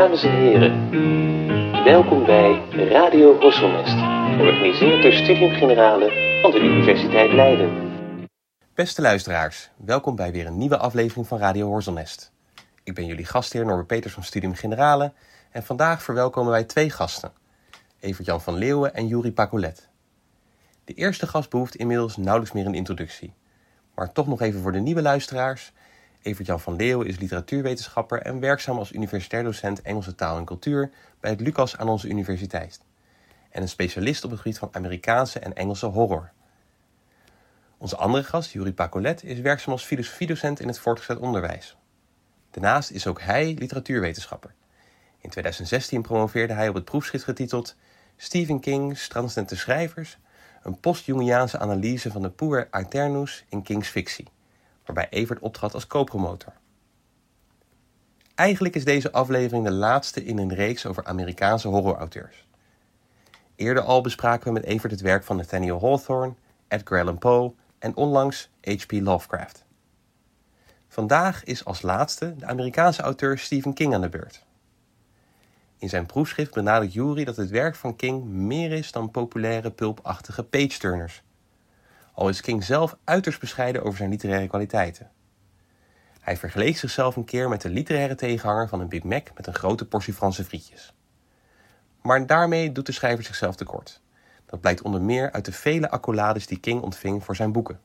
Dames en heren, welkom bij Radio Horselnest, georganiseerd door Studium Generale van de Universiteit Leiden. Beste luisteraars, welkom bij weer een nieuwe aflevering van Radio Horselnest. Ik ben jullie gastheer Norbert Peters van Studium Generale en vandaag verwelkomen wij twee gasten, Evert-Jan van Leeuwen en Juri Pacolet. De eerste gast behoeft inmiddels nauwelijks meer een introductie, maar toch nog even voor de nieuwe luisteraars. Evert-Jan van Leeuwen is literatuurwetenschapper en werkzaam als universitair docent Engelse taal en cultuur bij het Lucas aan onze universiteit. En een specialist op het gebied van Amerikaanse en Engelse horror. Onze andere gast, Juri Pacolet, is werkzaam als filosofiedocent in het voortgezet onderwijs. Daarnaast is ook hij literatuurwetenschapper. In 2016 promoveerde hij op het proefschrift getiteld Stephen King's Transcendente Schrijvers, een post-Jungiaanse analyse van de puer aeternus in King's fictie waarbij Evert optrad als co-promotor. Eigenlijk is deze aflevering de laatste in een reeks over Amerikaanse horrorauteurs. Eerder al bespraken we met Evert het werk van Nathaniel Hawthorne, Edgar Allan Poe en onlangs H.P. Lovecraft. Vandaag is als laatste de Amerikaanse auteur Stephen King aan de beurt. In zijn proefschrift benadrukt Jury dat het werk van King meer is dan populaire pulpachtige page-turners al is King zelf uiterst bescheiden over zijn literaire kwaliteiten. Hij vergeleek zichzelf een keer met de literaire tegenhanger van een Big Mac met een grote portie Franse frietjes. Maar daarmee doet de schrijver zichzelf tekort. Dat blijkt onder meer uit de vele accolades die King ontving voor zijn boeken.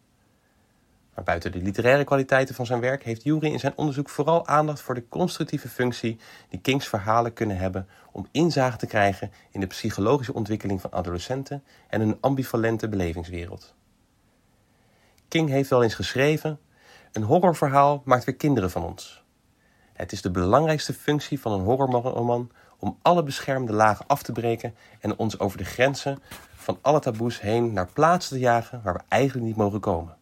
Maar buiten de literaire kwaliteiten van zijn werk heeft Jury in zijn onderzoek vooral aandacht voor de constructieve functie die Kings verhalen kunnen hebben om inzage te krijgen in de psychologische ontwikkeling van adolescenten en een ambivalente belevingswereld. King heeft wel eens geschreven: Een horrorverhaal maakt weer kinderen van ons. Het is de belangrijkste functie van een horrorroman om alle beschermde lagen af te breken en ons over de grenzen van alle taboes heen naar plaatsen te jagen waar we eigenlijk niet mogen komen.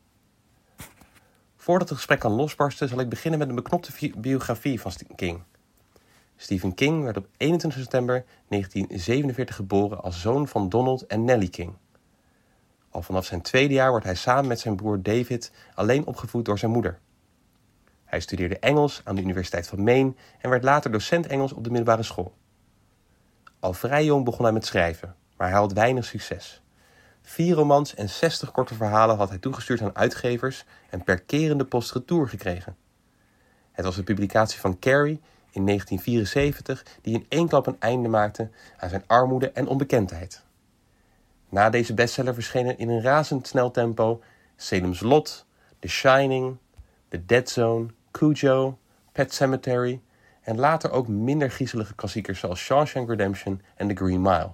Voordat het gesprek kan losbarsten, zal ik beginnen met een beknopte biografie van King. Stephen King werd op 21 september 1947 geboren als zoon van Donald en Nellie King. Al vanaf zijn tweede jaar wordt hij samen met zijn broer David alleen opgevoed door zijn moeder. Hij studeerde Engels aan de Universiteit van Maine en werd later docent Engels op de middelbare school. Al vrij jong begon hij met schrijven, maar hij had weinig succes. Vier romans en zestig korte verhalen had hij toegestuurd aan uitgevers en per kerende post retour gekregen. Het was de publicatie van Carrie in 1974 die in één klap een einde maakte aan zijn armoede en onbekendheid. Na deze bestseller verschenen in een razendsnel tempo Salem's Lot, The Shining, The Dead Zone, Cujo, Pet Cemetery en later ook minder griezelige klassiekers zoals Shawshank Redemption en The Green Mile.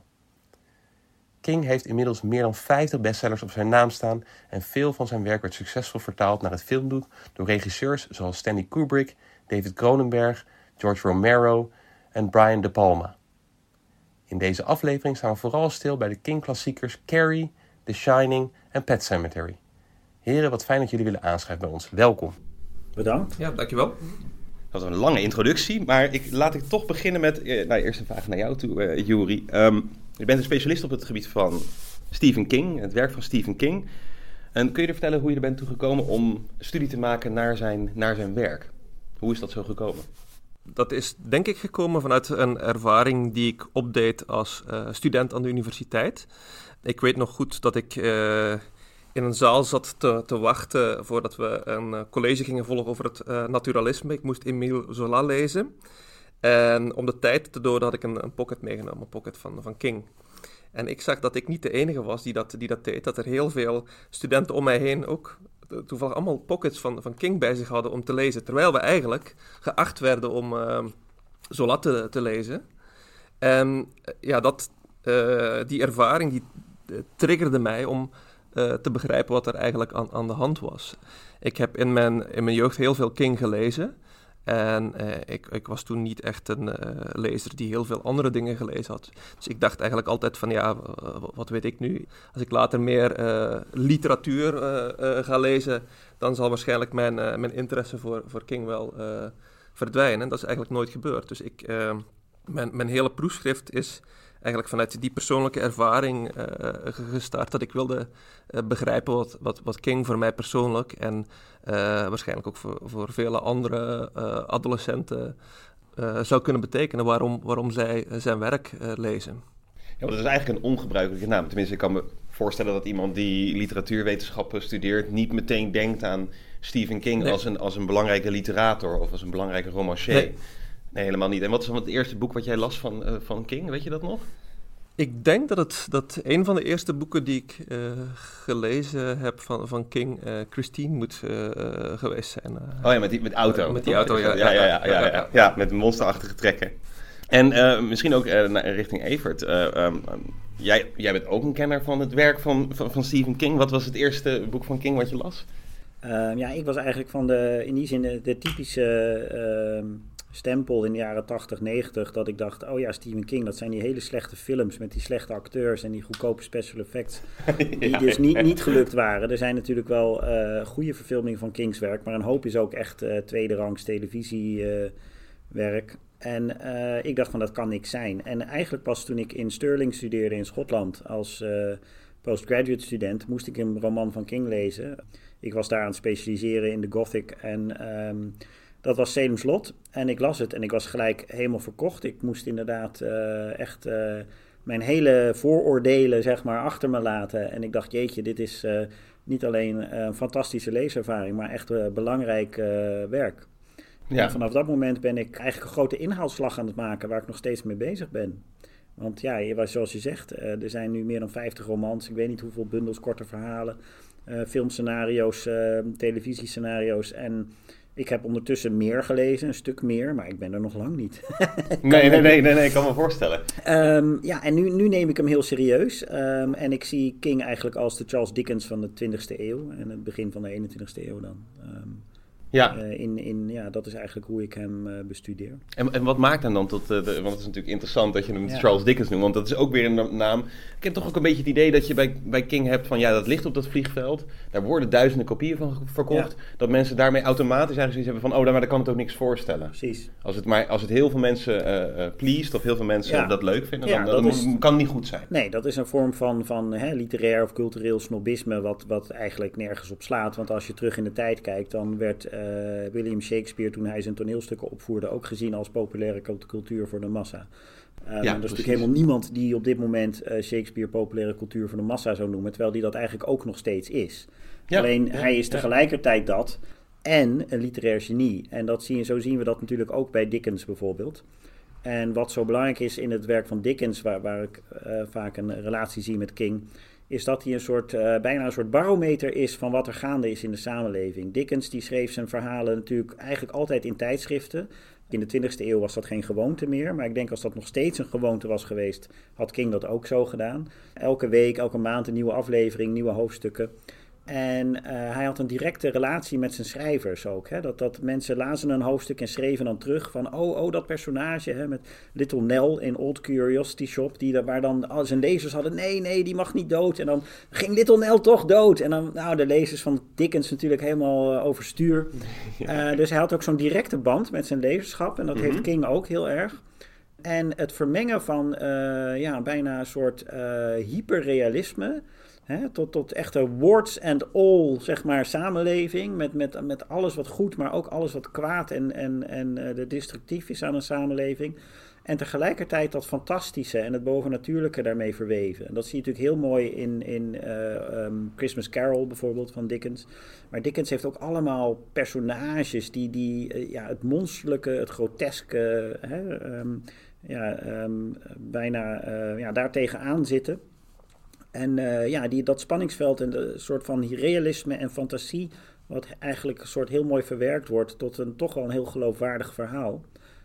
King heeft inmiddels meer dan 50 bestsellers op zijn naam staan en veel van zijn werk werd succesvol vertaald naar het filmboek door regisseurs zoals Stanley Kubrick, David Cronenberg, George Romero en Brian De Palma. In deze aflevering staan we vooral stil bij de King-klassiekers Carrie, The Shining en Pet Cemetery. Heren, wat fijn dat jullie willen aanschrijven bij ons. Welkom. Bedankt. Ja, dankjewel. Dat was een lange introductie, maar ik, laat ik toch beginnen met... Eh, nou, eerst een vraag naar jou toe, uh, Juri. Um, je bent een specialist op het gebied van Stephen King, het werk van Stephen King. En kun je er vertellen hoe je er bent toegekomen om studie te maken naar zijn, naar zijn werk? Hoe is dat zo gekomen? Dat is denk ik gekomen vanuit een ervaring die ik opdeed als uh, student aan de universiteit. Ik weet nog goed dat ik uh, in een zaal zat te, te, wachten voordat we een uh, college gingen volgen over het naturalisme. Ik moest Emile Zola lezen. En om de tijd te doden had ik een, een pocket meegenomen, een pocket van, van King. En ik zag dat ik niet de enige was die dat, die dat deed. Dat er heel veel studenten om mij heen ook toevallig allemaal pockets van, van King bij zich hadden om te lezen. Terwijl we eigenlijk geacht werden om uh, Zola te, te lezen. En eh, ja, dat, uh, die ervaring die uh, triggerde mij om te begrijpen wat er eigenlijk aan, aan de hand was. Ik heb in mijn, in mijn jeugd heel veel King gelezen. En uh, ik, ik, was toen niet echt een uh, lezer die heel veel andere dingen gelezen had. Dus ik dacht eigenlijk altijd van ja, wat weet ik nu? Als ik later meer uh, literatuur ga lezen, dan zal waarschijnlijk mijn, mijn interesse voor, voor King wel verdwijnen. En dat is eigenlijk nooit gebeurd. Dus ik, mijn, mijn hele proefschrift is eigenlijk vanuit die persoonlijke ervaring uh, gestart. Dat ik wilde uh, begrijpen wat, wat, wat King voor mij persoonlijk en uh, waarschijnlijk ook voor, voor vele andere adolescenten zou kunnen betekenen waarom, waarom zij zijn werk lezen. Ja, dat is eigenlijk een ongebruikelijke naam. Tenminste, ik kan me voorstellen dat iemand die literatuurwetenschappen studeert niet meteen denkt aan Stephen King als, een, als een belangrijke literator of als een belangrijke romancier. Nee. Nee helemaal niet. En wat is dan het eerste boek wat jij las van, uh, van King? Weet je dat nog? Ik denk dat het dat een van de eerste boeken die ik uh, gelezen heb van, van King, uh, Christine, moet uh, geweest zijn. oh ja, met die met auto. met die auto, ja. Ja, ja, ja, ja, ja, ja, met monsterachtige trekken. En misschien ook richting Evert. Um, jij, jij bent ook een kenner van het werk van, van, van Stephen King. Wat was het eerste boek van King wat je las? Uh, ja, ik was eigenlijk van de, in die zin de, de typische uh, stempel in de jaren 80, 90. Dat ik dacht, oh ja, Stephen King, dat zijn die hele slechte films met die slechte acteurs en die goedkope special effects. Die dus niet, niet gelukt waren. Er zijn natuurlijk wel uh, goede verfilmingen van Kings werk, maar een hoop is ook echt uh, tweederangs televisiewerk. En uh, ik dacht van dat kan niks zijn. En eigenlijk pas toen ik in Stirling studeerde in Schotland als postgraduate student, moest ik een roman van King lezen. Ik was daar aan het specialiseren in de Gothic en um, dat was Salem's Lot. En ik las het en ik was gelijk helemaal verkocht. Ik moest inderdaad uh, echt mijn hele vooroordelen zeg maar achter me laten. En ik dacht, jeetje, dit is niet alleen een fantastische leeservaring, maar echt belangrijk werk. Ja. En vanaf dat moment ben ik eigenlijk een grote inhaalslag aan het maken waar ik nog steeds mee bezig ben. Want ja, zoals je zegt, eh, er zijn nu meer dan 50 romans. Ik weet niet hoeveel bundels, korte verhalen, filmscenario's, televisiescenario's. En ik heb ondertussen meer gelezen, een stuk meer, maar ik ben er nog lang niet. nee, nee, nee, nee, nee, ik kan me voorstellen. Um, ja, en nu, nu neem ik hem heel serieus. Um, en ik zie King eigenlijk als de Charles Dickens van de 20e eeuw en het begin van de 21e eeuw dan. Um, ja. Uh, in, in, ja, dat is eigenlijk hoe ik hem uh, bestudeer. En, en wat maakt hem dan tot, uh, de, want het is natuurlijk interessant dat je hem Charles Dickens noemt, want dat is ook weer een naam. Ik heb toch ook een beetje het idee dat je bij, bij King hebt van ja, dat ligt op dat vliegveld, daar worden duizenden kopieën van verkocht, dat mensen daarmee automatisch eigenlijk zoiets hebben van oh, maar daar kan het ook niks voorstellen. Precies. Als het, maar, als het heel veel mensen pleased of heel veel mensen dat leuk vinden, dan, dan is, kan het niet goed zijn. Nee, dat is een vorm van, van hè, literair of cultureel snobisme wat, wat eigenlijk nergens op slaat, want als je terug in de tijd kijkt, dan werd uh, William Shakespeare, toen hij zijn toneelstukken opvoerde, ook gezien als populaire cultuur voor de massa. Uh, ja, er is natuurlijk helemaal niemand die op dit moment uh, Shakespeare populaire cultuur voor de massa zou noemen, terwijl die dat eigenlijk ook nog steeds is. Ja, Alleen ja, hij is tegelijkertijd dat en een literair genie. En dat zien, zo zien we dat natuurlijk ook bij Dickens bijvoorbeeld. En wat zo belangrijk is in het werk van Dickens, waar, waar ik vaak een relatie zie met King, is dat hij een soort, uh, bijna een soort barometer is van wat er gaande is in de samenleving. Dickens die schreef zijn verhalen natuurlijk eigenlijk altijd in tijdschriften. In de 20e eeuw was dat geen gewoonte meer, maar ik denk als dat nog steeds een gewoonte was geweest, had King dat ook zo gedaan. Elke week, elke maand een nieuwe aflevering, nieuwe hoofdstukken. En uh, hij had een directe relatie met zijn schrijvers ook. Hè? Dat, dat mensen lazen een hoofdstuk en schreven dan terug van... oh, oh dat personage hè, met Little Nell in Old Curiosity Shop... Die, waar dan zijn lezers hadden... nee, nee, die mag niet dood. En dan ging Little Nell toch dood. En dan, nou, de lezers van Dickens natuurlijk helemaal uh, overstuur. Ja. Uh, dus hij had ook zo'n directe band met zijn lezerschap. En dat mm -hmm. heeft King ook heel erg. En het vermengen van ja, bijna een soort hyperrealisme... Hè, tot, tot echte words and all, zeg maar, samenleving. Met, met, met alles wat goed, maar ook alles wat kwaad en, en, en de destructief is aan een samenleving. En tegelijkertijd dat fantastische en het bovennatuurlijke daarmee verweven. En dat zie je natuurlijk heel mooi in, in uh, um, Christmas Carol bijvoorbeeld van Dickens. Maar Dickens heeft ook allemaal personages die, die uh, ja, het monsterlijke, het groteske, hè, um, ja, um, bijna ja, daartegen aan zitten. En uh, ja, die, dat spanningsveld en de soort van realisme en fantasie, wat eigenlijk een soort heel mooi verwerkt wordt tot een toch wel een heel geloofwaardig verhaal.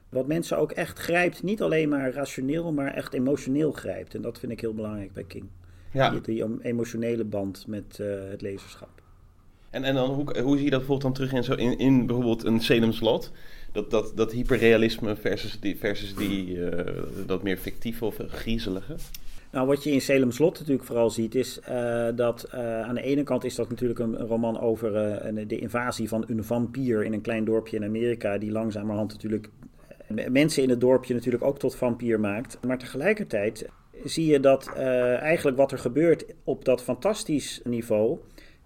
Wat mensen ook echt grijpt, niet alleen maar rationeel, maar echt emotioneel grijpt. En dat vind ik heel belangrijk bij King. Ja. Die, die emotionele band met uh, het lezerschap. En, en dan, hoe, hoe zie je dat bijvoorbeeld dan terug in, zo in, in bijvoorbeeld een Salem's Lot? Dat, dat, dat hyperrealisme versus, die, versus die, uh, dat meer fictieve of griezelige? Nou, wat je in Salem Slot natuurlijk vooral ziet, is uh, dat uh, aan de ene kant is dat natuurlijk een, roman over een, de invasie van een vampier in een klein dorpje in Amerika, die langzamerhand natuurlijk mensen in het dorpje natuurlijk ook tot vampier maakt. Maar tegelijkertijd zie je dat eigenlijk wat er gebeurt op dat fantastisch niveau,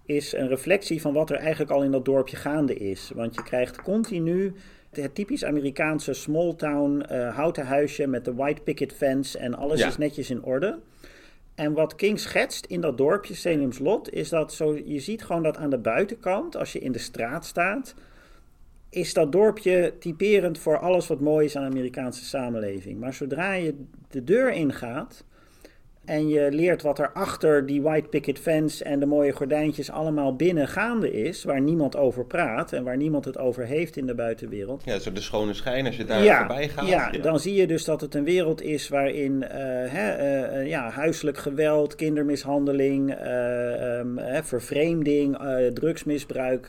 is een reflectie van wat er eigenlijk al in dat dorpje gaande is. Want je krijgt continu het typisch Amerikaanse small town uh, houten huisje met de white picket fence en alles is netjes in orde. En wat King schetst in dat dorpje, Salem's Lot, is dat zo, je ziet gewoon dat aan de buitenkant, als je in de straat staat, is dat dorpje typerend voor alles wat mooi is aan de Amerikaanse samenleving. Maar zodra je de deur ingaat, en je leert wat er achter die white picket fence en de mooie gordijntjes allemaal binnen gaande is, waar niemand over praat en waar niemand het over heeft in de buitenwereld. Ja, zo de schone schijn als je daar voorbij gaat. Ja, ja, dan zie je dus dat het een wereld is waarin uh, hè, uh, ja, huiselijk geweld, kindermishandeling, uh, um, vervreemding, drugsmisbruik.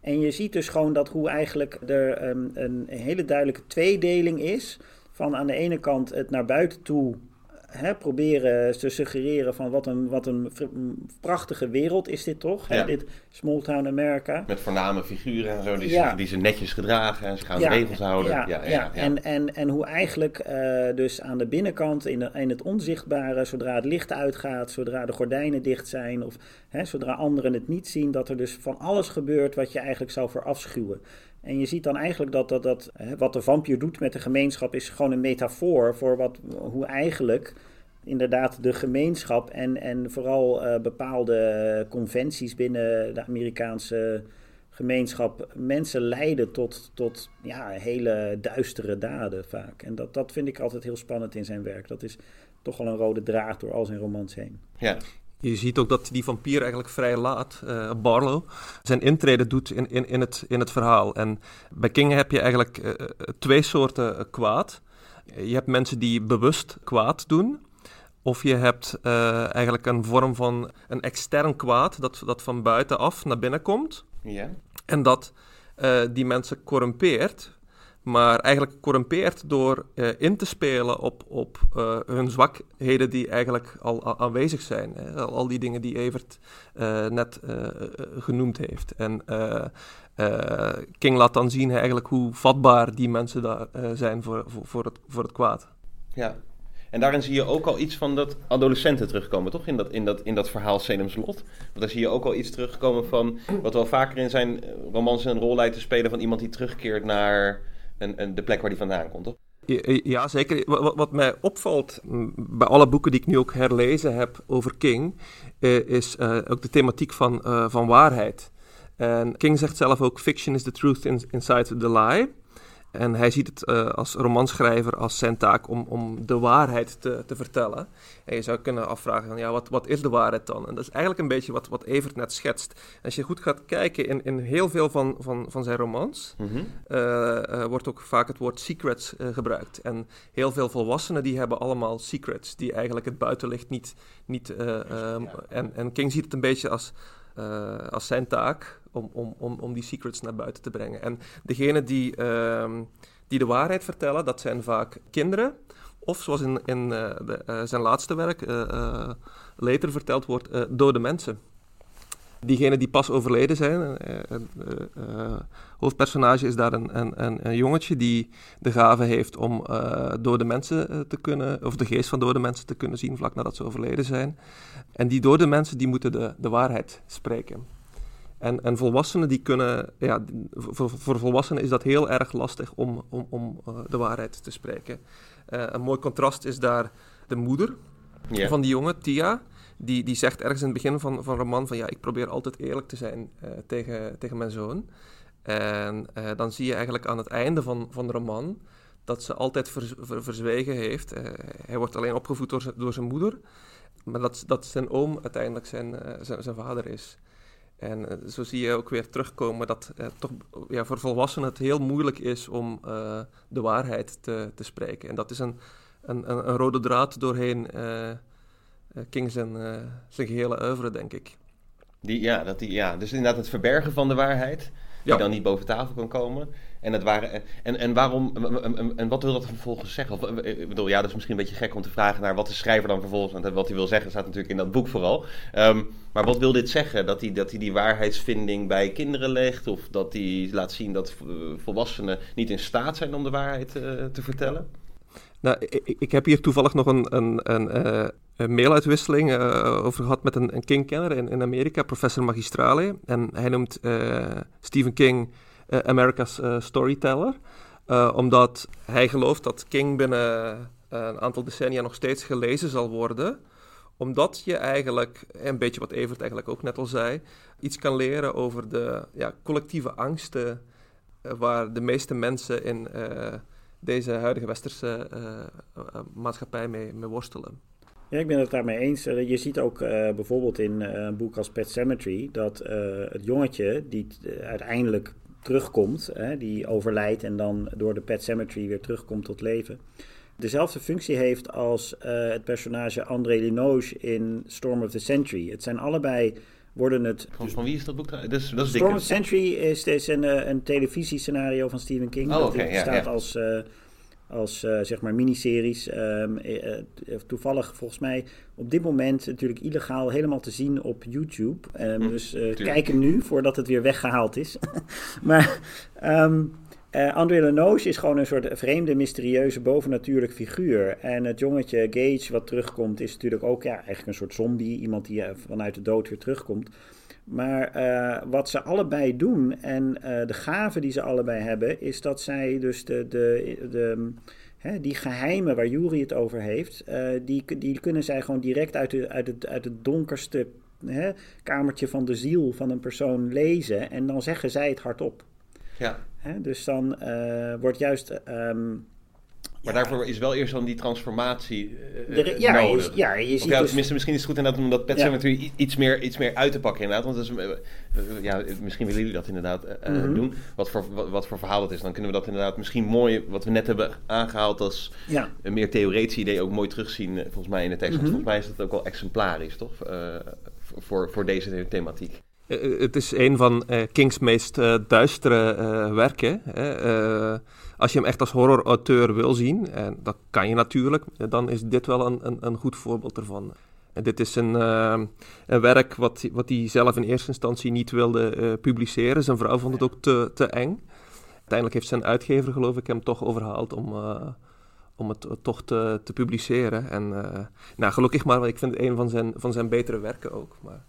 en je ziet dus gewoon dat hoe eigenlijk er um, een hele duidelijke tweedeling is. Van aan de ene kant het naar buiten toe hè, proberen te suggereren van wat een, wat een prachtige wereld is dit toch? Hè, dit small town America. Met voorname figuren en zo, die, ze, die ze netjes gedragen en ze gaan ja. regels houden. Ja, ja, En, en, en hoe eigenlijk uh, dus aan de binnenkant, in, de, in het onzichtbare, zodra het licht uitgaat, zodra de gordijnen dicht zijn of hè, zodra anderen het niet zien, dat er dus van alles gebeurt wat je eigenlijk zou verafschuwen. En je ziet dan eigenlijk dat, dat, dat wat de vampier doet met de gemeenschap is gewoon een metafoor voor wat, hoe eigenlijk inderdaad de gemeenschap en, en vooral uh, bepaalde conventies binnen de Amerikaanse gemeenschap mensen leiden tot, tot ja, hele duistere daden vaak. En dat, dat vind ik altijd heel spannend in zijn werk. Dat is toch wel een rode draad door al zijn romans heen. Ja, je ziet ook dat die vampier eigenlijk vrij laat, uh, Barlow, zijn intrede doet in, in, in, het, in het verhaal. En bij King heb je eigenlijk uh, twee soorten kwaad. Je hebt mensen die bewust kwaad doen. Of je hebt uh, eigenlijk een vorm van een extern kwaad dat, dat van buitenaf naar binnen komt. Ja. En dat die mensen corrumpeert maar eigenlijk corrumpeert door uh, in te spelen op, op uh, hun zwakheden die eigenlijk al aanwezig zijn. Hè? Al die dingen die Evert uh, net genoemd heeft. En King laat dan zien eigenlijk hoe vatbaar die mensen daar zijn voor, voor, voor, het, voor het kwaad. Ja, en daarin zie je ook al iets van dat adolescenten terugkomen, toch? In dat, in dat, in dat verhaal Salem's Lot. Want daar zie je ook al iets terugkomen van wat wel vaker in zijn romans een rol lijkt te spelen van iemand die terugkeert naar en, de plek waar die vandaan komt, toch? Ja, zeker. Wat, mij opvalt bij alle boeken die ik nu ook herlezen heb over King, eh, is uh, ook de thematiek van, uh, van waarheid. En King zegt zelf ook: fiction is the truth inside the lie. En hij ziet het uh, als romanschrijver als zijn taak om, om de waarheid te, te vertellen. En je zou kunnen afvragen, van, ja, wat, wat is de waarheid dan? En dat is eigenlijk een beetje wat, wat Evert net schetst. Als je goed gaat kijken in, in heel veel van, van, van zijn romans, mm wordt ook vaak het woord secrets gebruikt. En heel veel volwassenen die hebben allemaal secrets, die eigenlijk het buitenlicht niet... niet um, en, en King ziet het een beetje als, als zijn taak om, om, om, om die secrets naar buiten te brengen. En degene die, uh, die de waarheid vertellen, dat zijn vaak kinderen. Of zoals in, in uh, de, uh, zijn laatste werk uh, later verteld wordt, dode mensen. Diegenen die pas overleden zijn. Hoofdpersonage is daar een, een, een, jongetje die de gave heeft om dode mensen te kunnen, of de geest van dode mensen te kunnen zien vlak nadat ze overleden zijn. En die dode mensen die moeten de, de waarheid spreken. En, en volwassenen die kunnen, ja, voor, voor, volwassenen is dat heel erg lastig om, om, om uh, de waarheid te spreken. Uh, een mooi contrast is daar de moeder yeah. van die jongen, Tia. Die, die zegt ergens in het begin van, van roman van ja, ik probeer altijd eerlijk te zijn uh, tegen, tegen mijn zoon. En dan zie je eigenlijk aan het einde van, van de roman dat ze altijd ver, ver, verzwegen heeft. hij wordt alleen opgevoed door, door zijn moeder. Maar dat, dat zijn oom uiteindelijk zijn, zijn, zijn vader is. En eh, zo zie je ook weer terugkomen dat uh, toch ja, voor volwassenen het heel moeilijk is om uh, de waarheid te, te spreken. En dat is een, een, een rode draad doorheen King zijn, zijn gehele oeuvre, denk ik. Die, ja, dat die, ja, dus inderdaad het verbergen van de waarheid, die dan niet boven tafel kan komen. En, het waren, en, en waarom, en wat wil dat vervolgens zeggen? ik bedoel, ja, dat is misschien een beetje gek om te vragen naar wat de schrijver dan vervolgens, want wat hij wil zeggen staat natuurlijk in dat boek vooral. Um, maar wat wil dit zeggen? Dat hij, dat hij die waarheidsvinding bij kinderen legt? Of dat hij laat zien dat volwassenen niet in staat zijn om de waarheid uh, te vertellen? Nou, ik, ik, heb hier toevallig nog een, een, een, uh, een mailuitwisseling over gehad met een, een King-kenner in, in Amerika, professor Magistrale. En hij noemt Stephen King America's Storyteller, omdat hij gelooft dat King binnen een aantal decennia nog steeds gelezen zal worden omdat je eigenlijk, een beetje wat Evert eigenlijk ook net al zei, iets kan leren over de ja, collectieve angsten waar de meeste mensen in deze huidige westerse maatschappij mee, mee, worstelen. Ja, ik ben het daarmee eens. Je ziet ook bijvoorbeeld in een boek als Pet Cemetery dat het jongetje die uiteindelijk terugkomt, die overlijdt en dan door de Pet Cemetery weer terugkomt tot leven, dezelfde functie heeft als het personage André Linoge in Storm of the Century. Het zijn allebei worden het... Van, van wie is dat boek? Dat is, dat is Storm of Century is, is een, eh, een televisiescenario van Stephen King. Oh, okay, dat staat als, uh, als uh, zeg maar miniseries. Um, uh, toevallig volgens mij op dit moment natuurlijk illegaal helemaal te zien op YouTube. Um, hm, dus kijk hem nu voordat het weer weggehaald is. maar... Um, uh, André Lenoge is gewoon een soort vreemde, mysterieuze, bovennatuurlijk figuur. En het jongetje Gage wat terugkomt is natuurlijk ook ja, eigenlijk een soort zombie. Iemand die uh, vanuit de dood weer terugkomt. Maar uh, wat ze allebei doen en de gave die ze allebei hebben... is dat zij dus de, de, de, hè, die geheimen waar Jury het over heeft... die, die kunnen zij gewoon direct uit, de, uit, het, uit het donkerste hè, kamertje van de ziel van een persoon lezen. En dan zeggen zij het hardop. Ja. Hè? Dus dan wordt juist. Um, maar ja. daarvoor is wel eerst dan die transformatie uh, de, ja, nodig. Je, ja, je ziet ja, dus... tenminste, misschien is het goed inderdaad om dat Pet Cemetery iets, meer, iets meer uit te pakken inderdaad. Want dat is, uh, ja, misschien willen jullie dat inderdaad mm -hmm. doen. Wat voor, wat, wat, voor verhaal dat is. Dan kunnen we dat inderdaad misschien mooi, wat we net hebben aangehaald als ja. een meer theoretisch idee, ook mooi terugzien volgens mij in de tekst. Mm -hmm. Want volgens mij is dat ook wel exemplarisch, toch? voor, voor deze thematiek. Uh, het is een van uh, Kings meest uh, duistere werken. Als je hem echt als horrorauteur wil zien, en dat kan je natuurlijk, dan is dit wel een, een, een goed voorbeeld ervan. En dit is een, een werk wat, wat hij zelf in eerste instantie niet wilde publiceren. Zijn vrouw vond het ook te, te eng. Uiteindelijk heeft zijn uitgever, geloof ik, hem toch overhaald om, om het toch te, te publiceren. En nou, gelukkig maar, want ik vind het een van zijn, van zijn betere werken ook. Maar...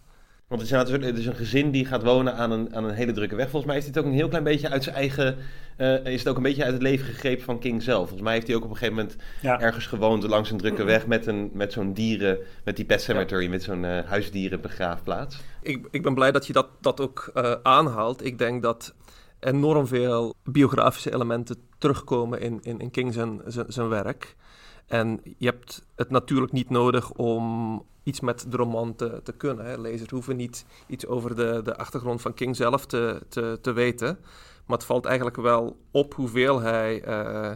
Want het is, het is een gezin die gaat wonen aan een, aan een hele drukke weg. Volgens mij is dit ook een heel klein beetje uit zijn eigen. Uh, is het ook een beetje uit het leven gegrepen van King zelf. Volgens mij heeft hij ook op een gegeven moment ja. ergens gewoond langs een drukke weg met, een, met zo'n dieren. Met die pet cemetery, ja. met zo'n uh, huisdierenbegraafplaats. Ik, ik ben blij dat je dat, dat ook uh, aanhaalt. Ik denk dat enorm veel biografische elementen terugkomen in, in, in King zijn, zijn, zijn werk. En je hebt het natuurlijk niet nodig om iets met de roman te, te kunnen. Hè. Lezers hoeven niet iets over de, de achtergrond van King zelf te, te, te weten. Maar het valt eigenlijk wel op hoeveel hij uh,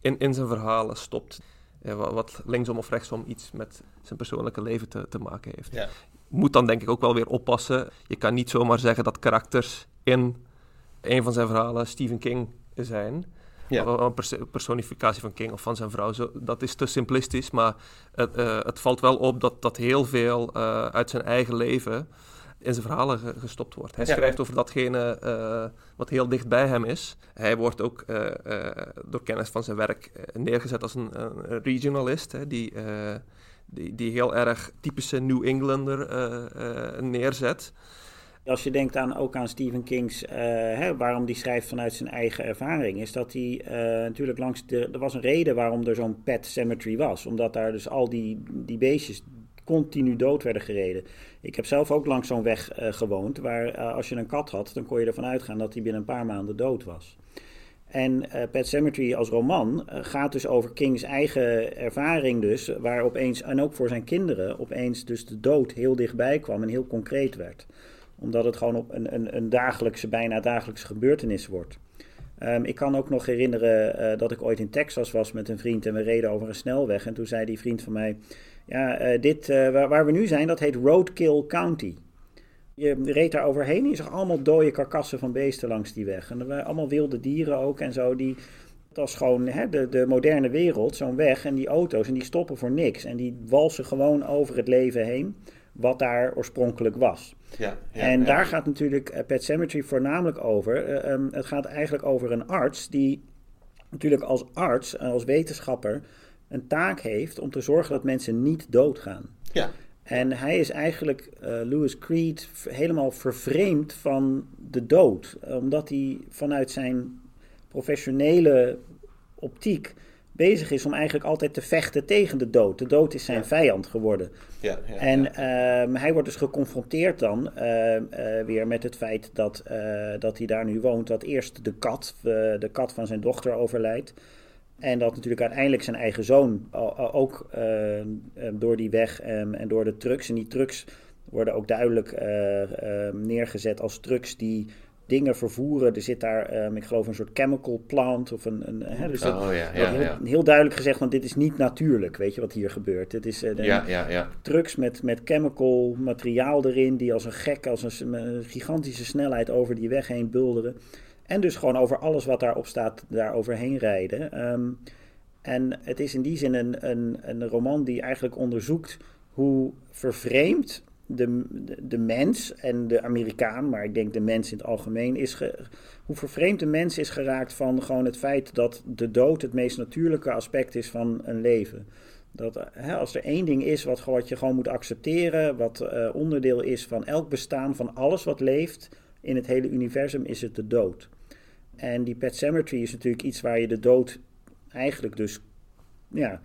in, in zijn verhalen stopt. Ja, wat linksom of rechtsom iets met zijn persoonlijke leven te, te maken heeft. Ja. Moet dan denk ik ook wel weer oppassen. Je kan niet zomaar zeggen dat karakters in een van zijn verhalen Stephen King zijn. Ja. Een pers personificatie van King of van zijn vrouw. Zo, dat is te simplistisch, maar het, uh, het valt wel op dat, dat heel veel uh, uit zijn eigen leven in zijn verhalen ge gestopt wordt. Hij ja. schrijft over datgene uh, wat heel dicht bij hem is. Hij wordt ook door kennis van zijn werk neergezet als een, een regionalist, hè, die, die, die heel erg typische New Englander neerzet. Als je denkt aan, ook aan Stephen King's, uh, hè, waarom die schrijft vanuit zijn eigen ervaring, is dat hij uh, natuurlijk langs de. Er was een reden waarom er zo'n pet cemetery was. Omdat daar dus al die, die beestjes continu dood werden gereden. Ik heb zelf ook langs zo'n weg uh, gewoond, waar als je een kat had, dan kon je ervan uitgaan dat hij binnen een paar maanden dood was. En uh, Pet Cemetery als roman gaat dus over Kings eigen ervaring dus, waar opeens, en ook voor zijn kinderen, opeens dus de dood heel dichtbij kwam en heel concreet werd omdat het gewoon op een, een, een dagelijkse, bijna dagelijkse gebeurtenis wordt. Um, ik kan ook nog herinneren uh, dat ik ooit in Texas was met een vriend en we reden over een snelweg. En toen zei die vriend van mij: Ja, uh, dit, uh, waar, waar, we nu zijn, dat heet Roadkill County. Je reed daar overheen en je zag allemaal dode karkassen van beesten langs die weg. En er waren allemaal wilde dieren ook en zo. Die, dat was gewoon hè, de, de moderne wereld, zo'n weg. En die auto's en die stoppen voor niks. En die walsen gewoon over het leven heen wat daar oorspronkelijk was. Ja, ja, en daar gaat natuurlijk uh, Pet Cemetery voornamelijk over. Uh, um, het gaat eigenlijk over een arts die natuurlijk als arts en als wetenschapper een taak heeft om te zorgen dat mensen niet doodgaan. Ja. En hij is eigenlijk, uh, Lewis Creed, helemaal vervreemd van de dood. Omdat hij vanuit zijn professionele optiek bezig is om eigenlijk altijd te vechten tegen de dood. De dood is zijn vijand geworden. Ja, ja, en ehm, hij wordt dus geconfronteerd dan ehm, eh, weer met het feit dat, eh, dat hij daar nu woont. Dat eerst de kat, de kat van zijn dochter overlijdt. En dat natuurlijk uiteindelijk zijn eigen zoon ook ehm, door die weg en door de trucks. En die trucks worden ook duidelijk eh, neergezet als trucks die dingen vervoeren. Er zit daar, um, ik geloof, een soort chemical plant of een. een hè, dus oh, ja, ja, heel, ja. heel, duidelijk gezegd, want dit is niet natuurlijk, weet je wat hier gebeurt. Het is uh, ja, ja, ja. trucks met, met chemical materiaal erin, die als een gek, als een, een gigantische snelheid over die weg heen bulderen. En dus gewoon over alles wat daarop staat, daar overheen rijden. Um, en het is in die zin een, een, een roman die eigenlijk onderzoekt hoe vervreemd de, de, mens en de Amerikaan, maar ik denk de mens in het algemeen, is ge, hoe vervreemd de mens is geraakt van gewoon het feit dat de dood het meest natuurlijke aspect is van een leven. Dat hè, als er één ding is wat, wat je gewoon moet accepteren, wat uh, onderdeel is van elk bestaan, van alles wat leeft in het hele universum, is het de dood. En die Pet Cemetery is natuurlijk iets waar je de dood eigenlijk dus ja,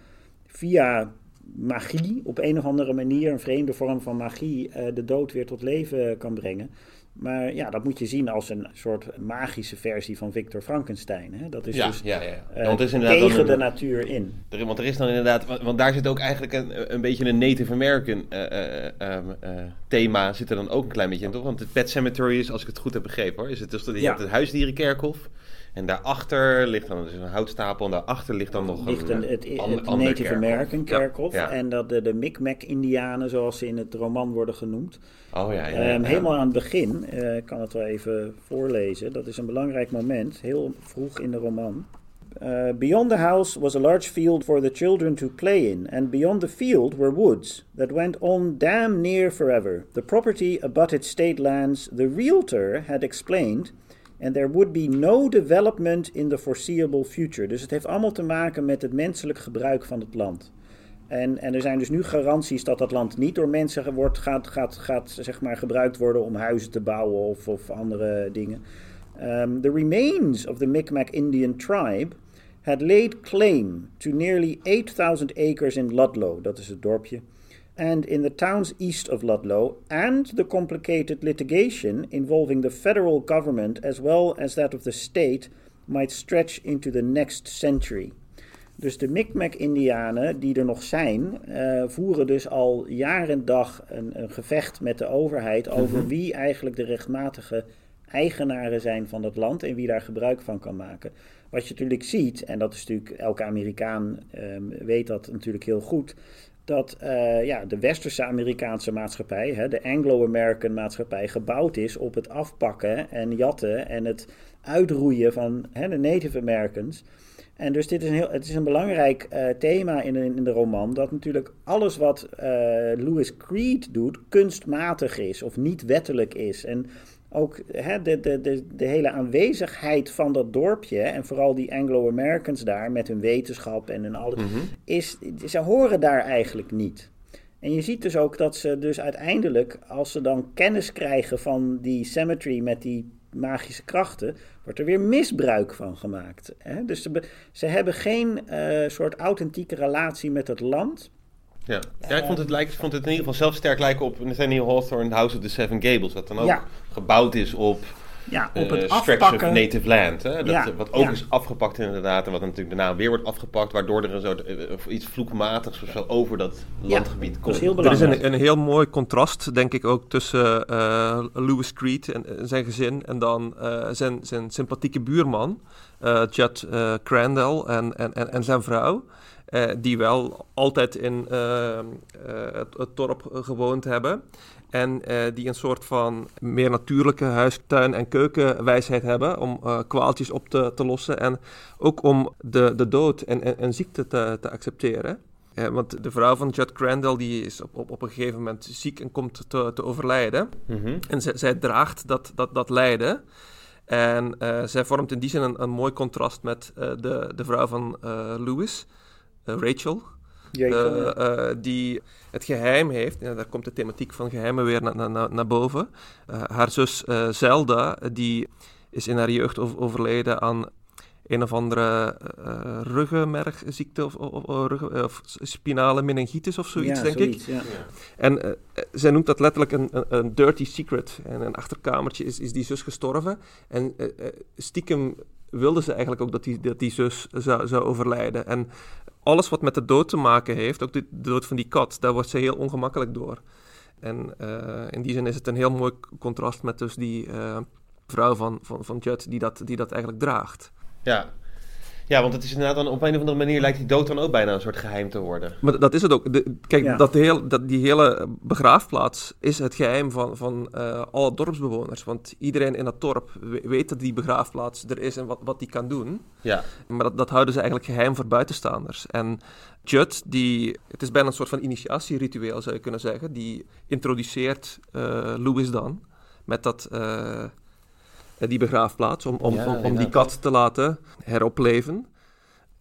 via magie op een of andere manier, een vreemde vorm van magie, uh, de dood weer tot leven kan brengen. Maar ja, dat moet je zien als een soort magische versie van Victor Frankenstein. Hè? Dat is ja, dus ja, ja. Want is inderdaad tegen de natuur in. Er, want er is dan inderdaad, want daar zit ook eigenlijk een, een beetje een Native American uh, um, thema zit er dan ook een klein beetje in, toch? Want het Pet Cemetery is, als ik het goed heb begrepen hoor, is het dus dat je Ja. hebt het huisdierenkerkhof. En daarachter ligt dan dus een houtstapel en daarachter ligt dan nog ligt een, een, het, an- het ander Native. American kerkhof. Ja, ja. En dat de, de Micmac-Indianen, zoals ze in het roman worden genoemd. Oh ja, Ehm. Helemaal aan het begin, eh, ik kan het wel even voorlezen. Dat is een belangrijk moment, heel vroeg in de roman. Uh, beyond the house was a large field for the children to play in, and beyond the field were woods that went on damn near forever. The property abutted state lands, the realtor had explained, and there would be no development in the foreseeable future. Dus het heeft allemaal te maken met het menselijk gebruik van het land. En, en er zijn dus nu garanties dat dat land niet door mensen wordt, gaat, gaat, gaat zeg maar, gebruikt worden om huizen te bouwen of, of andere dingen. Um, the remains of the Micmac Indian tribe had laid claim to nearly 8,000 acres in Ludlow, dat is het dorpje, and in the towns east of Ludlow, and the complicated litigation involving the federal government as well as that of the state might stretch into the next century. Dus de Micmac-Indianen die er nog zijn, eh, voeren dus al jaar en dag een, een gevecht met de overheid over wie eigenlijk de rechtmatige eigenaren zijn van dat land en wie daar gebruik van kan maken. Wat je natuurlijk ziet, en dat is natuurlijk, elke Amerikaan ehm, weet dat natuurlijk heel goed, dat eh, ja, de westerse Amerikaanse maatschappij, hè, de Anglo-American maatschappij, gebouwd is op het afpakken en jatten en het uitroeien van hè, de Native Americans. En dus dit is een, heel, het is een belangrijk eh, thema in, in de roman, dat natuurlijk alles wat eh, Lewis Creed doet kunstmatig is of niet wettelijk is. En ook hè, de, de, de, de hele aanwezigheid van dat dorpje en vooral die Anglo-Americans daar met hun wetenschap en hun alles, is, ze horen daar eigenlijk niet. En je ziet dus ook dat ze dus uiteindelijk, als ze dan kennis krijgen van die cemetery met die magische krachten, wordt er weer misbruik van gemaakt. Hè? Dus ze, ze hebben geen eh, soort authentieke relatie met het land. Ja, ja ik, vond het lijkt, ik vond het in ieder geval zelf sterk lijken op Nathaniel Hawthorne House of the Seven Gables. Dat dan ook Ja. gebouwd is op, Ja, op eh, het afpakken. of native land. Hè? Dat, Ja, Wat ook ja. is afgepakt inderdaad. En wat natuurlijk daarna weer wordt afgepakt. Waardoor er een soort, eh, iets vloekmatigs of zo over dat landgebied komt. is heel Er is een, een heel mooi contrast, denk ik, ook tussen eh, Lewis Creed en, zijn gezin en dan eh, zijn, zijn sympathieke buurman, eh Judd eh, Crandall en, en, en, en zijn vrouw. Eh, die wel altijd in eh, eh, het, het dorp gewoond hebben. En die een soort van meer natuurlijke huistuin- en keukenwijsheid hebben om kwaaltjes op te, te lossen. En ook om de, de dood en, en, en ziekte te, te accepteren. Eh, want de vrouw van Judd Crandall die is op, op, op een gegeven moment ziek en komt te, te overlijden. Mhm. En zij, zij draagt dat, dat, dat lijden. En zij vormt in die zin een, een mooi contrast met de, de vrouw van eh, Lewis. Rachel. die het geheim heeft, en daar komt de thematiek van geheimen weer naar, naar, naar boven. haar zus Zelda, die is in haar jeugd overleden aan een of andere ruggenmergziekte of, of, of, spinale meningitis of zoiets, denk ik. Ja. En zij noemt dat letterlijk een, een, een, dirty secret. En een achterkamertje is, is die zus gestorven. En stiekem wilde ze eigenlijk ook dat die, dat die zus zou, zou overlijden. En alles wat met de dood te maken heeft, ook de, dood van die kat, daar wordt ze heel ongemakkelijk door. En in die zin is het een heel mooi contrast met dus die vrouw van, van, van Judd die dat, die dat eigenlijk draagt. Ja. Ja, want het is inderdaad dan op een of andere manier lijkt die dood dan ook bijna een soort geheim te worden. Maar dat is het ook. De, kijk, dat, heel, dat die hele begraafplaats is het geheim van, van uh, alle dorpsbewoners. Want iedereen in dat dorp weet dat die begraafplaats er is en wat, wat die kan doen. Ja. Maar dat, dat houden ze eigenlijk geheim voor buitenstaanders. En Judd, die, het is bijna een soort van initiatieritueel zou je kunnen zeggen, die introduceert uh, Louis dan met dat... Uh, eh, die begraafplaats, om, om, om, die kat te laten heropleven.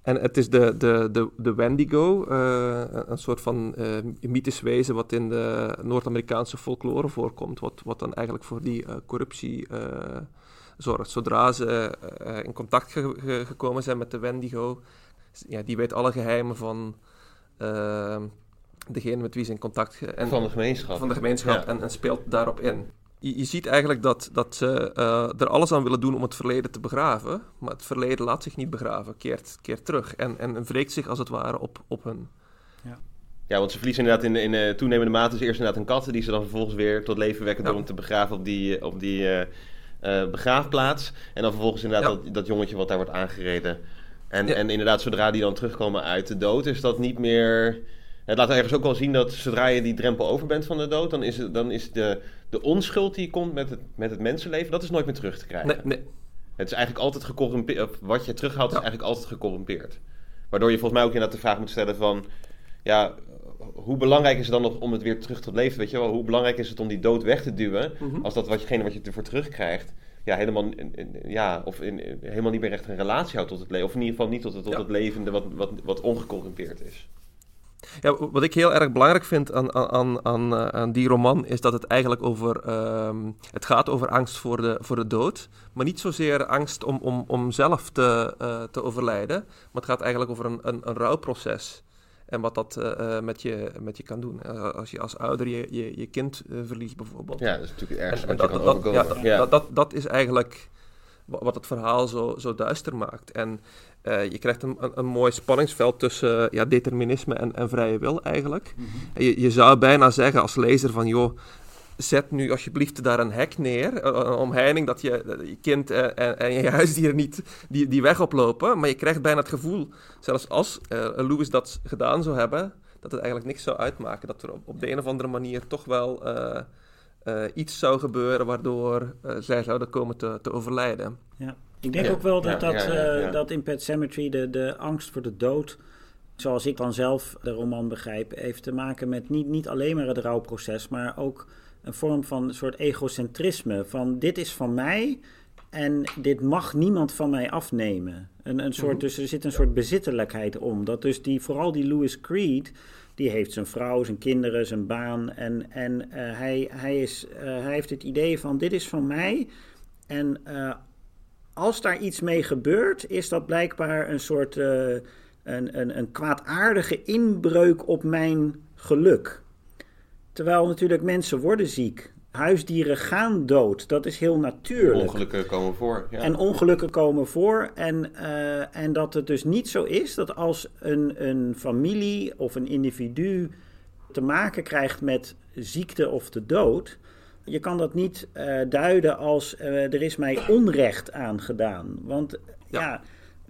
En het is de, de, de, de Wendigo, uh, een soort van uh, mythisch wezen wat in de Noord-Amerikaanse folklore voorkomt, wat, wat dan eigenlijk voor die uh, corruptie zorgt. Zodra ze in contact gekomen zijn met de Wendigo, ja, die weet alle geheimen van degene met wie ze in contact... En, van de gemeenschap. Van de gemeenschap en, en speelt daarop in je, je, ziet eigenlijk dat, dat ze uh, er alles aan willen doen om het verleden te begraven. Maar het verleden laat zich niet begraven, keert, keert terug. En, en wreekt zich als het ware op, op hun. Ja. ja, want ze verliezen inderdaad in, in uh, toenemende mate. Dus eerst inderdaad een kat, die ze dan vervolgens weer tot leven wekken door hem te begraven op die, op die uh, begraafplaats. En dan vervolgens inderdaad dat, dat jongetje wat daar wordt aangereden. En, en inderdaad, zodra die dan terugkomen uit de dood, is dat niet meer het laat ergens ook wel zien dat zodra je die drempel over bent van de dood, dan is, het, dan is de, de onschuld die komt met het, met het mensenleven, dat is nooit meer terug te krijgen. Nee, nee. Het is eigenlijk altijd gecorrumpeerd, wat je terughaalt is eigenlijk altijd gecorrumpeerd. Waardoor je volgens mij ook inderdaad de vraag moet stellen van, ja, hoe belangrijk is het dan nog om het weer terug tot leven, weet je wel? Hoe belangrijk is het om die dood weg te duwen, mhm. als dat watgene wat je ervoor terugkrijgt, ja, helemaal, ja, of in, helemaal niet meer echt een relatie houdt tot het leven. Of in ieder geval niet tot het, tot het levende wat, wat, wat ongecorrumpeerd is. Ja, wat ik heel erg belangrijk vind aan, aan, aan, eh, aan die roman is dat het eigenlijk over. Uh, het gaat over angst voor de, voor de dood. Maar niet zozeer angst om, om, om zelf te, uh, te overlijden. Maar het gaat eigenlijk over een, een, een rouwproces. En wat dat uh, met, je, met je kan doen. Als je als ouder je, je, je kind verliest, bijvoorbeeld. Ja, dat is natuurlijk je kan dat, ja, ja. Dat, dat, dat is eigenlijk wat het verhaal zo, zo duister maakt. En uh, je krijgt een, een, een, mooi spanningsveld tussen ja, determinisme en, en vrije wil eigenlijk. Mm -hmm. je, je, zou bijna zeggen als lezer van, joh, zet nu alsjeblieft daar een hek neer, een omheining dat je, je kind en, en, je huisdieren niet die, die weg oplopen. Maar je krijgt bijna het gevoel, zelfs als uh, Lewis dat gedaan zou hebben, dat het eigenlijk niks zou uitmaken. Dat er op, op de een of andere manier toch wel... Uh, uh, iets zou gebeuren waardoor uh, zij zouden komen te, te overlijden. Ja. Ik denk ook wel dat, dat, uh, dat in Pet Cemetery de, de angst voor de dood, zoals ik dan zelf de roman begrijp, heeft te maken met niet, niet alleen maar het rouwproces, maar ook een vorm van een soort egocentrisme. Van dit is van mij en dit mag niemand van mij afnemen. Een, een soort, mhm. Dus er zit een soort bezittelijkheid om. Dat dus die, vooral die Louis Creed die heeft zijn vrouw, zijn kinderen, zijn baan. En, en uh, hij, hij, is, uh, hij heeft het idee van: dit is van mij. En uh, als daar iets mee gebeurt, is dat blijkbaar een soort een, een, een kwaadaardige inbreuk op mijn geluk. Terwijl natuurlijk mensen worden ziek. Huisdieren gaan dood. Dat is heel natuurlijk. Ongelukken komen voor. Ja. En ongelukken komen voor. En, uh, en dat het dus niet zo is dat als een, een familie of een individu te maken krijgt met ziekte of de dood. Je kan dat niet uh, duiden als uh, er is mij onrecht aangedaan. Want ja, ja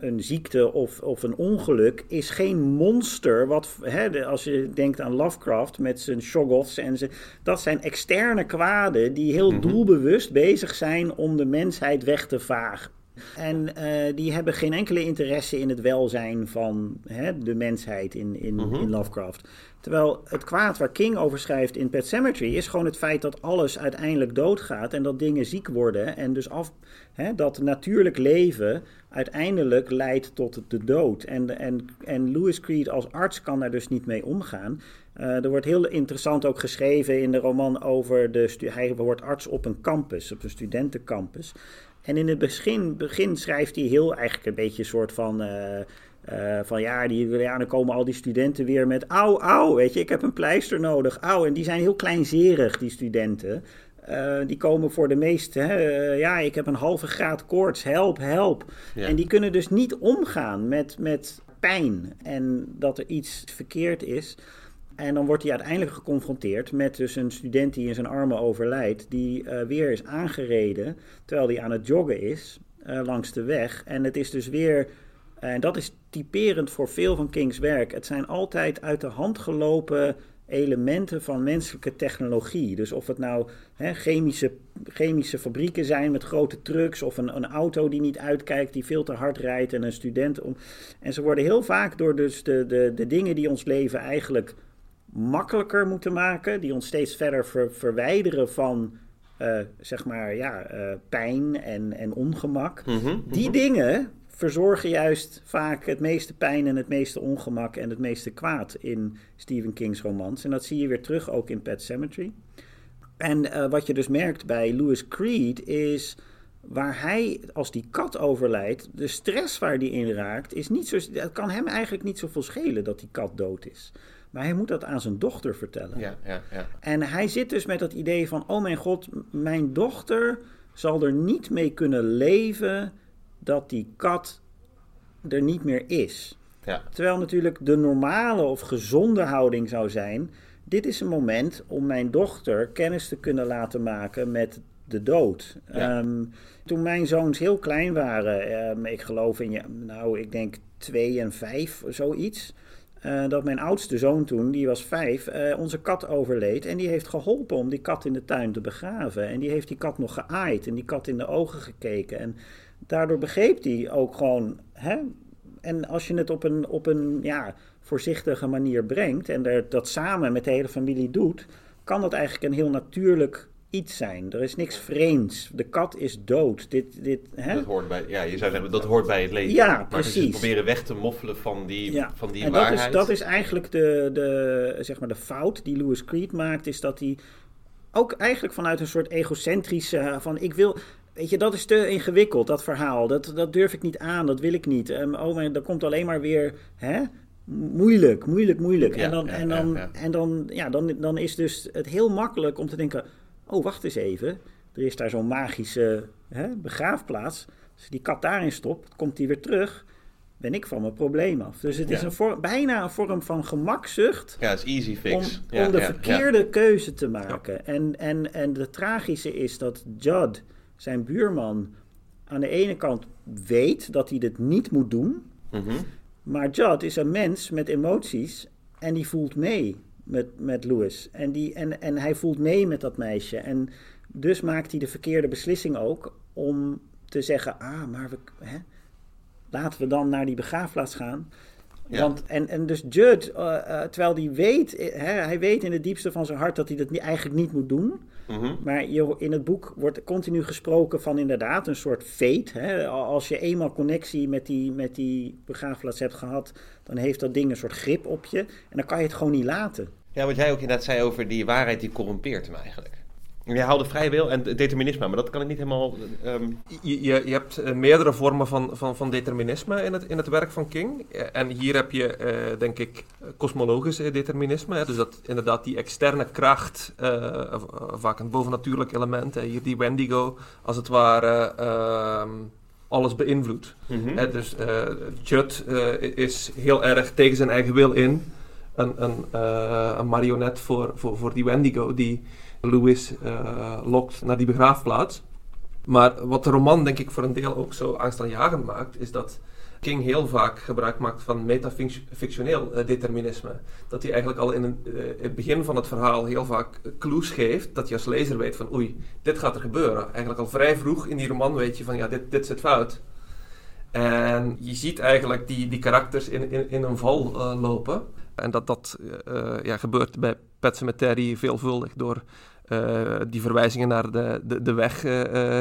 een ziekte of, of een ongeluk is geen monster. Wat, hè, als je denkt aan Lovecraft met zijn shoggoths en ze, dat zijn externe kwaden die heel mhm. doelbewust bezig zijn om de mensheid weg te vagen. En eh, die hebben geen enkele interesse in het welzijn van hè, de mensheid in, in, Mhm. in Lovecraft. Terwijl het kwaad waar King over schrijft in Pet Cemetery is gewoon het feit dat alles uiteindelijk doodgaat en dat dingen ziek worden. En dus af, hè, dat natuurlijk leven uiteindelijk leidt tot de dood. En, en, en Lewis Creed als arts kan daar dus niet mee omgaan. Eh, er wordt heel interessant ook geschreven in de roman over de. Hij wordt arts op een campus, op een studentencampus. En in het begin, begin schrijft hij heel eigenlijk een beetje een soort van. eh, eh, van ja, die, komen al die studenten weer met. Auw, auw, weet je, ik heb een pleister nodig. Auw, en die zijn heel kleinzerig, die studenten. Eh, die komen voor de meeste. Hè, ja, ik heb een halve graad koorts, help, help. Ja. En die kunnen dus niet omgaan met, met pijn en dat er iets verkeerd is. En dan wordt hij uiteindelijk geconfronteerd met dus een student die in zijn armen overlijdt, die eh, weer is aangereden terwijl hij aan het joggen is eh, langs de weg. En het is dus weer, en dat is typerend voor veel van Kings werk, het zijn altijd uit de hand gelopen elementen van menselijke technologie. Dus of het nou hè, chemische, chemische fabrieken zijn met grote trucks, of een, een auto die niet uitkijkt, die veel te hard rijdt, en een student. Om... En ze worden heel vaak door dus de, de, de dingen die ons leven eigenlijk makkelijker moeten maken, die ons steeds verder ver- verwijderen van. eh, zeg maar ja, eh, pijn en, en ongemak. Mhm, Die dingen verzorgen juist vaak het meeste pijn en het meeste ongemak en het meeste kwaad in Stephen King's romans. En dat zie je weer terug ook in Pet Cemetery. En eh, wat je dus merkt bij Lewis Creed is waar hij, als die kat overlijdt, de stress waar die in raakt, is niet zo. Het kan hem eigenlijk niet zoveel schelen dat die kat dood is. Maar hij moet dat aan zijn dochter vertellen. Ja, ja, ja. En hij zit dus met dat idee van: oh mijn god, mijn dochter zal er niet mee kunnen leven dat die kat er niet meer is. ja. Terwijl natuurlijk de normale of gezonde houding zou zijn: dit is een moment om mijn dochter kennis te kunnen laten maken met de dood. Ja. Ehm, toen mijn zoons heel klein waren, ehm, ik geloof in, ja, nou, ik denk twee en vijf, zoiets. Eh, dat mijn oudste zoon toen, die was vijf, eh, onze kat overleed. En die heeft geholpen om die kat in de tuin te begraven. En die heeft die kat nog geaaid en die kat in de ogen gekeken. En daardoor begreep hij ook gewoon. Hè? En als je het op een, op een ja, voorzichtige manier brengt en dat samen met de hele familie doet, kan dat eigenlijk een heel natuurlijk iets zijn. Er is niks vreemds. De kat is dood. Dit, dit, hè? Dat hoort bij, ja, je zou zeggen, dat hoort bij het leven. Ja, maar precies. proberen weg te moffelen van die, Ja, van die en dat waarheid. is, dat is eigenlijk de, de, zeg maar de fout die Lewis Creed maakt, is dat hij ook eigenlijk vanuit een soort egocentrische van ik wil. Weet je, dat is te ingewikkeld, dat verhaal. Dat, dat durf ik niet aan, dat wil ik niet. Ehm, oh, maar dan komt alleen maar weer hè? moeilijk, moeilijk, moeilijk. Ja, en dan, ja, en dan, ja. En dan, ja, dan, dan is dus het heel makkelijk om te denken: oh, wacht eens even. Er is daar zo'n magische hè, begraafplaats. Als die kat daarin stopt, komt die weer terug ben ik van mijn probleem af. Dus het is Ja. een vorm, bijna een vorm van gemakzucht Ja, is easy om, fix. ja, om de ja, verkeerde keuze te maken. En, en, en de tragische is dat Judd, zijn buurman, aan de ene kant weet dat hij dit niet moet doen. Mhm. Maar Judd is een mens met emoties en die voelt mee met, met Louis. En, die, en, en hij voelt mee met dat meisje. En dus maakt hij de verkeerde beslissing ook om te zeggen: Ah, maar we, hè, laten we dan naar die begraafplaats gaan. Ja. Want, en, en dus Judd, eh, eh, terwijl hij weet, eh, hè, hij weet in het diepste van zijn hart dat hij dat niet, eigenlijk niet moet doen. Mhm. Maar je, in het boek wordt continu gesproken van inderdaad een soort fate. Hè? Als je eenmaal connectie met die, met die begraafplaats hebt gehad, dan heeft dat ding een soort grip op je. En dan kan je het gewoon niet laten. Ja, wat jij ook inderdaad zei over die waarheid die corrumpeert hem eigenlijk. Jij haalde vrije wil en determinisme, maar dat kan ik niet helemaal... ehm, Je, je, je hebt eh, meerdere vormen van, van, van determinisme in het, in het werk van King. Eh, En hier heb je, eh, denk ik, kosmologisch determinisme. Hè? Dus dat inderdaad die externe kracht, vaak een bovennatuurlijk element, hè? hier die Wendigo, als het ware ehm, alles beïnvloedt. mhm. Hè, dus Judd is heel erg tegen zijn eigen wil in. Een, een, een marionet voor, voor, voor die Wendigo die Louis eh, lokt naar die begraafplaats. Maar wat de roman denk ik voor een deel ook zo angstaanjagend maakt, is dat King heel vaak gebruik maakt van metafictioneel eh, determinisme. Dat hij eigenlijk al in, eh, het begin van het verhaal heel vaak clues geeft, dat je als lezer weet van oei, dit gaat er gebeuren. Eigenlijk al vrij vroeg in die roman weet je van ja, dit, dit zit fout. En je ziet eigenlijk die, die karakters in, in, in een val lopen. En dat, dat ja, gebeurt bij Pet Cemetery veelvuldig door uh, die verwijzingen naar de, de, de weg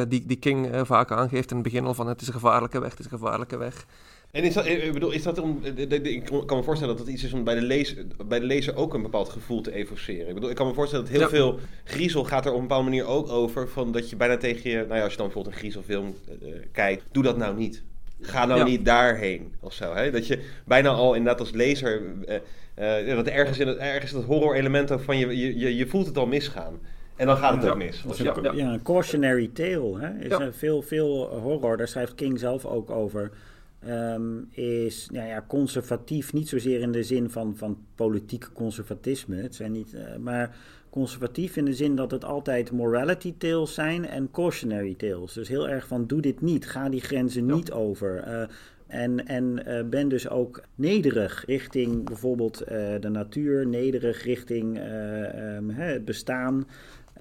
die, die King vaak aangeeft in het begin al van het is een gevaarlijke weg, het is een gevaarlijke weg. En is dat, ik bedoel, is dat om, ik kan me voorstellen dat dat iets is om bij de, lezer, bij de lezer ook een bepaald gevoel te evoceren. Ik bedoel, ik kan me voorstellen dat heel veel griezel gaat er op een bepaalde manier ook over, van dat je bijna tegen je, nou ja, als je dan bijvoorbeeld een griezelfilm kijkt, doe dat nou niet. Ga nou niet daarheen of zo. Hè? Dat je bijna al inderdaad als lezer, dat ergens in het, ergens dat horror element ook van je, je, je voelt het al misgaan. En dan gaat het ook mis. Ja, ja, een cautionary tale. Hè? Is veel, veel horror, daar schrijft King zelf ook over um, is nou ja, conservatief, niet zozeer in de zin van, van politiek conservatisme. Het zijn niet, uh, maar conservatief in de zin dat het altijd morality tales zijn en cautionary tales. Dus heel erg van doe dit niet, ga die grenzen ja. niet over. Uh, en, en uh, ben dus ook nederig richting bijvoorbeeld uh, de natuur, nederig richting uh, um, het bestaan.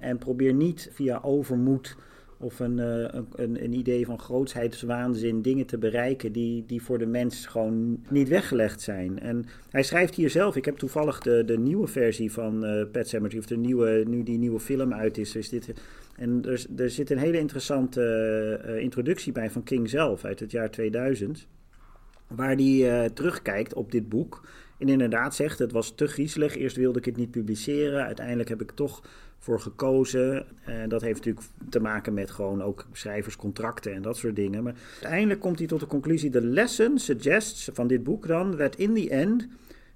En probeer niet via overmoed of een, een, een, idee van grootsheidswaanzin dingen te bereiken die, die voor de mens gewoon niet weggelegd zijn. En hij schrijft hier zelf, ik heb toevallig de, de nieuwe versie van uh, Pet Cemetery, of de nieuwe, nu die nieuwe film uit is, is dit... En er, er zit een hele interessante uh, introductie bij van King zelf uit het jaar 2000, waar hij terugkijkt op dit boek en inderdaad zegt, het was te griezelig, eerst wilde ik het niet publiceren, uiteindelijk heb ik toch voor gekozen. En dat heeft natuurlijk te maken met gewoon ook schrijverscontracten en dat soort dingen. Maar uiteindelijk komt hij tot de conclusie: The lesson suggests van dit boek dan that in the end.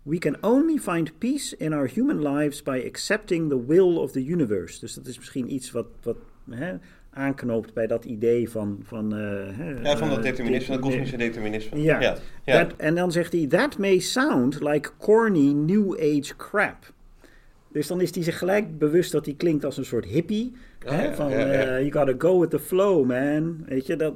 We can only find peace in our human lives by accepting the will of the universe. Dus dat is misschien iets wat, wat hè, aanknoopt bij dat idee van... van uh, ja, van dat determinisme, dat kosmische determinisme. Ja. ja, ja. That, en dan zegt hij, that may sound like corny new age crap. Dus dan is hij zich gelijk bewust dat hij klinkt als een soort hippie. hè? Van, uh, you gotta go with the flow, man. Weet je, dat...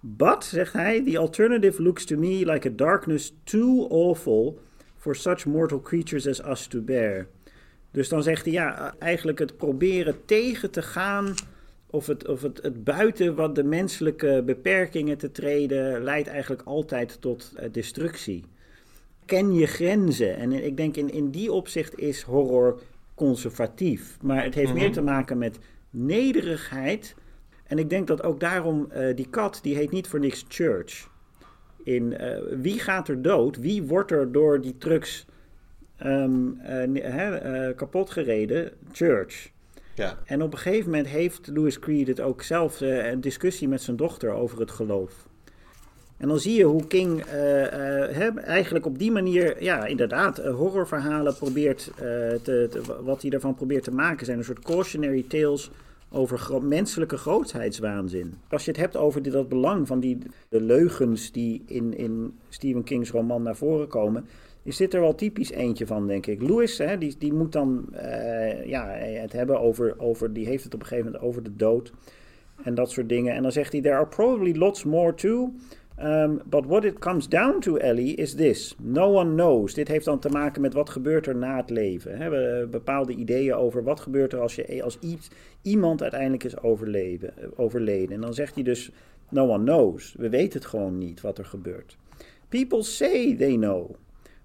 But, zegt hij, the alternative looks to me like a darkness too awful for such mortal creatures as us to bear. Dus dan zegt hij, ja, eigenlijk het proberen tegen te gaan... of het, of het, het buiten wat de menselijke beperkingen te treden... leidt eigenlijk altijd tot uh, destructie ken je grenzen. En ik denk in, in die opzicht is horror conservatief. Maar het heeft meer te maken met nederigheid. En ik denk dat ook daarom uh, die kat, die heet niet voor niks Church. In, uh, wie gaat er dood? Wie wordt er door die trucks um, uh, kapot gereden? Church. Ja. En op een gegeven moment heeft Louis Creed het ook zelf een discussie met zijn dochter over het geloof. En dan zie je hoe King uh, uh, eigenlijk op die manier, ja, inderdaad, uh, horrorverhalen probeert te, te, wat hij daarvan probeert te maken, zijn een soort cautionary tales over menselijke grootheidswaanzin. Als je het hebt over dat belang van die de leugens die in, in Stephen King's roman naar voren komen, is dit er wel typisch eentje van, denk ik. Lewis, hè, die, die moet dan ja, het hebben over, over, die heeft het op een gegeven moment over de dood en dat soort dingen. En dan zegt hij, there are probably lots more too. Um, but what it comes down to, Ellie, is this. No one knows. Dit heeft dan te maken met wat gebeurt er na het leven. He, we, bepaalde ideeën over wat gebeurt er als, je, als iets, iemand uiteindelijk is overleden, overleden. En dan zegt hij dus, no one knows. We weten het gewoon niet wat er gebeurt. People say they know.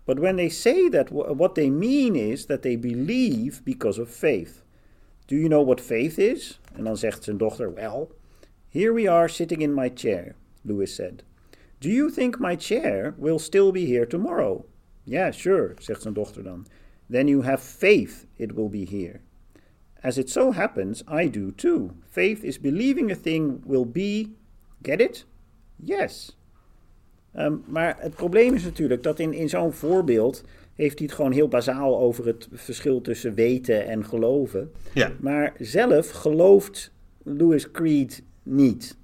But when they say that, what they mean is that they believe because of faith. Do you know what faith is? En dan zegt zijn dochter, well, here we are sitting in my chair, Lewis said. Do you think my chair will still be here tomorrow? Yeah, sure, zegt zijn dochter dan. Then you have faith it will be here. As it so happens, I do too. Faith is believing a thing will be. Get it? Yes. Um, maar het probleem is natuurlijk dat in, in zo'n voorbeeld heeft hij het gewoon heel bazaal over het verschil tussen weten en geloven. Ja. Maar zelf gelooft Louis Creed niet.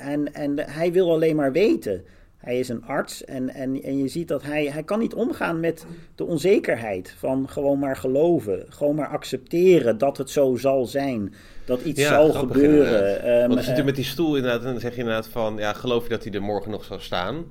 En, en hij wil alleen maar weten. Hij is een arts en, en, en je ziet dat hij, hij kan niet omgaan met de onzekerheid van gewoon maar geloven. Gewoon maar accepteren dat het zo zal zijn. Dat iets zal gebeuren. Um, Want dan zit je met die stoel inderdaad en dan zeg je inderdaad van... Ja, geloof je dat hij er morgen nog zou staan?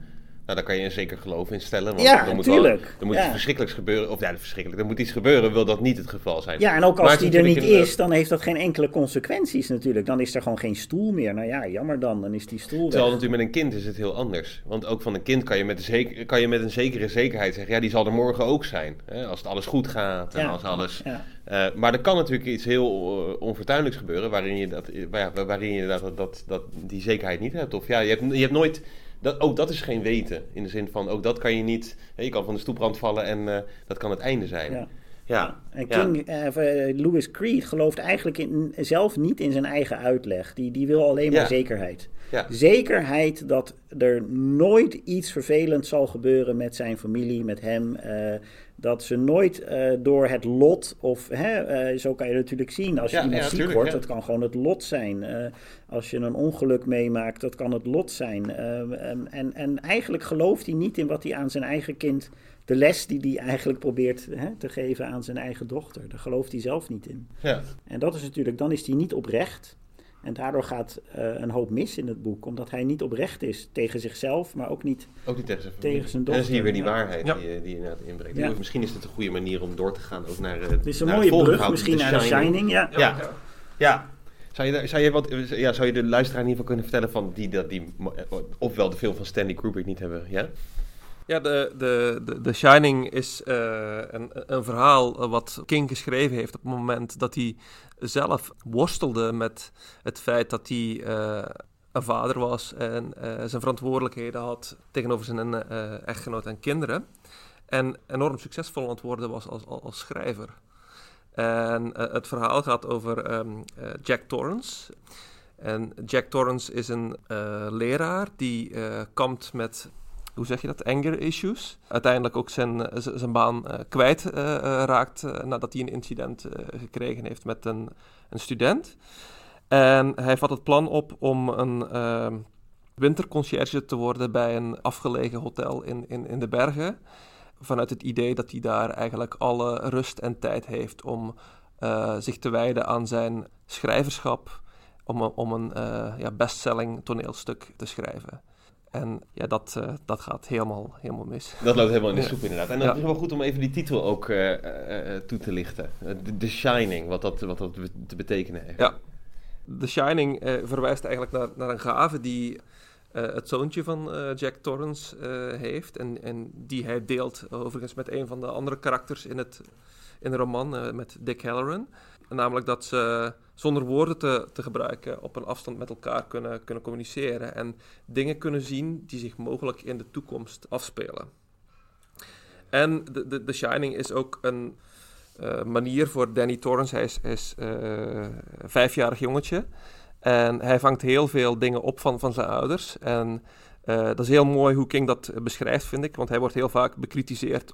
Nou, daar kan je een zeker geloof in stellen. Want Ja, er moet tuurlijk. Wel, er moet Ja. iets verschrikkelijks gebeuren. Of ja, verschrikkelijk. Er moet iets gebeuren, wil dat niet het geval zijn. Ja, en ook als die er niet natuurlijk is, dan heeft dat geen enkele consequenties natuurlijk. Dan is er gewoon geen stoel meer. Nou ja, jammer dan, dan is die stoel Terwijl weg. natuurlijk met een kind is het heel anders. Want ook van een kind kan je met een, zeker, kan je met een zekere zekerheid zeggen... ja, die zal er morgen ook zijn. Hè? Als het alles goed gaat en Ja. als alles... Ja. Eh, maar er kan natuurlijk iets heel eh, onfortuinlijks gebeuren... waarin je, dat, eh, waarin je dat, dat, dat, die zekerheid niet hebt. Of ja, je hebt, je hebt nooit... Dat, ook dat is geen weten. In de zin van, ook dat kan je niet... hè, je kan van de stoeprand vallen en eh, dat kan het einde zijn. Ja. Ja. En Ja. King, eh, of, eh, Louis Creed gelooft eigenlijk in, zelf niet in zijn eigen uitleg. Die, die wil alleen maar Ja. zekerheid. Ja. Zekerheid dat er nooit iets vervelends zal gebeuren met zijn familie, met hem. eh, dat ze nooit eh, door het lot, of hè, eh, zo kan je natuurlijk zien. Als je Ja, iemand ja, ziek tuurlijk, wordt, ja. dat kan gewoon het lot zijn. Eh, als je een ongeluk meemaakt, dat kan het lot zijn. En, en, en eigenlijk gelooft hij niet in wat hij aan zijn eigen kind de les die hij eigenlijk probeert hè, te geven aan zijn eigen dochter. Daar gelooft hij zelf niet in. ja. En dat is natuurlijk, dan is hij niet oprecht. En daardoor gaat eh, een hoop mis in het boek, omdat hij niet oprecht is tegen zichzelf, maar ook niet. Ook niet tegen zijn. Tegen zijn En dan zie je weer die dochter, waarheid Ja. die, je- die inderdaad inbrengt. Ja. Misschien is het een goede manier om door te gaan ook naar eh, Het is een naar mooie volgende brug, misschien naar de Shining. Ja. Ja. Ja. Zou je, zou, je wat, ja, zou je de luisteraar in ieder geval kunnen vertellen van die, dat die ofwel de film van Stanley Kubrick niet hebben? Ja? Ja, de, de, de, Shining is eh, een, een verhaal wat King geschreven heeft op het moment dat hij zelf worstelde met het feit dat hij eh, een vader was en eh, zijn verantwoordelijkheden had tegenover zijn echtgenoot en kinderen. En enorm succesvol aan het worden was als, als, schrijver. En het verhaal gaat over ehm, eh, Jack Torrance. En Jack Torrance is een leraar die kampt met hoe zeg je dat, anger issues. Uiteindelijk ook zijn, eh, zijn baan eh, kwijt eh, raakt nadat hij een incident gekregen heeft met een, een student. En hij vat het plan op om een ehm winterconcierge te worden bij een afgelegen hotel in, in, in de bergen. Vanuit het idee dat hij daar eigenlijk alle rust en tijd heeft om zich te wijden aan zijn schrijverschap. Om, om een ja, bestselling toneelstuk te schrijven. En ja, dat, eh, dat gaat helemaal, helemaal mis. Dat loopt helemaal in de Ja. soep inderdaad. En dat Ja. is wel goed om even die titel ook eh, eh, toe te lichten. The, Shining, wat dat, wat dat te betekenen heeft. Ja. The Shining verwijst eigenlijk naar, naar een gave die het zoontje van Jack Torrance heeft. En, en die hij deelt overigens met een van de andere karakters in, het, in de roman, met Dick Halloran. Namelijk dat ze zonder woorden te, te gebruiken op een afstand met elkaar kunnen, kunnen communiceren. En dingen kunnen zien die zich mogelijk in de toekomst afspelen. En The, The, Shining is ook een eh, manier voor Danny Torrance. Hij is, is eh, een vijfjarig jongetje. En hij vangt heel veel dingen op van, van zijn ouders. En eh, dat is heel mooi hoe King dat beschrijft, vind ik. Want hij wordt heel vaak bekritiseerd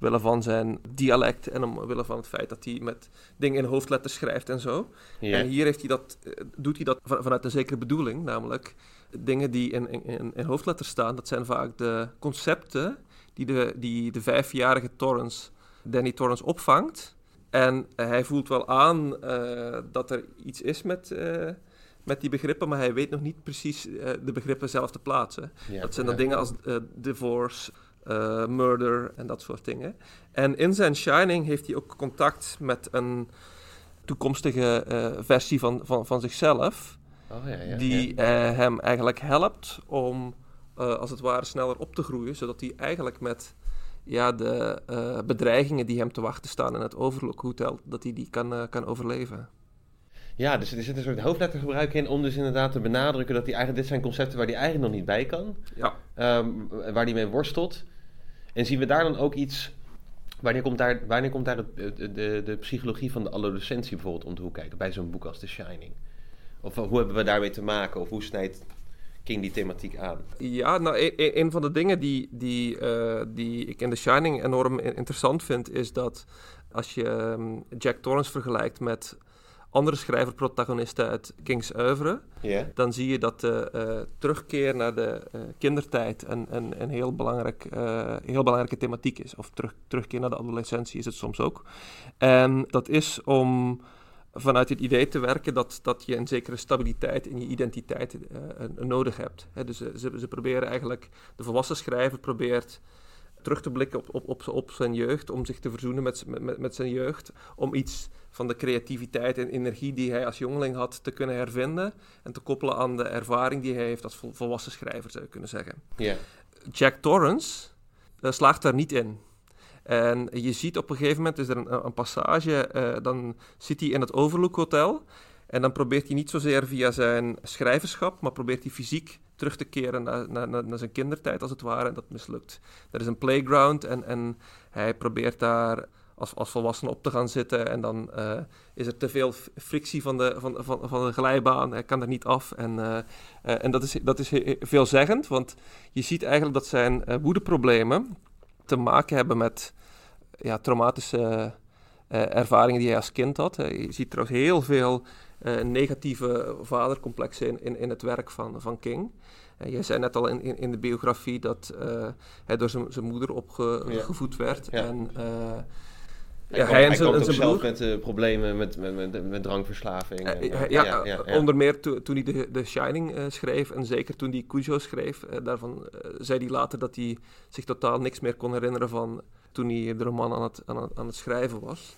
omwille van zijn dialect en omwille van het feit dat hij met dingen in hoofdletters schrijft en zo. En hier heeft hij dat, eh, doet hij dat van- vanuit een zekere bedoeling, namelijk dingen die in, in, hoofdletters staan, dat zijn vaak de concepten die de, die de vijfjarige Torrance, Danny Torrance opvangt. En hij voelt wel aan eh, dat er iets is met, eh, met die begrippen, maar hij weet nog niet precies de begrippen zelf te plaatsen. Ja. Dat zijn dan Ja. dingen als divorce, eh, murder en dat soort dingen. En in zijn Shining heeft hij ook contact met een toekomstige eh, versie van, van, van zichzelf, Oh, ja, ja, die ja. eh, hem eigenlijk helpt om als het ware sneller op te groeien, zodat hij eigenlijk met ja, de bedreigingen die hem te wachten staan in het Overlook Hotel, dat hij die kan, kan overleven. Ja, dus er zit een soort hoofdlettergebruik in om dus inderdaad te benadrukken dat hij eigenlijk, dit zijn concepten waar hij eigenlijk nog niet bij kan. Ja. ehm, waar hij mee worstelt. En zien we daar dan ook iets... Wanneer komt daar, wanneer komt daar de, de psychologie van de adolescentie bijvoorbeeld om de hoek kijken? Bij zo'n boek als The Shining. Of hoe hebben we daarmee te maken? Of hoe snijdt King die thematiek aan? Ja, nou, e- e- een van de dingen die, die, eh, die ik in The Shining enorm interessant vind, is dat als je ehm, Jack Torrance vergelijkt met andere schrijverprotagonisten uit King's oeuvre, dan zie je dat de eh, terugkeer naar de eh, kindertijd een, een, een heel, belangrijk, eh, heel belangrijke thematiek is. Of terug, terugkeer naar de adolescentie is het soms ook. En dat is om vanuit het idee te werken dat, dat je een zekere stabiliteit in je identiteit nodig hebt. dus ze, ze proberen eigenlijk, de volwassen schrijver probeert terug te blikken op, op, op, op zijn jeugd, om zich te verzoenen met, met, met zijn jeugd, om iets van de creativiteit en energie die hij als jongeling had te kunnen hervinden en te koppelen aan de ervaring die hij heeft als volwassen schrijver, zou je kunnen zeggen. Yeah. Jack Torrance uh, slaagt daar niet in. En je ziet op een gegeven moment, is er een, een passage, uh, dan zit hij in het Overlook Hotel en dan probeert hij niet zozeer via zijn schrijverschap, maar probeert hij fysiek terug te keren naar, naar, naar, zijn kindertijd, als het ware. En dat mislukt. Er is een playground en, en hij probeert daar als, als volwassene op te gaan zitten. En dan uh, is er te veel frictie van de, van, van, van de glijbaan. Hij kan er niet af. En, uh, uh, en dat is, dat is veelzeggend, want je ziet eigenlijk dat zijn woedeproblemen te maken hebben met ja, traumatische ervaringen die hij als kind had. Je ziet trouwens heel veel negatieve vadercomplexen in, in, in het werk van, van King. Uh, jij zei net al in, in, in de biografie dat uh, hij door zijn moeder opgevoed ja. werd. Ja. En, uh, ja, hij en zijn, zelf met uh, problemen met, met, met, met drankverslaving. En, uh, ja, ja, onder meer to, toen hij de, de Shining uh, schreef en zeker toen hij Cujo schreef. daarvan zei hij later dat hij zich totaal niks meer kon herinneren van toen hij de roman aan het, aan het, aan het schrijven was.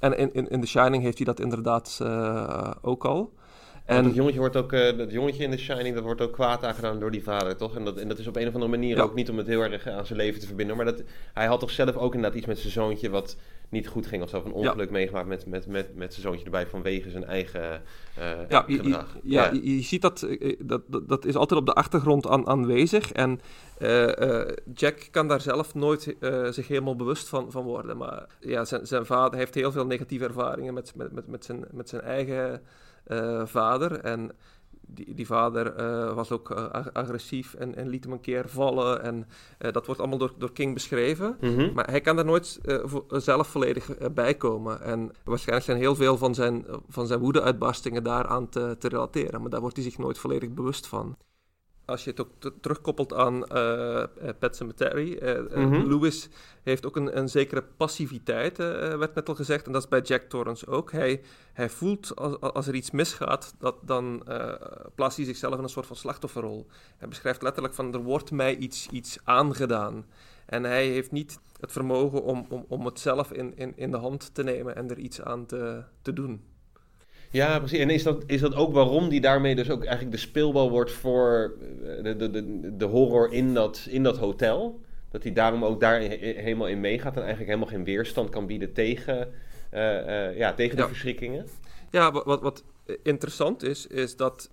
En in, in, in The Shining heeft hij dat inderdaad ook al. En dat jongetje, wordt ook, uh, dat jongetje in The Shining, dat wordt ook kwaad aangedaan door die vader, toch? En dat, en dat is op een of andere manier ook niet om het heel erg aan zijn leven te verbinden. Maar dat, hij had toch zelf ook inderdaad iets met zijn zoontje wat niet goed ging. Of zelf een ongeluk ja. meegemaakt met, met, met, met zijn zoontje erbij vanwege zijn eigen uh, ja, gedrag. Je, ja, ja, je ziet dat, dat, dat, dat is altijd op de achtergrond aan, aanwezig. En uh, Jack kan daar zelf nooit zich helemaal bewust van, van worden. Maar ja, zijn, zijn vader heeft heel veel negatieve ervaringen met, met, met, met, zijn, met zijn eigen vader. En die, die vader uh, was ook uh, agressief en, en, liet hem een keer vallen. En dat wordt allemaal door, door King beschreven. Mm -hmm. Maar hij kan daar nooit zelf volledig bij komen. En waarschijnlijk zijn heel veel van zijn, van zijn woede-uitbarstingen daaraan te, te relateren. Maar daar wordt hij zich nooit volledig bewust van als je het ook terugkoppelt aan uh, Pet Cemetery, uh, mm -hmm. Lewis heeft ook een, een zekere passiviteit, werd net al gezegd, en dat is bij Jack Torrance ook. Hij, hij voelt als, als er iets misgaat, dat, dan plaatst hij zichzelf in een soort van slachtofferrol. Hij beschrijft letterlijk van, er wordt mij iets, iets aangedaan. En hij heeft niet het vermogen om, om, om het zelf in, in, in de hand te nemen en er iets aan te, te doen. Ja, precies. En is dat, is dat ook waarom die daarmee dus ook eigenlijk de speelbal wordt voor de, de, de, de horror in dat, in dat hotel? Dat hij daarom ook daar helemaal in meegaat en eigenlijk helemaal geen weerstand kan bieden tegen, uh, uh, ja, tegen ja. de verschrikkingen? Ja, wat, wat, wat interessant is, is dat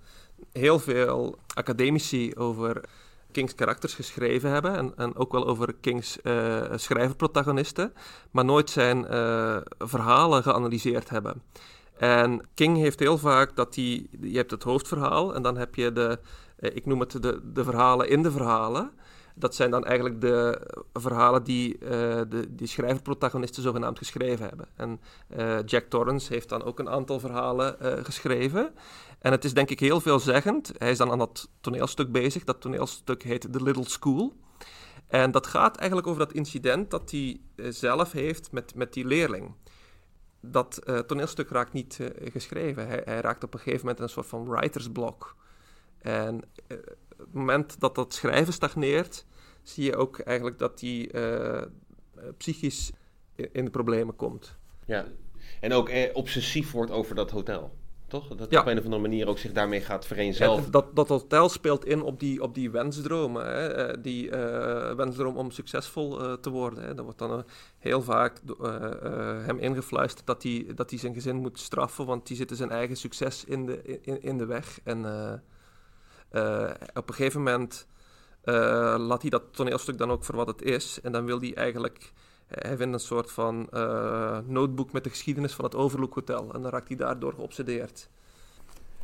heel veel academici over Kings karakters geschreven hebben en, en ook wel over Kings uh, schrijverprotagonisten, maar nooit zijn verhalen geanalyseerd hebben. En King heeft heel vaak dat hij, je hebt het hoofdverhaal en dan heb je de, ik noem het de, de verhalen in de verhalen. Dat zijn dan eigenlijk de verhalen die uh, de die schrijverprotagonisten zogenaamd geschreven hebben. En uh, Jack Torrance heeft dan ook een aantal verhalen geschreven. En het is denk ik heel veelzeggend. Hij is dan aan dat toneelstuk bezig. Dat toneelstuk heet The Little School. En dat gaat eigenlijk over dat incident dat hij zelf heeft met, met die leerling dat uh, toneelstuk raakt niet uh, geschreven. Hij, hij, raakt op een gegeven moment een soort van writersblok. En uh, het moment dat dat schrijven stagneert, zie je ook eigenlijk dat hij psychisch in, in, de problemen komt. Ja, en ook obsessief wordt over dat hotel toch? Dat ja. op een of andere manier ook zich daarmee gaat vereenzelvigen. Dat, dat hotel speelt in op die, op die wensdromen. Hè? Eh, die uh, wensdroom om succesvol uh, te worden. Hè? Dat wordt dan heel vaak hem ingefluisterd dat hij, dat hij zijn gezin moet straffen, want die zitten zijn eigen succes in de, in, in de weg. En op een gegeven moment laat hij dat toneelstuk dan ook voor wat het is. En dan wil hij eigenlijk hij vindt een soort van uh, notebook met de geschiedenis van het Overlook Hotel. En dan raakt hij daardoor geobsedeerd.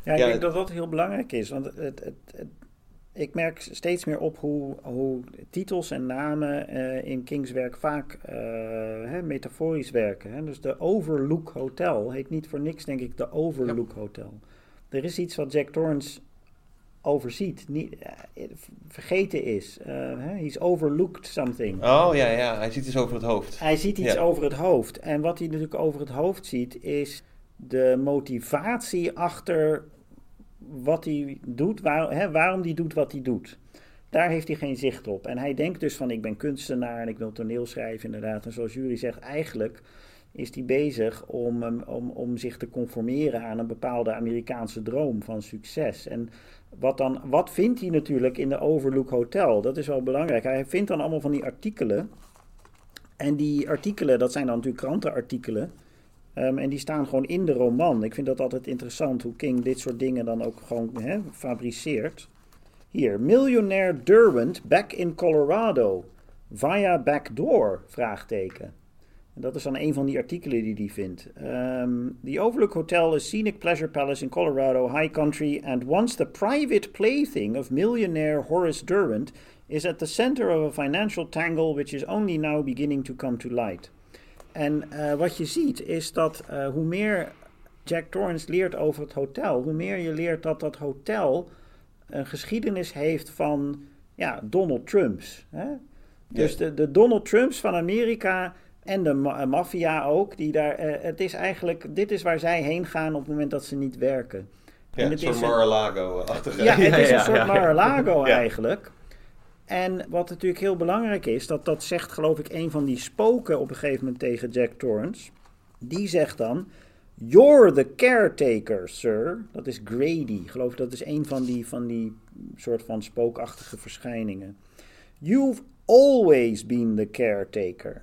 Ja, ik ja, denk dat dat heel belangrijk is. Want het, het, het, ik merk steeds meer op hoe, hoe titels en namen uh, in Kings werk vaak uh, hè, metaforisch werken. Hè. Dus de Overlook Hotel heet niet voor niks, denk ik, de Overlook ja. Hotel. Er is iets wat Jack Torrance overziet, niet, uh, vergeten is. Uh, he's overlooked something. Oh ja, ja, hij ziet iets over het hoofd. Hij ziet iets ja. over het hoofd. En wat hij natuurlijk over het hoofd ziet is de motivatie achter wat hij doet, waar, hè, waarom hij doet wat hij doet. Daar heeft hij geen zicht op. En hij denkt dus van ik ben kunstenaar en ik wil toneel schrijven inderdaad. En zoals jullie zegt, eigenlijk is hij bezig om, om, om zich te conformeren aan een bepaalde Amerikaanse droom van succes. En wat, dan, wat vindt hij natuurlijk in de Overlook Hotel? Dat is wel belangrijk. Hij vindt dan allemaal van die artikelen. En die artikelen, dat zijn dan natuurlijk krantenartikelen. Um, en die staan gewoon in de roman. Ik vind dat altijd interessant hoe King dit soort dingen dan ook gewoon fabriceert. Hier, miljonair Derwent back in Colorado. Via backdoor? Vraagteken. En dat is dan een van die artikelen die hij vindt. Um, the Overlook Hotel is scenic pleasure palace in Colorado, high country, and once the private plaything of millionaire Horace Derwent, is at the center of a financial tangle which is only now beginning to come to light. En uh, wat je ziet is dat uh, hoe meer Jack Torrance leert over het hotel, hoe meer je leert dat dat hotel een geschiedenis heeft van ja, Donald Trumps. Hè? Dus de, de Donald Trumps van Amerika en de ma maffia ook, die daar, uh, het is eigenlijk, dit is waar zij heen gaan op het moment dat ze niet werken. Ja, en een soort Mar-a-Lago-achtige. Ja, het is een soort Mar-a-Lago eigenlijk. En wat natuurlijk heel belangrijk is, dat, dat zegt geloof ik een van die spoken op een gegeven moment tegen Jack Torrance. Die zegt dan, You're the caretaker, sir. Dat is Grady. Ik geloof dat is een van die, van die soort van spookachtige verschijningen. You've always been the caretaker.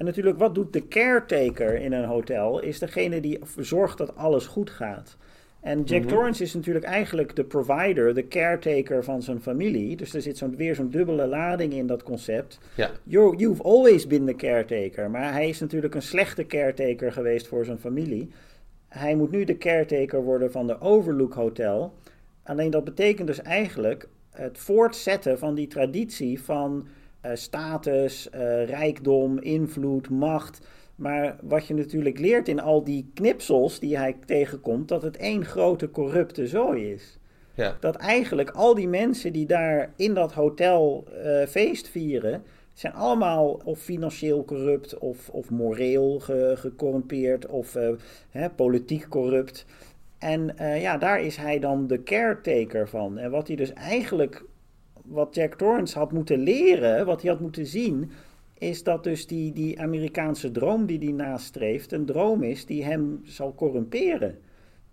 En natuurlijk, wat doet de caretaker in een hotel? Is degene die zorgt dat alles goed gaat. En Jack mm Torrance is natuurlijk eigenlijk de provider, de caretaker van zijn familie. Dus er zit zo'n weer zo'n dubbele lading in dat concept. Ja. you've always been the caretaker. Maar hij is natuurlijk een slechte caretaker geweest voor zijn familie. Hij moet nu de caretaker worden van de Overlook Hotel. Alleen dat betekent dus eigenlijk het voortzetten van die traditie van uh, status, uh, rijkdom, invloed, macht maar wat je natuurlijk leert in al die knipsels die hij tegenkomt, dat het één grote corrupte zooi is. Ja. Dat eigenlijk al die mensen die daar in dat hotel uh, feest vieren, zijn allemaal of financieel corrupt of, of moreel ge, gecorrumpeerd of hè, politiek corrupt. En ja, daar is hij dan de caretaker van. En wat hij dus eigenlijk, wat Jack Torrance had moeten leren, wat hij had moeten zien, is dat dus die, die Amerikaanse droom die hij nastreeft, een droom is die hem zal corrumperen.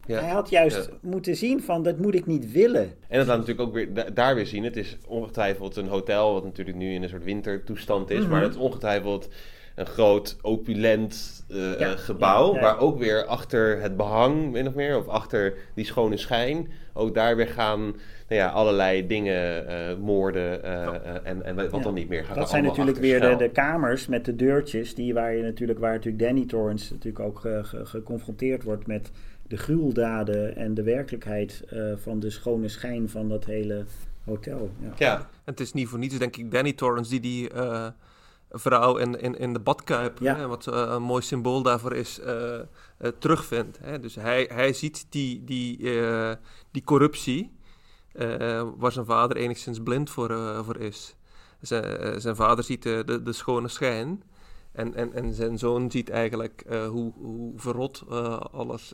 Ja, hij had juist moeten zien van, dat moet ik niet willen. En dat laat natuurlijk ook weer daar weer zien. Het is ongetwijfeld een hotel, wat natuurlijk nu in een soort wintertoestand is, mm -hmm. maar het is ongetwijfeld een groot, opulent uh, ja, gebouw. Waar ook weer achter het behang, min of meer, of achter die schone schijn, ook daar weer gaan nou ja, allerlei dingen, uh, moorden uh, en, en wat dan niet meer. Gaat dat zijn natuurlijk weer de, de, kamers met de deurtjes, die waar je natuurlijk, waar natuurlijk Danny Torrance natuurlijk ook ge, ge, geconfronteerd wordt met de gruweldaden en de werkelijkheid van de schone schijn van dat hele hotel. Ja. ja. Het is niet voor niets, denk ik, Danny Torrance die die vrouw in, in, in de badkuip, ja. hè, wat uh, een mooi symbool daarvoor is, uh, uh, terugvindt. Hè. Dus hij, hij ziet die, die, die corruptie, waar zijn vader enigszins blind voor, voor is. Zijn, zijn vader ziet de, de, de, schone schijn. En, en, en zijn zoon ziet eigenlijk hoe, hoe verrot alles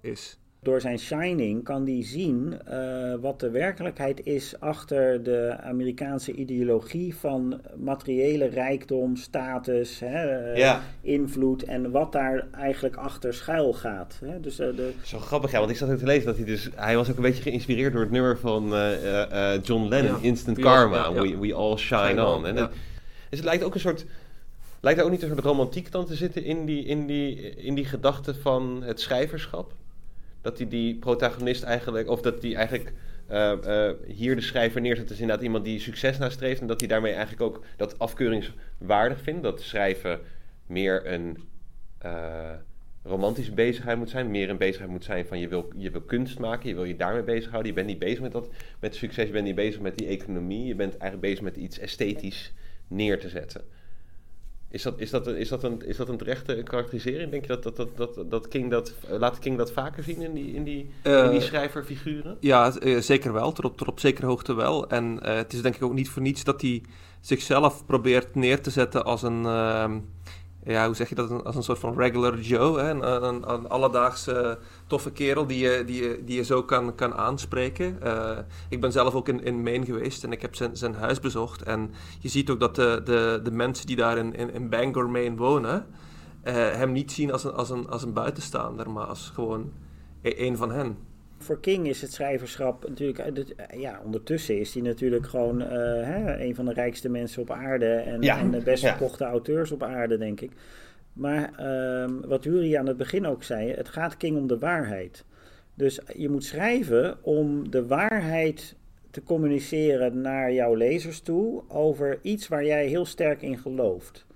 is door zijn Shining kan hij zien uh, wat de werkelijkheid is achter de Amerikaanse ideologie van materiële rijkdom, status, hè, uh, ja. invloed en wat daar eigenlijk achter schuil gaat. Hè. Dus, uh, de... Zo grappig, ja, want ik zat ook te lezen dat hij dus, hij was ook een beetje geïnspireerd door het nummer van John Lennon, ja. Instant Karma, ja, we, we, All Shine, shine On. En het, dus het lijkt ook een soort... Lijkt er ook niet een soort romantiek dan te zitten in die, in die, in die gedachte van het schrijverschap? Dat hij die protagonist eigenlijk, of dat hij eigenlijk uh, uh, hier de schrijver neerzet als inderdaad iemand die succes nastreeft en dat hij daarmee eigenlijk ook dat afkeuringswaardig vindt. Dat schrijven meer een uh, romantische bezigheid moet zijn, meer een bezigheid moet zijn van je wil, je wil kunst maken, je wil je daarmee bezighouden. Je bent niet bezig met dat, met succes, je bent niet bezig met die economie, je bent eigenlijk bezig met iets esthetisch neer te zetten. Is dat, is, dat, is, dat een, is dat een terechte karakterisering? Denk je dat, dat, dat, dat, dat King dat, laat King dat vaker zien in die, in die, uh, in die schrijverfiguren? Ja, uh, zeker wel. Tot op, tot op zekere hoogte wel. En uh, het is denk ik ook niet voor niets dat hij zichzelf probeert neer te zetten als een, ehm, ja, hoe zeg je dat, als een soort van regular Joe, hè? Een, een, alledaagse toffe kerel die je, die je, die je zo kan, kan aanspreken. Uh, ik ben zelf ook in, in Maine geweest en ik heb zijn, zijn huis bezocht. En je ziet ook dat de, de, de mensen die daar in, in, Bangor, Maine wonen, uh, hem niet zien als een, als, een, als een buitenstaander, maar als gewoon e-, een van hen voor King is het schrijverschap natuurlijk, eh, ja, ondertussen is hij natuurlijk gewoon uh, hè, een van de rijkste mensen op aarde en, en de best verkochte auteurs op aarde, denk ik. Maar uh, wat Jury aan het begin ook zei, het gaat King om de waarheid. Dus je moet schrijven om de waarheid te communiceren naar jouw lezers toe over iets waar jij heel sterk in gelooft.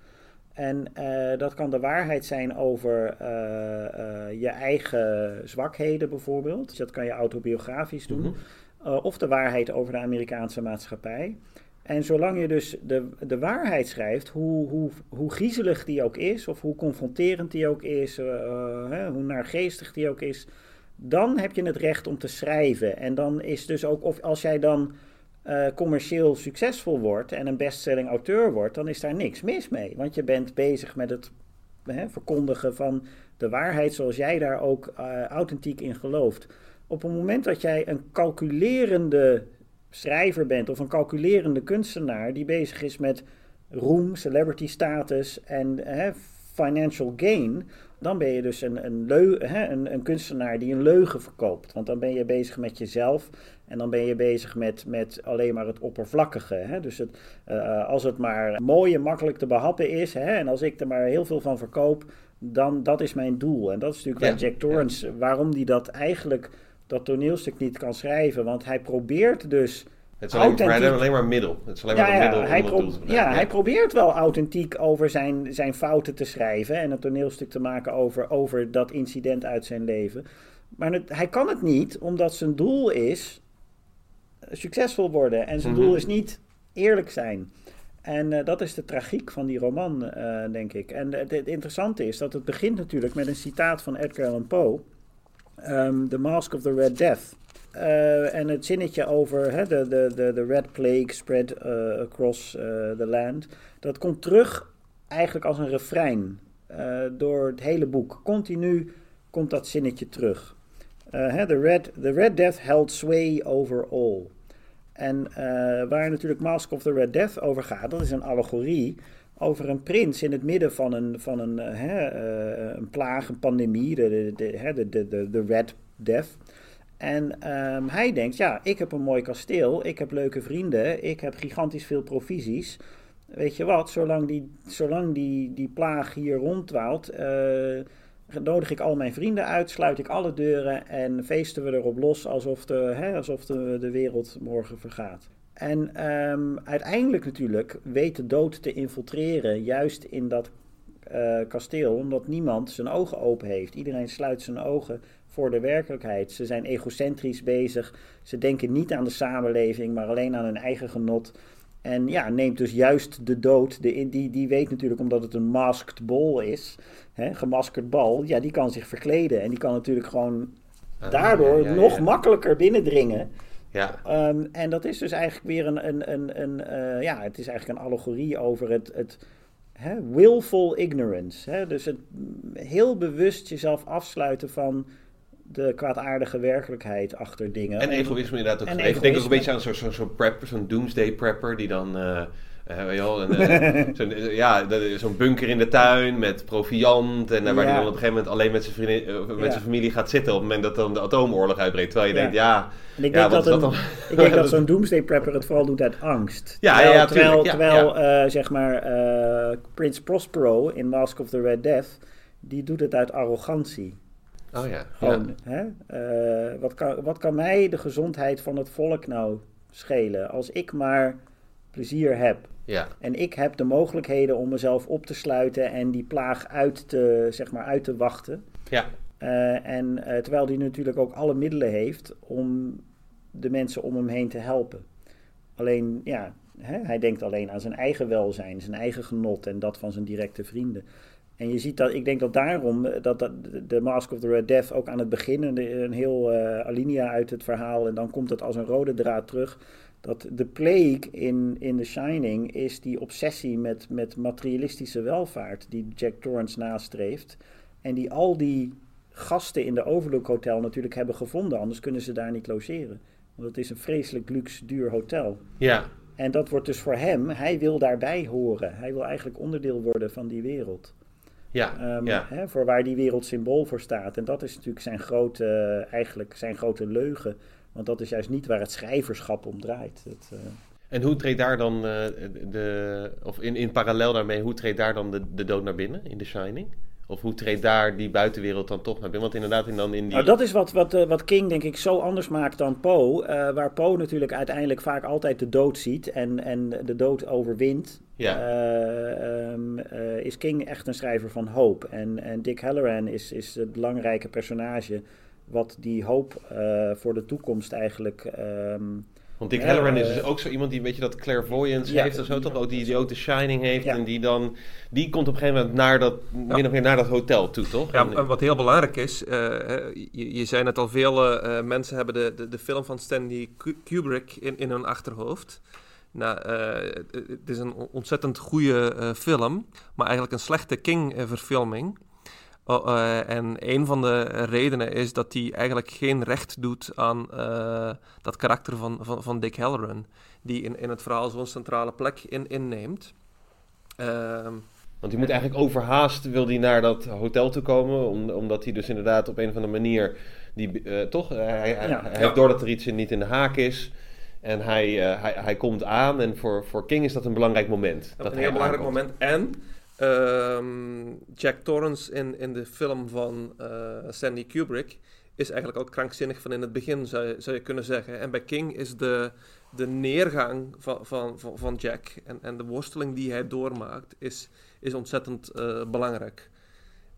En uh, dat kan de waarheid zijn over uh, uh, je eigen zwakheden bijvoorbeeld. Dus dat kan je autobiografisch doen. Mm -hmm. of de waarheid over de Amerikaanse maatschappij. En zolang je dus de, de waarheid schrijft, hoe, hoe, hoe griezelig die ook is, of hoe confronterend die ook is, hè, hoe naargeestig die ook is, dan heb je het recht om te schrijven. En dan is dus ook, of als jij dan uh, commercieel succesvol wordt en een bestselling auteur wordt, dan is daar niks mis mee. Want je bent bezig met het hè, verkondigen van de waarheid zoals jij daar ook uh, authentiek in gelooft. Op het moment dat jij een calculerende schrijver bent of een calculerende kunstenaar die bezig is met roem, celebrity status en hè, financial gain, dan ben je dus een, een, leu, hè, een, een, kunstenaar die een leugen verkoopt. Want dan ben je bezig met jezelf en dan ben je bezig met, met alleen maar het oppervlakkige. Hè? Dus het, uh, als het maar mooi en makkelijk te behappen is hè, en als ik er maar heel veel van verkoop, dan dat is mijn doel. En dat is natuurlijk ja, Jack Torrance, ja. waarom die dat eigenlijk, dat toneelstuk niet kan schrijven. Want hij probeert dus het is alleen, alleen maar middel. Het is alleen ja, maar een middel hij, ja, hij probeert wel authentiek over zijn, zijn fouten te schrijven en een toneelstuk te maken over, over dat incident uit zijn leven. Maar het, hij kan het niet, omdat zijn doel is succesvol worden. En zijn mm -hmm. doel is niet eerlijk zijn. En uh, dat is de tragiek van die roman, uh, denk ik. En het, het, interessante is dat het begint natuurlijk met een citaat van Edgar Allan Poe. Um, The Mask of the Red Death. Uh, en het zinnetje over de the, the, the Red Plague spread across the land. Dat komt terug eigenlijk als een refrein door het hele boek. Continu komt dat zinnetje terug. the, red, the Red Death held sway over all. En waar natuurlijk Mask of the Red Death over gaat, dat is een allegorie over een prins in het midden van een, van een, een plaag, een pandemie, de, de, de, de, de, de Red Death. En um, hij denkt, ja, ik heb een mooi kasteel, ik heb leuke vrienden, ik heb gigantisch veel provisies. Weet je wat, zolang die, zolang die, die plaag hier ronddwaalt, nodig ik al mijn vrienden uit, sluit ik alle deuren en feesten we erop los alsof de, hè, alsof de, wereld morgen vergaat. En um, uiteindelijk natuurlijk weet de dood te infiltreren, juist in dat uh, kasteel, omdat niemand zijn ogen open heeft. Iedereen sluit zijn ogen voor de werkelijkheid. Ze zijn egocentrisch bezig. Ze denken niet aan de samenleving, maar alleen aan hun eigen genot. En ja, neemt dus juist de dood. De, die, die weet natuurlijk, omdat het een masked ball is, hè, gemaskerd bal, ja, die kan zich verkleden. En die kan natuurlijk gewoon ah, daardoor ja, ja, nog makkelijker binnendringen. Ja. Um, en dat is dus eigenlijk weer een, een, een, een uh, ja, het is eigenlijk een allegorie over het, het hè, willful ignorance. Hè? Dus het heel bewust jezelf afsluiten van de kwaadaardige werkelijkheid achter dingen. En egoïsme inderdaad ook. Ik denk ook een beetje aan zo'n zo, zo prepper, zo'n doomsday prepper die dan... Uh, uh, zo'n ja, zo'n bunker in de tuin met proviant. En waar ja. hij dan op een gegeven moment alleen met zijn, vriendin, met ja. zijn familie gaat zitten. op het moment dat dan de atoomoorlog uitbreekt. Terwijl je ja. denkt, ja. En ik denk dat, een, dat ik denk dat zo'n doomsday prepper het vooral doet uit angst. Ja, terwijl, ja, terwijl, terwijl uh, zeg maar, Prince Prospero in Mask of the Red Death. die doet het uit arrogantie. Oh ja. Gewoon, Hè? Uh, wat, kan, wat kan mij de gezondheid van het volk nou schelen? Als ik maar plezier heb. Ja. En ik heb de mogelijkheden om mezelf op te sluiten en die plaag uit te, zeg maar, uit te wachten. Ja. Uh, en uh, terwijl hij natuurlijk ook alle middelen heeft om de mensen om hem heen te helpen. Alleen, ja, hè, hij denkt alleen aan zijn eigen welzijn, zijn eigen genot en dat van zijn directe vrienden. En je ziet dat, ik denk dat daarom eh, dat, dat de Mask of the Red Death ook aan het begin een, een heel uh, alinea uit het verhaal en dan komt het als een rode draad terug. Dat de plague in, in The Shining is die obsessie met, met materialistische welvaart die Jack Torrance nastreeft. En die al die gasten in de Overlook Hotel natuurlijk hebben gevonden, anders kunnen ze daar niet logeren. Want het is een vreselijk luxe, duur hotel. Ja, En dat wordt dus voor hem, hij wil daarbij horen. Hij wil eigenlijk onderdeel worden van die wereld. Ja, Ehm, ja. hè, voor waar die wereld symbool voor staat. En dat is natuurlijk zijn grote, eh, eigenlijk zijn grote leugen. Want dat is juist niet waar het schrijverschap om draait. Het, eh, En hoe treedt daar dan eh, de, of in, in parallel daarmee, hoe treedt daar dan de, de dood naar binnen in The Shining? Of hoe treedt daar die buitenwereld dan toch naar binnen? Want inderdaad, in dan in die... Nou, dat is wat, wat, wat King denk ik zo anders maakt dan Poe. waar Poe natuurlijk uiteindelijk vaak altijd de dood ziet en, en de dood overwint. Ja. eh, ehm, eh, is King echt een schrijver van hoop. En, en Dick Halloran is, is het belangrijke personage wat die hoop eh, voor de toekomst eigenlijk... ehm, Want Dick Ja, Halloran is dus ook zo iemand die een beetje dat clairvoyance Ja. heeft of zo, toch? Ook die, die ook The Shining heeft Ja. en die dan... Die komt op een gegeven moment naar dat, min of meer naar dat hotel toe, toch? Ja, En- wat heel belangrijk is, eh, hè, je, je zei net al, vele eh, mensen hebben de, de, de film van Stanley Ku- Kubrick in, in hun achterhoofd. Nou, eh, het is een ontzettend goede eh, film, maar eigenlijk een slechte King-verfilming. en een van de redenen is dat hij eigenlijk geen recht doet aan eh, dat karakter van, van, van Dick Halloran, die in, in het verhaal zo'n centrale plek in, inneemt. Ehm, Want hij moet eigenlijk overhaast, wil hij naar dat hotel toe komen, om, omdat hij dus inderdaad op een of andere manier, die, eh, toch, hij, hij, Ja. hij heeft door dat er iets in- niet in de haak is. En hij, eh, hij, hij komt aan en voor, voor King is dat een belangrijk moment. Dat dat een heel belangrijk aankomt. moment. En ehm, Jack Torrance in, in de film van eh, Stanley Kubrick is eigenlijk ook krankzinnig van in het begin, zou je, zou je kunnen zeggen. En bij King is de, de neergang van, van, van, van Jack en, en de worsteling die hij doormaakt, is, is ontzettend eh, belangrijk.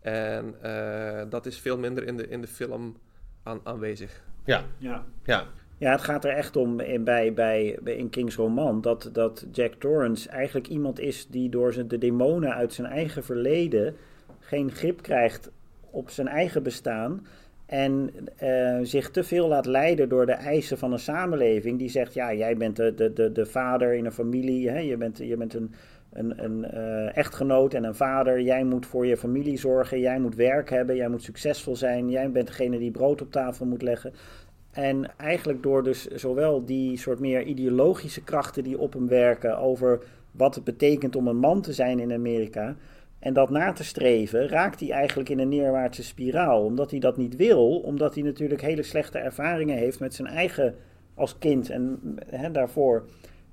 En eh, dat is veel minder in de, in de film aan, aanwezig. Ja, ja. ja, Ja, het gaat er echt om in, bij, bij, in King's roman dat, dat Jack Torrance eigenlijk iemand is die door de demonen uit zijn eigen verleden geen grip krijgt op zijn eigen bestaan. En eh, zich te veel laat leiden door de eisen van een samenleving. Die zegt, ja, jij bent de, de, de, de vader in een familie. Hè? Je bent, je bent een, een, een eh, echtgenoot en een vader. Jij moet voor je familie zorgen. Jij moet werk hebben. Jij moet succesvol zijn. Jij bent degene die brood op tafel moet leggen. En eigenlijk door dus zowel die soort meer ideologische krachten die op hem werken over wat het betekent om een man te zijn in Amerika. En dat na te streven, raakt hij eigenlijk in een neerwaartse spiraal. Omdat hij dat niet wil, omdat hij natuurlijk hele slechte ervaringen heeft met zijn eigen als kind en hè, daarvoor.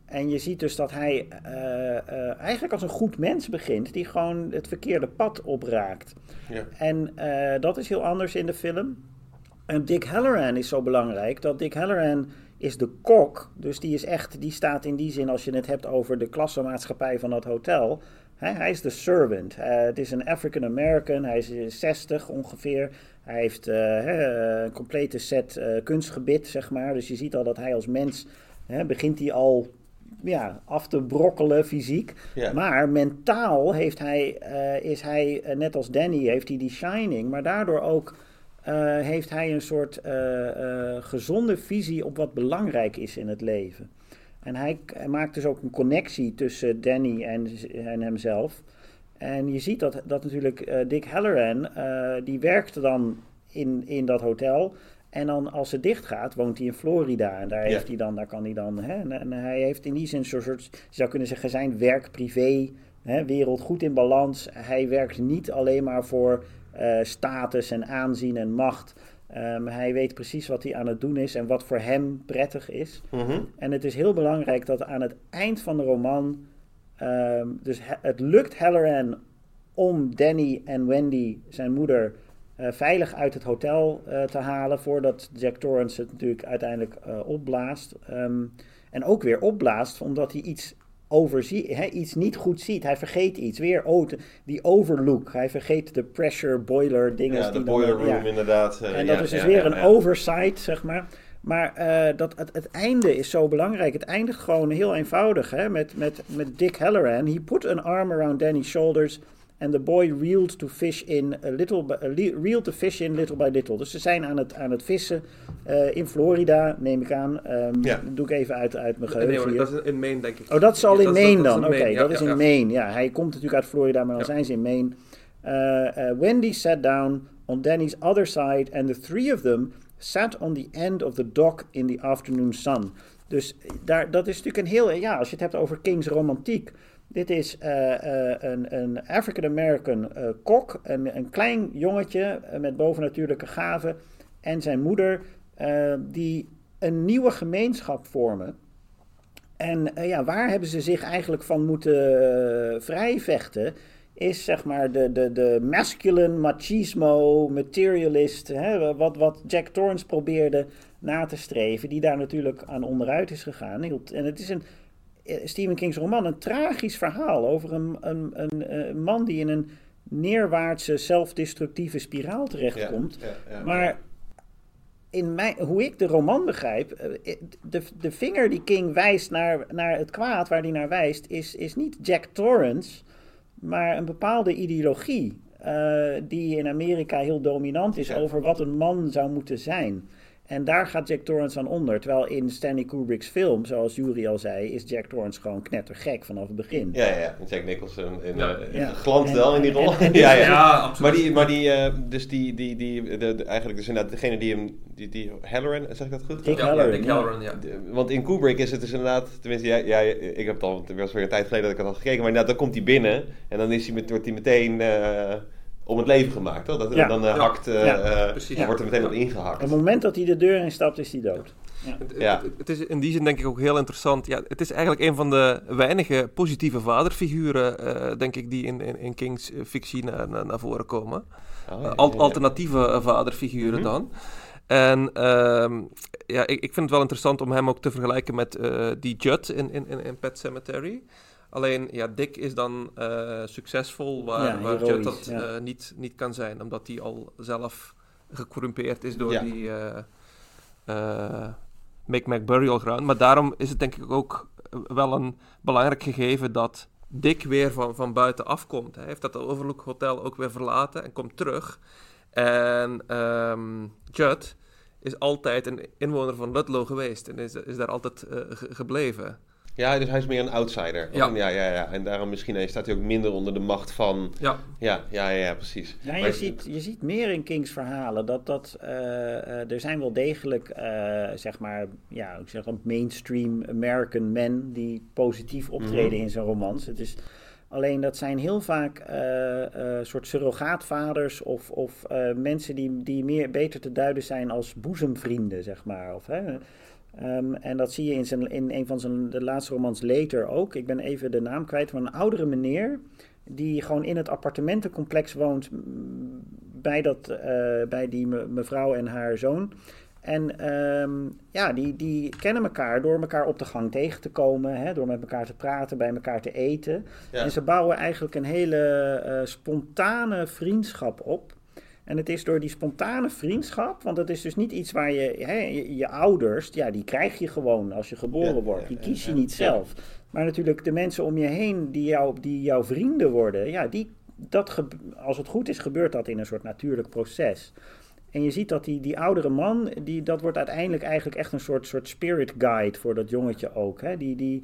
En je ziet dus dat hij eh, eh, eigenlijk als een goed mens begint, die gewoon het verkeerde pad opraakt. ja. En eh, dat is heel anders in de film. En Dick Halloran is zo belangrijk dat Dick Halloran is de kok. Dus die is echt, die staat in die zin als je het hebt over de klassenmaatschappij van dat hotel. Hè, hij is de servant. Eh, het is een African American. Hij is eh, 60 ongeveer. Hij heeft eh, hè, een complete set eh, kunstgebit, zeg maar. Dus je ziet al dat hij als mens hè, begint hij al ja, af te brokkelen fysiek. Maar mentaal heeft hij, is hij, net als Danny, heeft hij die shining. Maar daardoor ook heeft hij een soort eh, eh, gezonde visie op wat belangrijk is in het leven. En hij, hij maakt dus ook een connectie tussen Danny en, en hemzelf. En je ziet dat, dat natuurlijk eh, Dick Halloran, eh, die werkt dan in, in dat hotel. En dan als het dicht gaat, woont hij in Florida. En daar, Ja. heeft hij dan, daar kan hij dan. Hè, en, en hij heeft in die zin zo'n soort, je zou kunnen zeggen, zijn werk-privé wereld goed in balans. Hij werkt niet alleen maar voor eh, status en aanzien en macht. Ehm, hij weet precies wat hij aan het doen is en wat voor hem prettig is. Mhm. En het is heel belangrijk dat aan het eind van de roman. ehm, dus he- het lukt Halloran om Danny en Wendy, zijn moeder, eh, veilig uit het hotel eh, te halen. Voordat Jack Torrance het natuurlijk uiteindelijk eh, opblaast. Ehm, en ook weer opblaast omdat hij iets overziet, hè, iets niet goed ziet. Hij vergeet iets. Weer oh, de- die overlook. Hij vergeet de pressure boiler dingen. Ja, de die boiler dan, room ja. inderdaad. eh, En dat ja, is dus ja, weer een oversight, zeg maar. Maar eh, dat, het, het einde is zo belangrijk. Het eindigt gewoon heel eenvoudig hè? Met, met, met Dick Halloran. He put an arm around Danny's shoulders And the boy reeled to fish in a little by, uh, reeled to fish in little by little. Dus ze zijn aan het, aan het vissen uh, in Florida, neem ik aan. Um, Ja. Dat doe ik even uit, uit mijn Nee, geheugen hoor, hier. dat is in Maine, denk ik. Oh, dat is al Ja, in Maine dan. in Oké, ja, dat is ja, in ja. Maine. Ja, hij komt natuurlijk uit Florida, maar dan Ja. zijn ze in Maine. Uh, uh, Wendy sat down on Danny's other side and the three of them sat on the end of the dock in the afternoon sun. Dus daar, dat is natuurlijk een heel... Ja, als je het hebt over Kings romantiek... Dit is uh, uh, een, een African-American uh, kok, een, een klein jongetje met bovennatuurlijke gaven en zijn moeder, die een nieuwe gemeenschap vormen. En ja, waar hebben ze zich eigenlijk van moeten vrijvechten? Is zeg maar de, de, de masculine machismo, materialist, hè, wat, wat Jack Torrance probeerde na te streven, die daar natuurlijk aan onderuit is gegaan. En het is een, Stephen King's roman een tragisch verhaal over een, een, een, een man die in een neerwaartse, zelfdestructieve spiraal terechtkomt. Ja, ja, ja. Maar in mijn, hoe ik de roman begrijp, eh, de, de vinger die King wijst naar, naar het kwaad, waar hij naar wijst, is, is niet Jack Torrance, maar een bepaalde ideologie. Uh, die in Amerika heel dominant is over wat een man zou moeten zijn. En daar gaat Jack Torrance aan onder. Terwijl in Stanley Kubrick's film, zoals Jury al zei, is Jack Torrance gewoon knettergek vanaf het begin. Ja, ja, ja. Jack Nicholson in, Ja. eh, Ja. glanst En- wel in die rol. en- en- ja, ja. Ja, absoluut. Maar die, maar die, eh, dus die, die, die de, de- eigenlijk dus inderdaad degene die hem, die, die Halloran, zeg ik dat goed? Dick Ja, Halloran, Dick. Halloran, ja. De- Want in Kubrick is het dus inderdaad, tenminste, ja, ja, ik heb het al, het was weer een tijd geleden dat ik het had gekeken, maar inderdaad, dan komt hij binnen en dan is hij met, wordt hij meteen eh, om het leven gemaakt, toch? Dat, Ja. Dan eh, hakt, eh, Ja, eh, wordt er meteen op ingehakt. Op het moment dat hij de deur instapt, is hij dood. Het, Ja. het, het is in die zin denk ik ook heel interessant. Ja, het is eigenlijk een van de weinige positieve vaderfiguren, eh, denk ik, die in, in, in Kings fictie naar, naar, naar voren komen. Oh, ja, al- ja, ja. alternatieve vaderfiguren Mhm. dan. En ehm, ja, ik, ik vind het wel interessant om hem ook te vergelijken met eh, die Judd in, in, in, in Pet Cemetery. Alleen, ja, Dick is dan eh, succesvol waar, Ja, waar heroïs, dat ja. eh, niet, niet kan zijn. Omdat hij al zelf gecorrumpeerd is door Ja. die eh eh, Make Mac Burial Ground. Maar daarom is het denk ik ook wel een belangrijk gegeven dat Dick weer van, van buiten afkomt. Hij heeft dat Overlook Hotel ook weer verlaten en komt terug. En ehm Judd is altijd een inwoner van Ludlow geweest en is, is daar altijd ge- gebleven. Ja, dus hij is meer een outsider. Ja. ja, ja, ja. En daarom misschien eh, staat hij ook minder onder de macht van... Ja, Ja, ja, ja, ja, precies. Ja, je, Maar- ziet, je ziet meer in Kings verhalen dat dat. eh, eh, er zijn wel degelijk, eh, zeg maar, ja, ik zeg dan mainstream American men die positief optreden Mhm. in zijn romans. Het is. Alleen dat zijn heel vaak eh, eh, soort surrogaatvaders of, of eh, mensen die, die meer beter te duiden zijn als boezemvrienden, zeg maar. Of, hè. Ehm, en dat zie je in, zijn, in een van zijn de laatste romans Later ook. Ik ben even de naam kwijt van een oudere meneer die gewoon in het appartementencomplex woont bij, dat, eh, bij die me- mevrouw en haar zoon. En ehm, ja, die, die kennen elkaar door elkaar op de gang tegen te komen, hè, door met elkaar te praten, bij elkaar te eten. Ja. En ze bouwen eigenlijk een hele eh, spontane vriendschap op. En het is door die spontane vriendschap, want het is dus niet iets waar je, hè, je, je ouders, ja, die krijg je gewoon als je geboren Ja, wordt. Die ja, kies je niet zelf. Maar natuurlijk de mensen om je heen die, jou, die jouw vrienden worden, ja, die, dat als het goed is, gebeurt dat in een soort natuurlijk proces. En je ziet dat die, die oudere man, die, dat wordt uiteindelijk eigenlijk echt een soort, soort spirit guide voor dat jongetje ook. Hè? Die, die,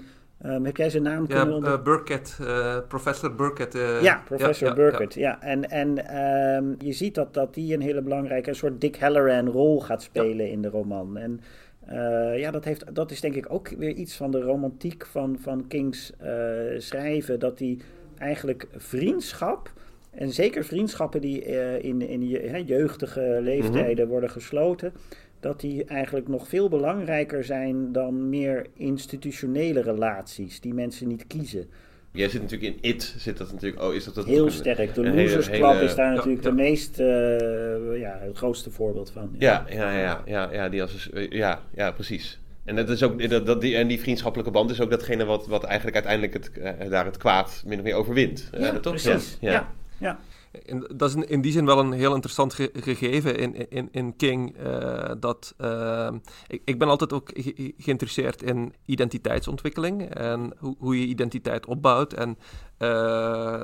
ehm, heb jij zijn naam ja kunnen onder... eh, Burkett, eh, professor Burkett. eh, Ja, professor ja, Burkett. Ja. En, en ehm, je ziet dat, dat die een hele belangrijke, een soort Dick Halloran rol gaat spelen in de roman. En eh, ja, dat, heeft, dat is denk ik ook weer iets van de romantiek van, van Kings eh, schrijven. Dat die eigenlijk vriendschap, en zeker vriendschappen die eh, in, in je, jeugdige leeftijden worden gesloten, dat die eigenlijk nog veel belangrijker zijn dan meer institutionele relaties die mensen niet kiezen. Jij zit natuurlijk in It, zit dat natuurlijk... Oh, is dat dat Heel een- sterk. De hele- Losers Club hele- is daar Ja, natuurlijk ja. de meest, eh, ja, het grootste voorbeeld van. Ja, ja, ja, ja, ja, die als, eh, ja, ja, precies. En, dat is ook, dat, dat, die, en die vriendschappelijke band is ook datgene wat, wat eigenlijk uiteindelijk het, eh, daar het kwaad min of meer overwint. Ja, toch? precies. Ja, Ja. Dat is in, die zin wel een heel interessant ge gegeven in, in, in King. Uh, dat, uh, ik, ik, ben altijd ook ge geïnteresseerd in identiteitsontwikkeling en hoe, hoe je identiteit opbouwt en uh,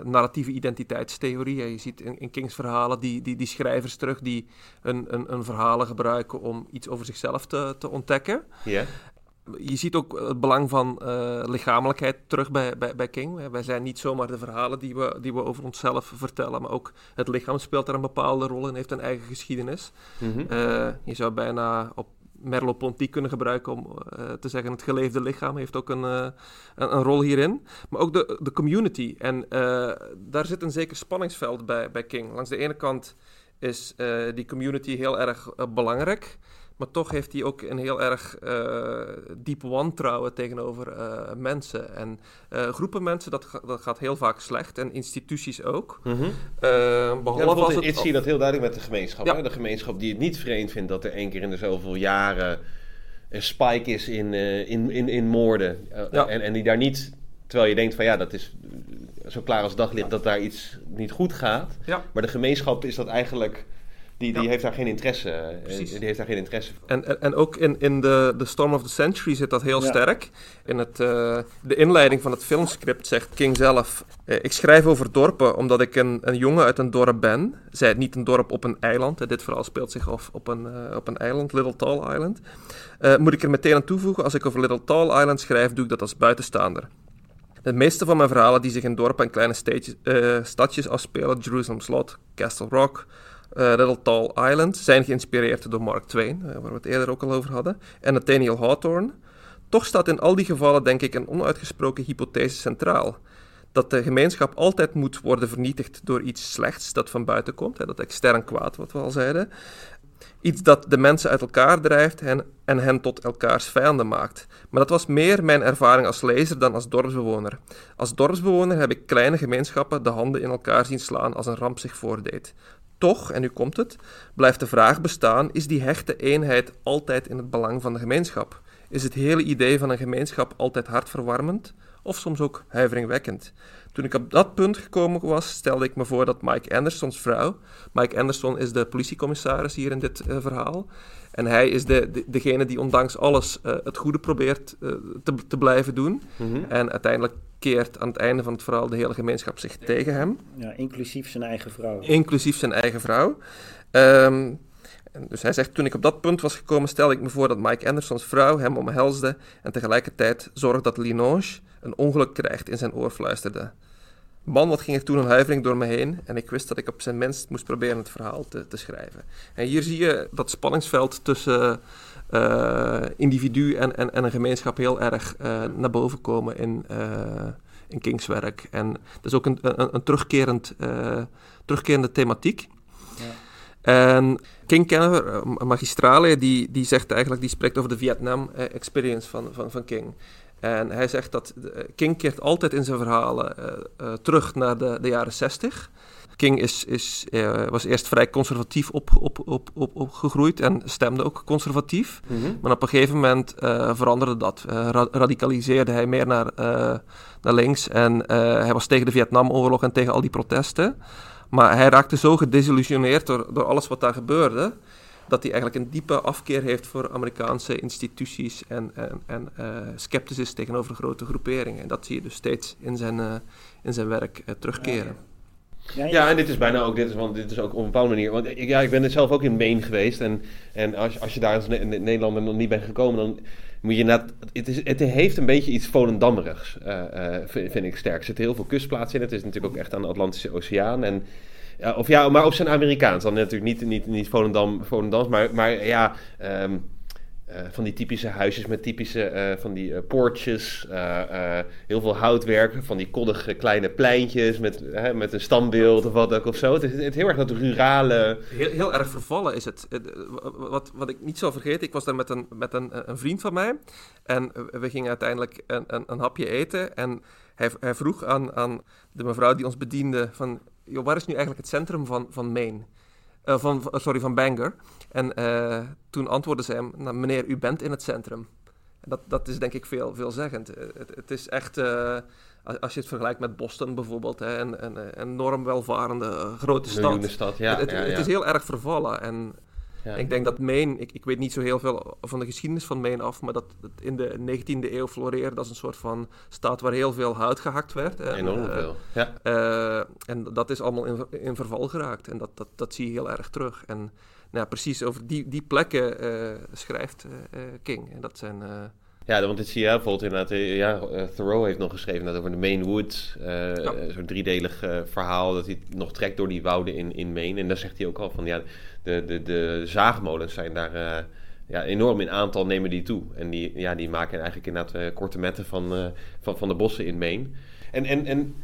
narratieve identiteitstheorie. Je ziet in, in, Kings verhalen die, die, die schrijvers terug die een, een, een verhalen gebruiken om iets over zichzelf te, te ontdekken. Je ziet ook het belang van uh, lichamelijkheid terug bij, bij, bij King. Wij zijn niet zomaar de verhalen die we, die we over onszelf vertellen, maar ook het lichaam speelt daar een bepaalde rol in, heeft een eigen geschiedenis. Mm -hmm. uh, je zou bijna op Merleau-Ponty kunnen gebruiken om uh, te zeggen het geleefde lichaam heeft ook een, een, een, rol hierin. Maar ook de, de community. En daar zit een zeker spanningsveld bij, bij King. Langs de ene kant is die community heel erg belangrijk. Maar toch heeft hij ook een heel erg uh, diep wantrouwen tegenover uh, mensen. En uh, groepen mensen, dat, ga, dat gaat heel vaak slecht. En instituties ook. Mm -hmm. behalve ja, het... Ik zie dat heel duidelijk met de gemeenschap. Ja. Hè? De gemeenschap die het niet vreemd vindt dat er één keer in de zoveel jaren een spike is in, in, in, in moorden. Ja. En, en die daar niet... Terwijl je denkt van ja, dat is zo klaar als daglicht dat daar iets niet goed gaat. Maar de gemeenschap is dat eigenlijk... Die, die Ja. heeft daar geen interesse. Precies. Die heeft daar geen interesse voor. En, en, en ook in, in de, de Storm of the Century zit dat heel Ja. sterk. In het, eh, de inleiding van het filmscript zegt King zelf... eh, ik schrijf over dorpen omdat ik een, een jongen uit een dorp ben. Zij het niet een dorp op een eiland. eh, dit verhaal speelt zich af op een, eh, op een eiland, Little Tall Island. Eh, moet ik er meteen aan toevoegen, als ik over Little Tall Island schrijf, doe ik dat als buitenstaander. De meeste van mijn verhalen die zich in dorpen en kleine steedjes- eh, stadjes afspelen, Jerusalem Slot, Castle Rock, eh, Little Tall Island, zijn geïnspireerd door Mark Twain, eh, waar we het eerder ook al over hadden, en Nathaniel Hawthorne. Toch staat in al die gevallen, denk ik, een onuitgesproken hypothese centraal. Dat de gemeenschap altijd moet worden vernietigd door iets slechts dat van buiten komt, hè, dat extern kwaad, wat we al zeiden. Iets dat de mensen uit elkaar drijft en, en hen tot elkaars vijanden maakt. Maar dat was meer mijn ervaring als lezer dan als dorpsbewoner. Als dorpsbewoner heb ik kleine gemeenschappen de handen in elkaar zien slaan als een ramp zich voordeed. Toch, en nu komt het, blijft de vraag bestaan: is die hechte eenheid altijd in het belang van de gemeenschap? Is het hele idee van een gemeenschap altijd hartverwarmend of soms ook huiveringwekkend? Toen ik op dat punt gekomen was, stelde ik me voor dat Mike Andersons vrouw. Mike Anderson is de politiecommissaris hier in dit eh, verhaal. En hij is de, de- degene die ondanks alles eh, het goede probeert eh, te, te blijven doen. Mhm. En uiteindelijk keert aan het einde van het verhaal de hele gemeenschap zich tegen hem Ja, inclusief zijn eigen vrouw. inclusief zijn eigen vrouw. Ehm, dus hij zegt, toen ik op dat punt was gekomen, stelde ik me voor dat Mike Andersons vrouw hem omhelsde en tegelijkertijd zorgde dat Linoge een ongeluk krijgt in zijn oor fluisterde. Man, wat ging er toen een huivering door me heen en ik wist dat ik op zijn minst moest proberen het verhaal te, te schrijven. En hier zie je dat spanningsveld tussen eh, individu en, en, en een gemeenschap heel erg eh, naar boven komen in, eh, in. En dat is ook een, een, een terugkerend, terugkerende thematiek. En King Kenner, eh, magistrale, die, die zegt eigenlijk, die spreekt over de Vietnam eh, experience van, van, van King. En hij zegt dat eh, King keert altijd in zijn verhalen terug naar de, de jaren 60. King is, is, was eerst vrij conservatief op, op, op, op, opgegroeid en stemde ook conservatief. Mhm. Maar op een gegeven moment veranderde dat. Ra- radicaliseerde hij meer naar, naar links. En hij was tegen de Vietnamoorlog en tegen al die protesten. Maar hij raakte zo gedesillusioneerd door, door alles wat daar gebeurde. Dat hij eigenlijk een diepe afkeer heeft voor Amerikaanse instituties. En, en, en eh, sceptisch is tegenover grote groeperingen. En dat zie je dus steeds in zijn, eh, in zijn werk eh, terugkeren. Ja, Ja, en dit is bijna ook, dit is, want dit is ook op een bepaalde manier. Want ik, ja, ik ben het zelf ook in Maine geweest. En, en als, als je daar als Ne- Ne- Nederlander nog niet bent gekomen, dan moet je net. Het, is, het heeft een beetje iets Volendammerigs, eh, eh, vind, ik sterk. Er zitten heel veel kustplaatsen in. Het is natuurlijk ook echt aan de Atlantische Oceaan. En, ja, of ja, maar op zijn Amerikaans. Dan natuurlijk niet, niet, niet Volendam, Volendams, maar, maar ja. ehm, eh, van die typische huisjes met typische eh, van die eh, poortjes, heel veel houtwerk, van die koddige kleine pleintjes met, met een standbeeld of wat ook of zo. Het is, het heel erg dat rurale. Heel, heel erg vervallen is het. Wat, wat ik niet zal vergeten, ik was daar met een, met een, een vriend van mij. En we gingen uiteindelijk een, een, een hapje eten. En hij, hij vroeg aan, aan de mevrouw die ons bediende van... Joh, waar is nu eigenlijk het centrum van, van Maine? Eh, van, van- sorry, van Bangor. En eh, toen antwoordde ze hem, nou, meneer, u bent in het centrum. En Dat, dat is denk ik veel, veelzeggend. Eh, Het, het is echt... eh, als je het vergelijkt met Boston bijvoorbeeld, hè, een, een, enorm welvarende grote stad. stad ja, het, ja, ja. het, is heel erg vervallen. En Ja. ik denk dat Maine, ik, ik weet niet zo heel veel van de geschiedenis van Maine af, maar dat het in de 19e eeuw floreerde als een soort van staat waar heel veel hout gehakt werd. En, Enorm eh, veel. Ja. eh, en dat is allemaal in, in verval geraakt. En dat, dat, dat zie je heel erg terug. En nou, ja, precies over die, die plekken eh, schrijft King. En dat zijn... Ja, want dit zie je bijvoorbeeld inderdaad. Ja, Thoreau heeft nog geschreven inderdaad over de Maine Woods. Ja. Zo'n driedelig verhaal dat hij nog trekt door die wouden in, in Maine. En daar zegt hij ook al van ja, de, de, de zaagmolens zijn daar eh, ja, enorm in aantal nemen die toe. En die, ja, die maken eigenlijk inderdaad eh, korte metten van, eh, van, van de bossen in Maine. En, en, en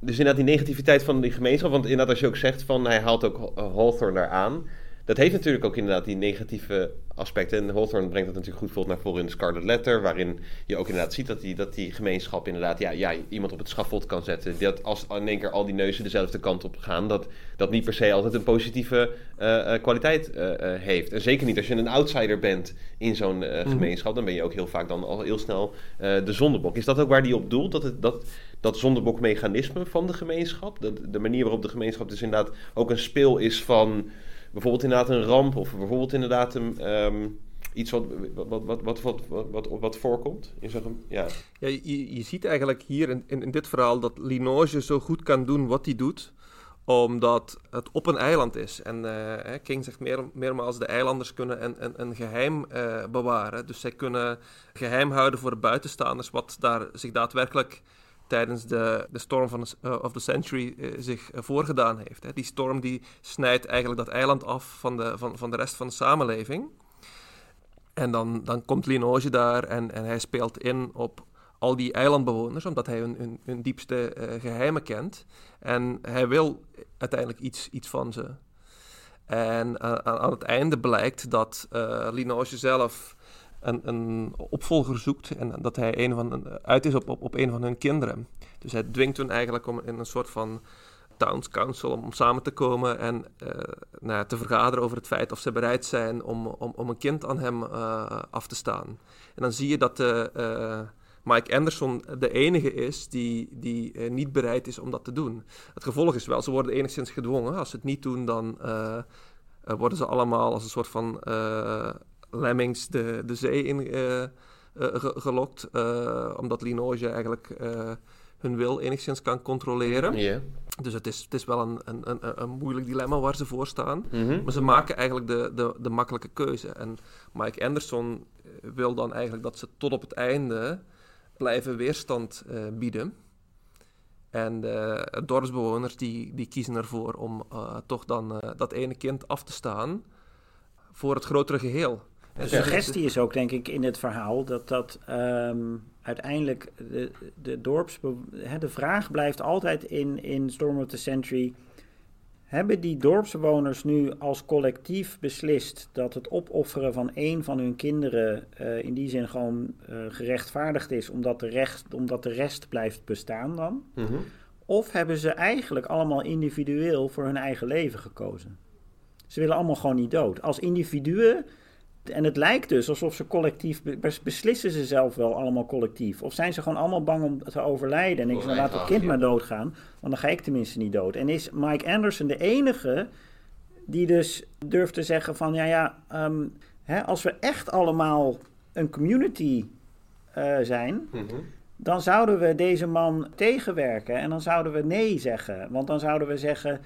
dus inderdaad die negativiteit van die gemeenschap. Want inderdaad als je ook zegt van hij haalt ook Hawthorne daar aan. Dat heeft natuurlijk ook inderdaad die negatieve aspecten. En Hawthorne brengt dat natuurlijk goed bijvoorbeeld naar voren in de Scarlet Letter. Waarin je ook inderdaad ziet dat die, dat die gemeenschap inderdaad ja, ja, iemand op het schafot kan zetten. Dat als in één keer al die neuzen dezelfde kant op gaan. Dat dat niet per se altijd een positieve eh, eh, kwaliteit eh, heeft. En zeker niet als je een outsider bent in zo'n eh, gemeenschap. Dan ben je ook heel vaak dan al heel snel de zondebok. Is dat ook waar die op doelt? Dat, het, dat, dat zondebokmechanisme van de gemeenschap? Dat, de manier waarop de gemeenschap dus inderdaad ook een speel is van bijvoorbeeld inderdaad een ramp of bijvoorbeeld inderdaad ehm, iets wat, wat, wat, wat, wat, wat, wat, voorkomt? Je, ja. Ja, je, je ziet eigenlijk hier in, in, dit verhaal dat Linoge zo goed kan doen wat hij doet omdat het op een eiland is. En eh, King zegt meer, meermaals, de eilanders kunnen een, een, een geheim eh, bewaren. Dus zij kunnen geheim houden voor buitenstaanders wat daar zich daadwerkelijk tijdens de, de storm van eh, of the century eh, zich eh, voorgedaan heeft. Hè. Die storm die snijdt eigenlijk dat eiland af van de, van, van de rest van de samenleving. En dan, dan komt Linoge daar en, en hij speelt in op al die eilandbewoners, omdat hij hun, hun, diepste eh, geheimen kent. En hij wil uiteindelijk iets, iets van ze. En aan, aan het einde blijkt dat Linoge zelf een, een opvolger zoekt en dat hij een van, uit is op, op, op een van hun kinderen. Dus hij dwingt hun eigenlijk om in een soort van Towns Council om, samen te komen en ja, te vergaderen over het feit of ze bereid zijn om, om, om een kind aan hem eh, af te staan. En dan zie je dat eh, Mike Anderson de enige is die, die niet bereid is om dat te doen. Het gevolg is wel, ze worden enigszins gedwongen. Als ze het niet doen, dan worden ze allemaal als een soort van lemmings de, de zee in eh, eh, ge- gelokt, eh, omdat Linoge eigenlijk hun wil enigszins kan controleren. Dus het is, het is wel een, een, een, een moeilijk dilemma waar ze voor staan. Mhm. Maar ze maken eigenlijk de, de, de makkelijke keuze. En Mike Anderson wil dan eigenlijk dat ze tot op het einde blijven weerstand bieden. En de dorpsbewoners die, die kiezen ervoor om toch dan dat ene kind af te staan voor het grotere geheel. De suggestie is ook, denk ik, in het verhaal dat dat ehm, uiteindelijk de, de dorps... Hè, de vraag blijft altijd in, in Storm of the Century... Hebben die dorpsbewoners nu als collectief beslist dat het opofferen van één van hun kinderen eh, in die zin gewoon eh, gerechtvaardigd is omdat de, rest, omdat de rest blijft bestaan dan? Mhm. Of hebben ze eigenlijk allemaal individueel voor hun eigen leven gekozen? Ze willen allemaal gewoon niet dood. Als individuen, en het lijkt dus alsof ze collectief, bes- beslissen ze zelf wel allemaal collectief. Of zijn ze gewoon allemaal bang om te overlijden. En ik zeg, laat het kind ja. maar doodgaan, want dan ga ik tenminste niet dood. En is Mike Anderson de enige die dus durft te zeggen van, ja ja, ehm, hè, als we echt allemaal een community eh, zijn, Mhm. dan zouden we deze man tegenwerken en dan zouden we nee zeggen. Want dan zouden we zeggen,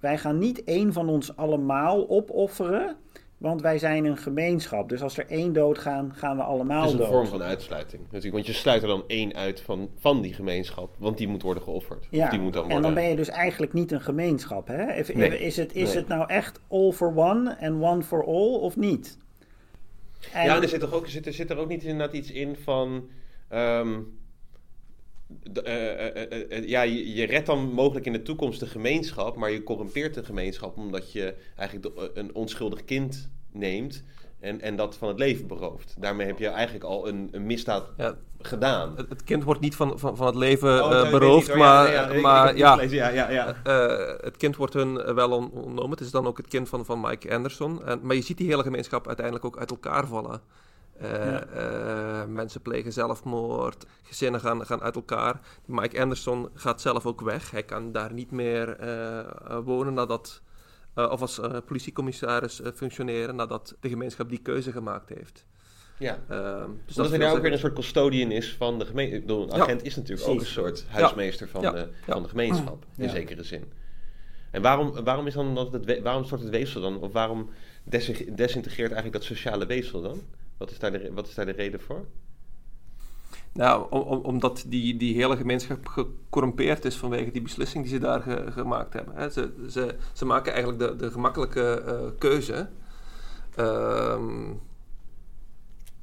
wij gaan niet één van ons allemaal opofferen, want wij zijn een gemeenschap. Dus als er één doodgaan, gaan we allemaal Het is een dood. vorm van uitsluiting. Natuurlijk, want je sluit er dan één uit van, van die gemeenschap, want die moet worden geofferd. Ja, Of die moet dan en worden... dan ben je dus eigenlijk niet een gemeenschap. Hè? If- Nee. Is, het, is Nee. het nou echt all for one en one for all of niet? En- Ja, en er zit, toch ook, zit, er, zit er ook niet inderdaad iets in van... ehm, de- eh, eh, eh, eh, ja, je, je redt dan mogelijk in de toekomst de gemeenschap, maar je corrumpeert de gemeenschap omdat je eigenlijk een onschuldig kind neemt en, en dat van het leven berooft. Daarmee heb je eigenlijk al een, een misdaad Ja, gedaan. het, het kind wordt niet van, van, van het leven Oh, eh, beroofd, niet, maar, Ja, maar het ja. Eh, kind wordt hun eh, wel on- ontnomen. Het is dan ook het kind van, van Mike Anderson. En, maar je ziet die hele gemeenschap uiteindelijk ook uit elkaar vallen. Ja. mensen plegen zelfmoord, gezinnen gaan, gaan uit elkaar. Mike Anderson gaat zelf ook weg. Hij kan daar niet meer wonen nadat, of als politiecommissaris functioneren nadat de gemeenschap die keuze gemaakt heeft. Ja. Um, dus dat, hij nou ook weer een soort custodian is van de gemeenschap. Een agent is natuurlijk ook een soort huismeester van, De, van de gemeenschap, in zekere zin. En waarom, waarom, is dan dat het, waarom stort het weefsel dan? Of waarom desintegreert eigenlijk dat sociale weefsel dan? Wat is daar de, wat is daar de reden voor? Nou, om, omdat die, die hele gemeenschap gecorrumpeerd is vanwege die beslissing die ze daar gemaakt hebben. Ze, ze, ze maken eigenlijk de, de gemakkelijke uh, keuze. Um,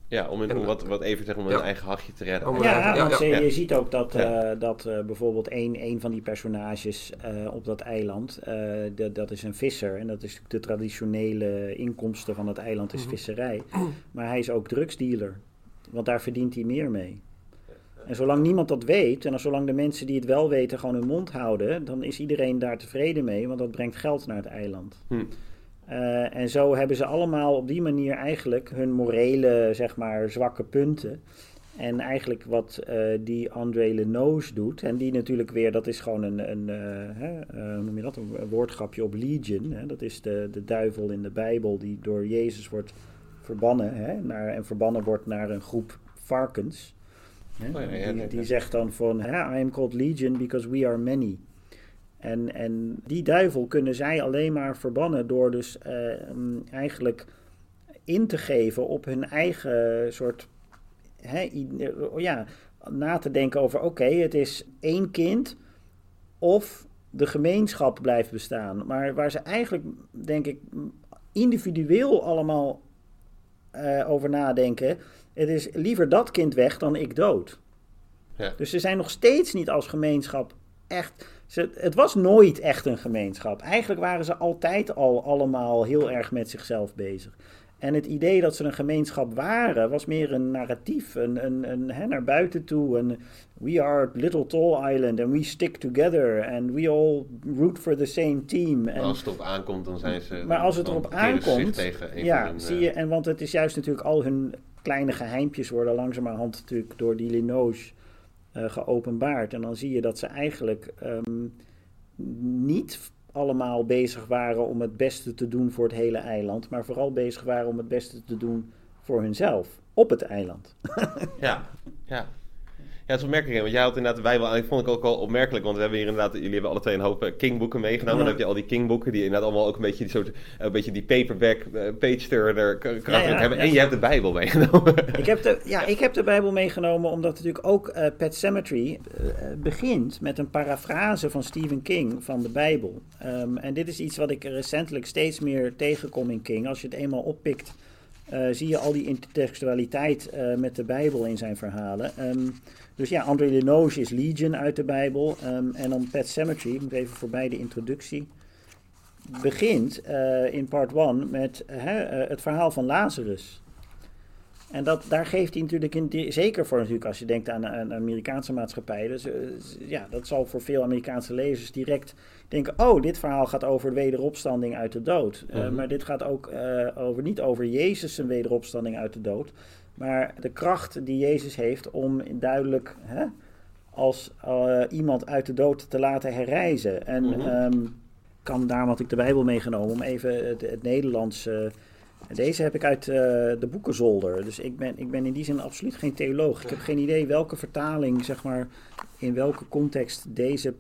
ja, om, een, wat, wat even zeggen, om een eigen hachje te redden. ja, want je ziet ook dat, uh, dat uh, bijvoorbeeld een, een van die personages uh, op dat eiland, de, dat is een visser. En dat is de traditionele inkomsten van het eiland is mhm. visserij. Maar hij is ook drugsdealer, want daar verdient hij meer mee. En zolang niemand dat weet, en zolang de mensen die het wel weten gewoon hun mond houden, dan is iedereen daar tevreden mee, want dat brengt geld naar het eiland. Hm. Uh, en zo hebben ze allemaal op die manier eigenlijk hun morele, zeg maar, zwakke punten. En eigenlijk wat uh, die André Lenoos doet, en die natuurlijk weer, dat is gewoon een, een uh, hoe noem je dat, een woordgrapje op Legion. Hè? Dat is de, de duivel in de Bijbel die door Jezus wordt verbannen. Hè? Naar, en verbannen wordt naar een groep varkens. Hè? Oh ja, die, die, zegt dan van, I am called Legion because we are many. En, en die duivel kunnen zij alleen maar verbannen door dus uh, eigenlijk in te geven op hun eigen soort. ja, na te denken over: oké, het is één kind of de gemeenschap blijft bestaan. Maar waar ze eigenlijk, denk ik, individueel allemaal uh, over nadenken: het is liever dat kind weg dan ik dood. Ja. Dus ze zijn nog steeds niet als gemeenschap echt ze, het was nooit echt een gemeenschap. Eigenlijk waren ze altijd al allemaal heel erg met zichzelf bezig. En het idee dat ze een gemeenschap waren, was meer een narratief, een, een, een, hè, naar buiten toe. Een, we are Little Tall Island and we stick together and we all root for the same team. Maar als het erop aankomt, dan zijn ze. Maar als het erop aankomt, tegen ja, zie je. Eh, en want het is juist natuurlijk al hun kleine geheimpjes worden langzamerhand natuurlijk door die Linoge geopenbaard. En dan zie je dat ze eigenlijk ehm, niet allemaal bezig waren om het beste te doen voor het hele eiland, maar vooral bezig waren om het beste te doen voor hunzelf op het eiland. ja, ja. Ja, het is opmerkelijk. Want jij had inderdaad de Bijbel. En ik vond het ook wel opmerkelijk. Want we hebben hier inderdaad. Jullie hebben alle twee een hoop eh, King-boeken meegenomen. Dan heb je al die King-boeken. Die inderdaad allemaal ook een beetje die, soort, een beetje die paperback, uh, page-turner karakter hebben. En je hebt de Bijbel meegenomen. Ik heb de, ja, ik heb de Bijbel meegenomen. Omdat natuurlijk ook uh, Pet Cemetery begint met een parafrase van Stephen King van de Bijbel. Um, en dit is iets wat ik recentelijk steeds meer tegenkom in King. Als je het eenmaal oppikt. Zie je al die intertextualiteit met de Bijbel in zijn verhalen. Um, dus ja, André Lenoge is Legion uit de Bijbel. Um, en dan Pet Cemetery, ik moet even voorbij de introductie. Begint uh, in part 1 met het verhaal van Lazarus. En dat, daar geeft hij natuurlijk, in, zeker voor natuurlijk als je denkt aan een Amerikaanse maatschappij. Dus, uh, ja, dat zal voor veel Amerikaanse lezers direct denken: oh, dit verhaal gaat over de wederopstanding uit de dood. -huh. Maar dit gaat ook over, niet over Jezus' zijn wederopstanding uit de dood. Maar de kracht die Jezus heeft om duidelijk hè, als iemand uit de dood te laten herrijzen. En mm -hmm. um, kan daarom had ik de Bijbel meegenomen om even het, het Nederlands. Uh, deze heb ik uit uh, de boekenzolder. Dus ik ben, ik ben in die zin absoluut geen theoloog. Ik heb geen idee welke vertaling, zeg maar, in welke context deze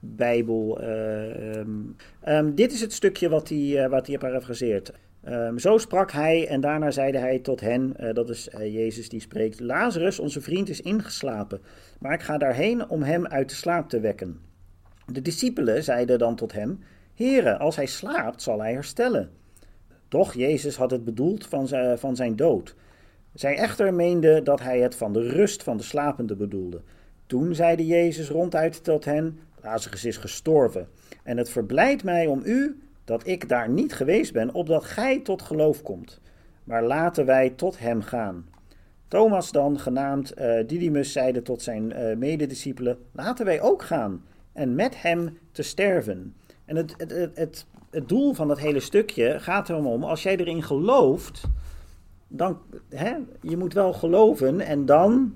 Bijbel. Um, um, dit is het stukje wat hij, wat hij heeft parafraseerd. Um, zo sprak hij en daarna zeide hij tot hen, uh, dat is uh, Jezus die spreekt, Lazarus, onze vriend, is ingeslapen, maar ik ga daarheen om hem uit de slaap te wekken. De discipelen zeiden dan tot hem, Heere, als hij slaapt, zal hij herstellen. Toch, Jezus had het bedoeld van zijn, van zijn dood. Zij echter meende dat hij het van de rust van de slapende bedoelde. Toen zeide Jezus ronduit tot hen, Lazarus is gestorven, en het verblijdt mij om u dat ik daar niet geweest ben, opdat gij tot geloof komt. Maar laten wij tot hem gaan. Thomas dan, genaamd uh, Didymus, zeide tot zijn uh, medediscipelen: Laten wij ook gaan en met hem te sterven. En het, het, het, het, het doel van dat hele stukje gaat erom om, als jij erin gelooft, dan, hè, je moet wel geloven en dan,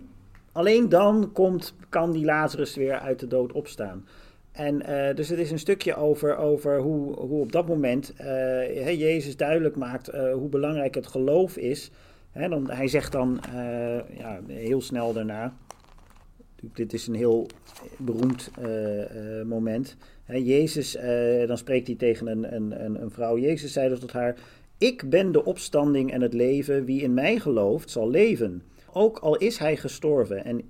alleen dan komt, kan die Lazarus weer uit de dood opstaan. En uh, dus het is een stukje over, over hoe, hoe op dat moment uh, Jezus duidelijk maakt uh, hoe belangrijk het geloof is. Hè, dan, hij zegt dan ja, heel snel daarna, dit is een heel beroemd moment. Hè, Jezus, dan spreekt hij tegen een, een, een, vrouw. Jezus zei dus tot haar: Ik ben de opstanding en het leven. Wie in mij gelooft, zal leven. Ook al is hij gestorven. En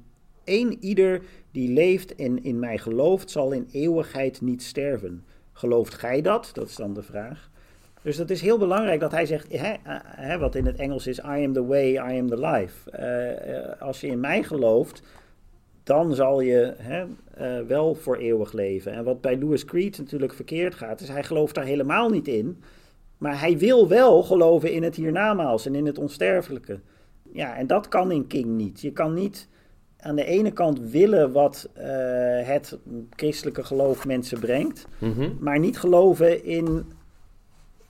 een ieder die leeft en in mij gelooft, zal in eeuwigheid niet sterven. Gelooft gij dat? Dat is dan de vraag. Dus dat is heel belangrijk dat hij zegt, hè, wat in het Engels is, I am the way, I am the life. Uh, als je in mij gelooft, dan zal je uh, wel voor eeuwig leven. En wat bij Louis Creed natuurlijk verkeerd gaat, is hij gelooft daar helemaal niet in. Maar hij wil wel geloven in het hiernamaals en in het onsterfelijke. Ja, en dat kan in King niet. Je kan niet aan de ene kant willen wat uh, het christelijke geloof mensen brengt, Mhm. maar niet geloven in,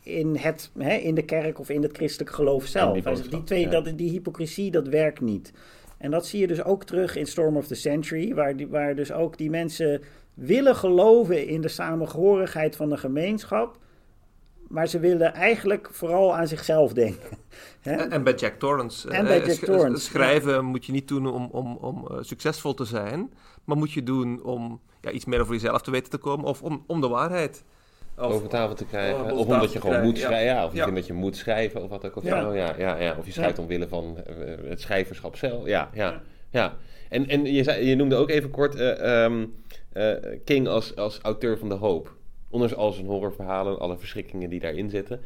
in, het, hè, in de kerk of in het christelijke geloof zelf. die die, twee, ja. dat, die hypocrisie, dat werkt niet. En dat zie je dus ook terug in Storm of the Century, waar, die, waar dus ook die mensen willen geloven in de samengehorigheid van de gemeenschap, maar ze willen eigenlijk vooral aan zichzelf denken. En, en bij Jack Torrance. En eh, bij Jack sch- Torrance, Schrijven moet je niet doen om, om, om eh, succesvol te zijn, maar moet je doen om ja, iets meer over jezelf te weten te komen of om, om de waarheid. Of- over tafel te krijgen. Of omdat je gewoon moet schrijven. Ja, of je vindt dat je moet schrijven of wat ook. Of Ja. Ja, ja. Of je schrijft omwille van eh, het schrijverschap zelf. Ja, ja, ja. En, en je, zei, je noemde ook even kort eh, ehm, eh, King als, als auteur van De Hoop. Ondanks al zijn horrorverhalen, alle verschrikkingen die daarin zitten.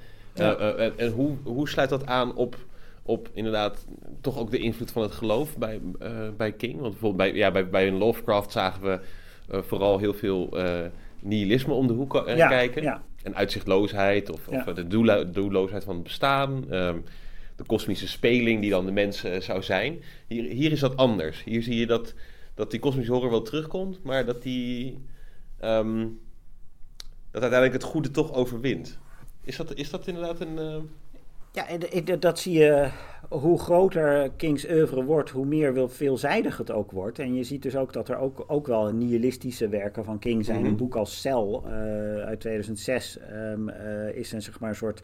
En hoe, hoe sluit dat aan op, op inderdaad toch ook de invloed van het geloof bij, bij King? Want bijvoorbeeld bij, ja, bij, bij een Lovecraft zagen we vooral heel veel nihilisme om de hoek eh, Ja, kijken. ja. En uitzichtloosheid of, of de doelloosheid van het bestaan. ehm, de kosmische speling die dan de mens eh, zou zijn. Hier, hier is dat anders. Hier zie je dat, dat die kosmische horror wel terugkomt, maar dat die... ehm, dat uiteindelijk het goede toch overwint. Is dat, is dat inderdaad een... eh, Ja, en dat zie je hoe groter Kings oeuvre wordt, hoe meer veelzijdig het ook wordt. En je ziet dus ook dat er ook, ook wel nihilistische werken van King zijn. Mhm. Een boek als Cell eh, uit 2006 ehm, eh, is een, zeg maar, een soort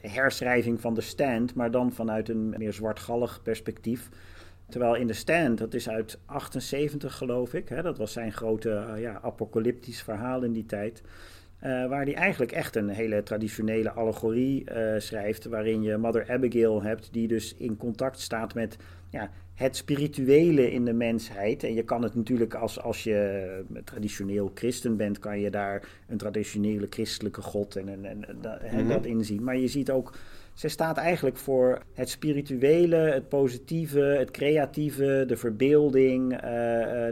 herschrijving van de Stand, maar dan vanuit een meer zwartgallig perspectief. Terwijl in de Stand, dat is uit 78 geloof ik, hè, dat was zijn grote eh, ja, apocalyptisch verhaal in die tijd. Eh, waar hij eigenlijk echt een hele traditionele allegorie eh, schrijft. Waarin je Mother Abigail hebt, die dus in contact staat met ja, het spirituele in de mensheid. En je kan het natuurlijk, als, als je eh, traditioneel christen bent, kan je daar een traditionele christelijke God en, en, en, dat- hè, Mhm. dat inzien. Maar je ziet ook, ze staat eigenlijk voor het spirituele, het positieve, het creatieve, de verbeelding.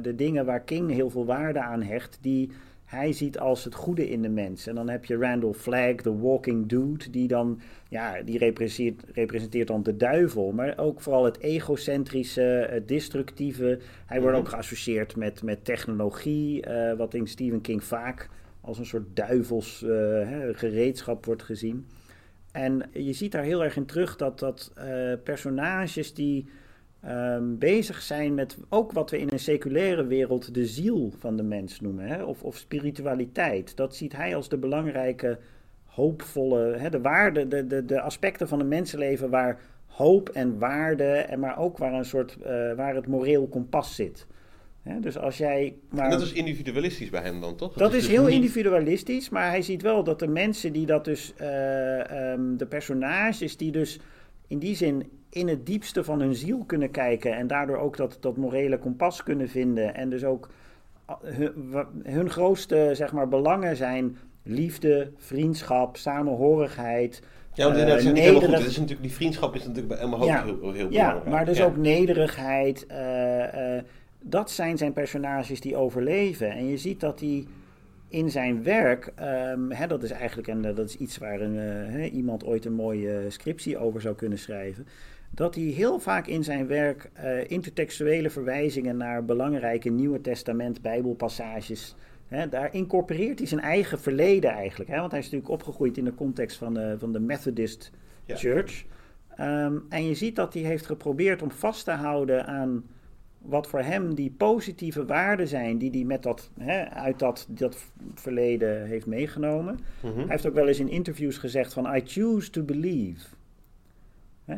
de dingen waar King heel veel waarde aan hecht, die hij ziet als het goede in de mens. En dan heb je Randall Flagg, de walking dude, die dan, ja, die representeert, representeert dan de duivel. Maar ook vooral het egocentrische, het destructieve. Hij wordt Mhm. ook geassocieerd met, met technologie, eh, wat in Stephen King vaak als een soort duivels eh, hè, gereedschap wordt gezien. En je ziet daar heel erg in terug dat, dat eh, personages die ehm, bezig zijn met ook wat we in een seculaire wereld de ziel van de mens noemen, hè? Of, of spiritualiteit. Dat ziet hij als de belangrijke, hoopvolle, hè? de waarde, de, de, de aspecten van een mensenleven waar hoop en waarde, en maar ook waar een soort, eh, waar het moreel kompas zit. Dus als jij maar... En dat is individualistisch bij hem dan, toch? Dat is dus heel niet- individualistisch, maar hij ziet wel dat de mensen die dat dus, eh, ehm, de personages die dus in die zin in het diepste van hun ziel kunnen kijken en daardoor ook dat, dat morele kompas kunnen vinden en dus ook ah, hun, grootste zeg maar, belangen zijn liefde, vriendschap, samenhorigheid. Ja, eh, dat is helemaal goed. is natuurlijk, die vriendschap is natuurlijk bij hem ook Ja. heel, heel Ja, belangrijk. maar dus Ja. ook nederigheid. eh, eh, dat zijn zijn personages die overleven. En je ziet dat hij in zijn werk, ehm, hè, dat is eigenlijk en dat is iets waar een, eh, hè, iemand ooit een mooie scriptie over zou kunnen schrijven. Dat hij heel vaak in zijn werk eh, intertextuele verwijzingen naar belangrijke Nieuwe Testament Bijbelpassages. Hè, daar incorporeert hij zijn eigen verleden eigenlijk. Hè, want hij is natuurlijk opgegroeid in de context van de, van de Methodist Ja. Church. Ehm, en je ziet dat hij heeft geprobeerd om vast te houden aan wat voor hem die positieve waarden zijn die hij met dat, hè, uit dat, dat verleden heeft meegenomen. Mhm. Hij heeft ook wel eens in interviews gezegd van I choose to believe.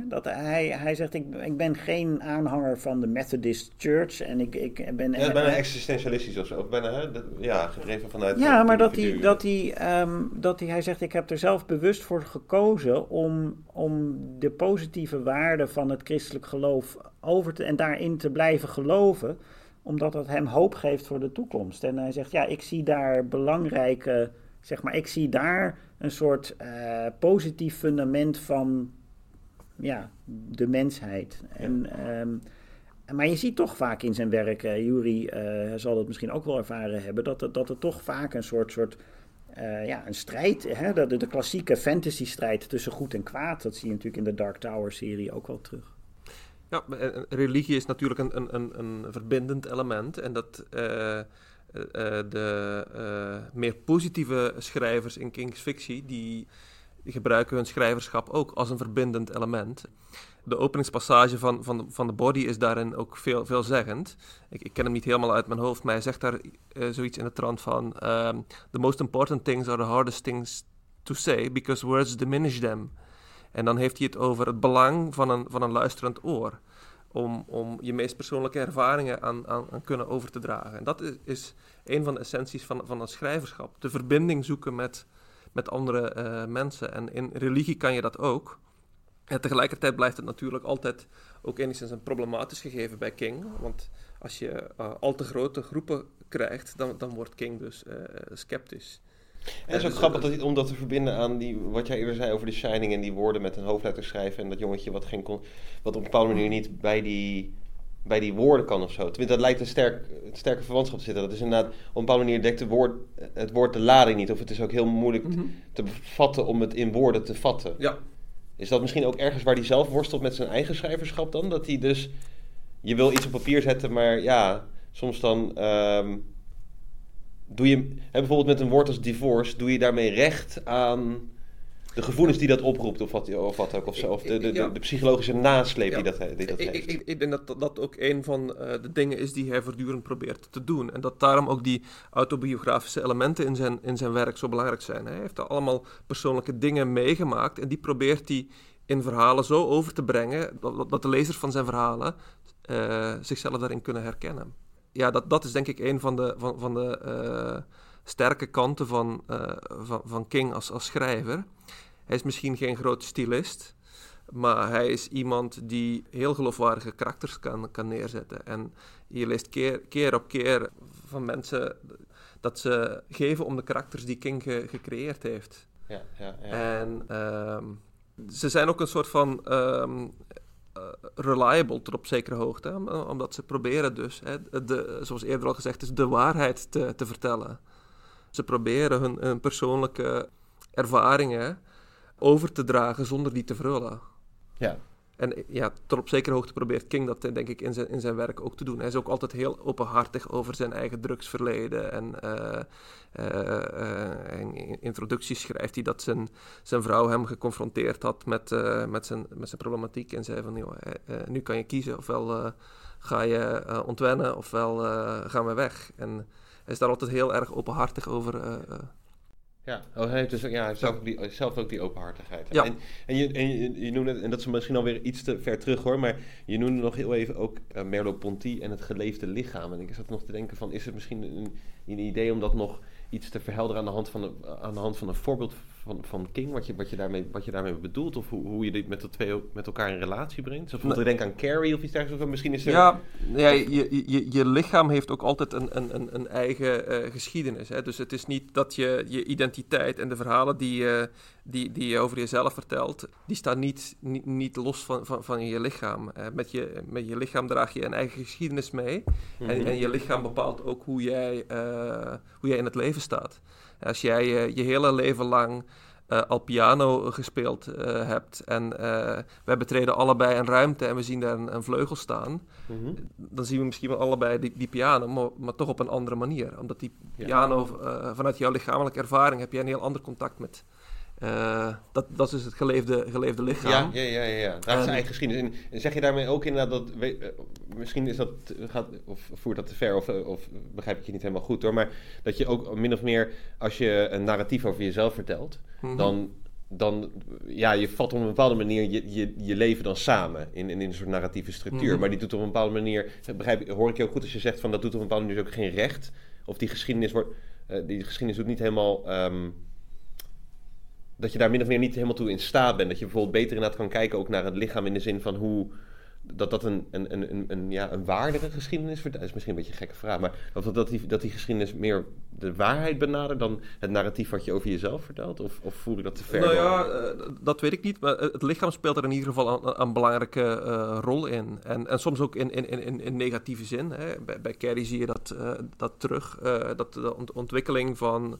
Dat hij, hij zegt, ik, ik ben geen aanhanger van de Methodist Church en ik, ik ben... Ja, bijna existentialistisch of zo. Bijna, hè? ja, gedreven vanuit... Ja, maar dat hij, dat, hij, ehm, dat hij, hij zegt, ik heb er zelf bewust voor gekozen om, om de positieve waarden van het christelijk geloof over te, en daarin te blijven geloven, omdat dat hem hoop geeft voor de toekomst. En hij zegt, ja, ik zie daar belangrijke, zeg maar, ik zie daar een soort eh, positief fundament van, ja, de mensheid. En, ehm, maar je ziet toch vaak in zijn werk, eh Jury eh, zal dat misschien ook wel ervaren hebben, dat dat het toch vaak een soort, soort eh, ja, een strijd, hè, de, de klassieke fantasy-strijd tussen goed en kwaad, dat zie je natuurlijk in de Dark Tower-serie ook wel terug. Ja, religie is natuurlijk een, een, een, een verbindend element. En dat de meer positieve schrijvers in King's fictie, die gebruiken hun schrijverschap ook als een verbindend element. De openingspassage van, van, van de body is daarin ook veel, veelzeggend. Ik, ik ken hem niet helemaal uit mijn hoofd, maar hij zegt daar eh, zoiets in de trant van... ehm, The most important things are the hardest things to say, because words diminish them. En dan heeft hij het over het belang van een, van een luisterend oor. Om, om je meest persoonlijke ervaringen aan, aan, kunnen over te dragen. En dat is, is een van de essenties van, van het schrijverschap. De verbinding zoeken met, met andere eh, mensen. En in religie kan je dat ook. En tegelijkertijd blijft het natuurlijk altijd ook enigszins een problematisch gegeven bij King. Want als je eh, al te grote groepen krijgt, dan, dan wordt King dus eh, sceptisch. En het is ook dus- grappig dat, om dat te verbinden aan die, wat jij eerder zei over de Shining en die woorden met een hoofdletter schrijven. En dat jongetje wat, geen kon, wat op een bepaalde manier niet bij die, bij die woorden kan of zo. Tenminste, dat lijkt een, sterk, een sterke verwantschap te zitten. Dat is inderdaad, op een bepaalde manier dekt het woord, het woord de lading niet. Of het is ook heel moeilijk Mhm. te vatten om het in woorden te vatten. Ja, Is dat misschien ook ergens waar hij zelf worstelt met zijn eigen schrijverschap dan? Dat hij dus, je wil iets op papier zetten, maar ja, soms dan ehm, doe je, hè, bijvoorbeeld met een woord als divorce, doe je daarmee recht aan de gevoelens die dat oproept of wat, of wat ook, of, zo, of de, de, de, psychologische nasleep die dat, die dat ik, heeft. ik, ik, ik denk dat dat- ook een van eh, de dingen is die hij voortdurend probeert te doen. En dat daarom ook die autobiografische elementen in zijn, in zijn werk zo belangrijk zijn. Hij heeft allemaal persoonlijke dingen meegemaakt en die probeert hij in verhalen zo over te brengen dat, dat de lezers van zijn verhalen eh, zichzelf daarin kunnen herkennen. Ja, dat, dat is denk ik een van de, van, van de eh, sterke kanten van, eh, van, van King als, als schrijver. Hij is misschien geen grote stylist, maar hij is iemand die heel geloofwaardige karakters kan, kan neerzetten. En je leest keer, keer op keer van mensen dat ze geven om de karakters die King ge- gecreëerd heeft. Ja, ja, ja. En ehm, ze zijn ook een soort van ehm, eh, reliable tot op zekere hoogte. Omdat ze proberen dus, hè, de, zoals eerder al gezegd is, de waarheid te, te vertellen. Ze proberen hun, hun persoonlijke ervaringen over te dragen zonder die te verhullen. ja. En ja, tot op zekere hoogte probeert King dat denk ik in zijn, in zijn werk ook te doen. Hij is ook altijd heel openhartig over zijn eigen drugsverleden. En eh, eh, eh, in introducties schrijft hij dat zijn, zijn vrouw hem geconfronteerd had met, met, zijn, met zijn problematiek. En zei van, joh, nu kan je kiezen. Ofwel ga je ontwennen, ofwel gaan we weg. En is daar altijd heel erg openhartig over. eh, eh. Ja, oh, hij heeft, dus, ja, hij heeft zelf, ook die, zelf ook die openhartigheid. Ja. En, en, je, en je, je noemde, en dat is misschien alweer iets te ver terug hoor, maar je noemde nog heel even ook eh, Merleau-Ponty en het geleefde lichaam. En ik zat nog te denken van, is het misschien een, een idee om dat nog iets te verhelderen aan de hand van, een- aan de hand van een voorbeeld van, van King, wat je, wat, je daarmee, wat je daarmee bedoelt, of hoe, hoe je dit met, de twee, met elkaar in relatie brengt? Bijvoorbeeld, ik denk aan Carrie of iets dergelijks, of misschien is er... Ja, ja je, je, je lichaam heeft ook altijd een, een, een, eigen eh, geschiedenis. Hè? Dus het is niet dat je je identiteit en de verhalen die, je die, die je over jezelf vertelt, die staan niet, niet, niet los van, van, van je lichaam. Eh, met, je, met je lichaam draag je een eigen geschiedenis mee. Mhm. En, en je lichaam bepaalt ook hoe jij, eh, hoe jij in het leven staat. Als jij eh, je hele leven lang eh, al piano gespeeld eh, hebt en eh, wij betreden allebei een ruimte en we zien daar een, een vleugel staan, Mhm. dan zien we misschien wel allebei die, die piano, maar, maar toch op een andere manier. Omdat die piano, vanuit jouw lichamelijke ervaring, heb jij een heel ander contact met, dat, dat is dus het geleefde, geleefde lichaam. Ja, ja, ja, ja. Daar is eigen geschiedenis. En zeg je daarmee ook inderdaad dat... misschien is dat, gaat, of voert dat te ver, of, of begrijp ik je niet helemaal goed hoor. Maar dat je ook min of meer, als je een narratief over jezelf vertelt... Mhm. dan dan, ja, je vat op een bepaalde manier je, je, je leven dan samen in, in, een soort narratieve structuur. Mhm. Maar die doet op een bepaalde manier, begrijp, hoor ik je ook goed als je zegt van dat doet op een bepaalde manier ook geen recht. Of die geschiedenis wordt, uh, die geschiedenis doet niet helemaal, ehm, dat je daar min of meer niet helemaal toe in staat bent. Dat je bijvoorbeeld beter inderdaad kan kijken ook naar het lichaam in de zin van hoe, dat dat een, een, een, een, ja, een waardere geschiedenis wordt. Dat is misschien een beetje een gekke vraag, maar dat, dat, die, dat die geschiedenis meer de waarheid benadert dan het narratief wat je over jezelf vertelt? Of, of voel ik dat te ver? Nou ja, uh, dat weet ik niet, maar het lichaam speelt er in ieder geval een, belangrijke uh, rol in. En, en soms ook in, in, in, in negatieve zin. Hè. Bij, bij Carrie zie je dat, uh, dat terug, dat de ontwikkeling van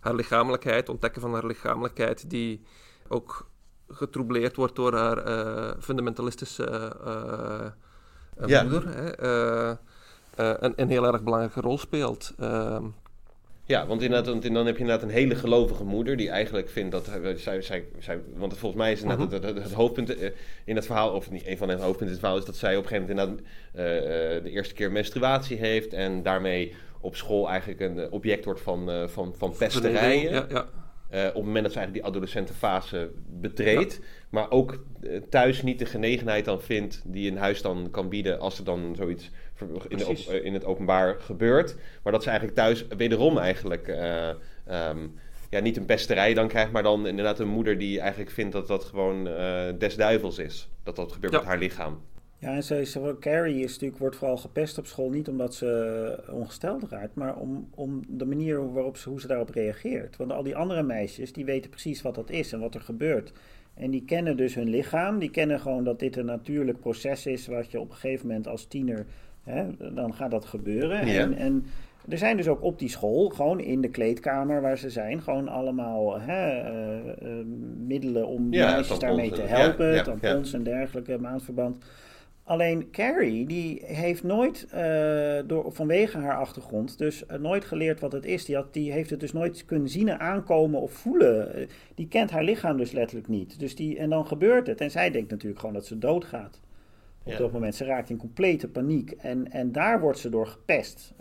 haar lichamelijkheid, ontdekken van haar lichamelijkheid, die ook getroubleerd wordt door haar uh, fundamentalistische uh, ja. moeder. Hè, een, een, heel erg belangrijke rol speelt. Ehm, ja, want, inderdaad, want dan heb je inderdaad een hele gelovige moeder die eigenlijk vindt dat zij, zij, zij want volgens mij is inderdaad het, het, het, hoofdpunt in het verhaal, of niet een van de hoofdpunten in het verhaal, is dat zij op een gegeven moment inderdaad uh, de eerste keer menstruatie heeft en daarmee op school eigenlijk een object wordt van, uh, van, van pesterijen. Ja, ja. Uh, op het moment dat ze eigenlijk die adolescentenfase betreedt. Maar ook uh, thuis niet de genegenheid dan vindt die een huis dan kan bieden als er dan zoiets in, de in, het openbaar gebeurt. Maar dat ze eigenlijk thuis wederom eigenlijk um, ja, niet een pesterij dan krijgt, maar dan inderdaad een moeder die eigenlijk vindt dat dat gewoon des duivels is. Dat dat gebeurt met haar lichaam. Ja, en ze, ze, Carrie is natuurlijk, wordt vooral gepest op school, niet omdat ze ongesteld raakt, maar om, om de manier waarop ze, hoe ze daarop reageert. Want al die andere meisjes, die weten precies wat dat is en wat er gebeurt. En die kennen dus hun lichaam, die kennen gewoon dat dit een natuurlijk proces is, wat je op een gegeven moment als tiener, hè, dan gaat dat gebeuren. Ja. En, en er zijn dus ook op die school, gewoon in de kleedkamer waar ze zijn, gewoon allemaal hè, uh, uh, middelen om ja, meisjes daarmee te helpen, ja, ja, tampons en dergelijke, maandverband. Alleen Carrie, die heeft nooit, uh, door, vanwege haar achtergrond, dus uh, nooit geleerd wat het is. Die, had, die heeft het dus nooit kunnen zien aankomen of voelen. Uh, die kent haar lichaam dus letterlijk niet. Dus die, en dan gebeurt het. En zij denkt natuurlijk gewoon dat ze doodgaat. Op ja. dat moment. Ze raakt in complete paniek. En, en daar wordt ze door gepest.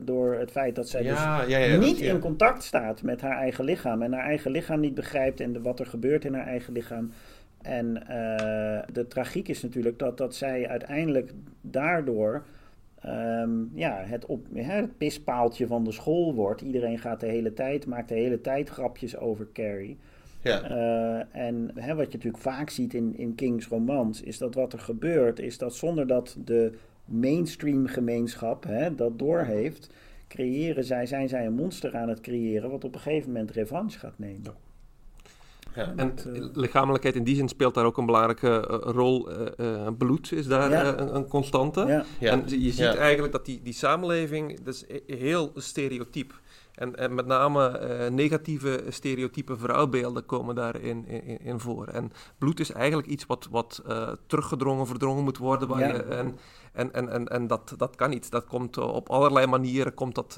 door het feit dat zij ja, dus ja, niet in contact staat met haar eigen lichaam. En haar eigen lichaam niet begrijpt. En de, wat er gebeurt in haar eigen lichaam. En uh, de tragiek is natuurlijk dat, dat zij uiteindelijk daardoor um, ja, het, op, het pispaaltje van de school wordt. Iedereen gaat de hele tijd, maakt de hele tijd grapjes over Carrie. Ja. Uh, en hè, wat je natuurlijk vaak ziet in, in Kings romans, is dat wat er gebeurt, is dat zonder dat de mainstream gemeenschap hè, dat doorheeft, creëren zij, zijn zij een monster aan het creëren, wat op een gegeven moment revanche gaat nemen. Ja. Ja. En uh, lichamelijkheid in die zin speelt daar ook een belangrijke uh, rol. Uh, bloed is daar ja. een, een, constante. Ja. Ja. En je ziet eigenlijk dat die, die samenleving, dat is heel stereotyp. En, en met name negatieve stereotype vrouwbeelden komen daarin in, in, voor. En bloed is eigenlijk iets wat, wat teruggedrongen, verdrongen moet worden. Waar je, en en, en, en, en dat, dat kan niet. Dat komt op allerlei manieren komt dat,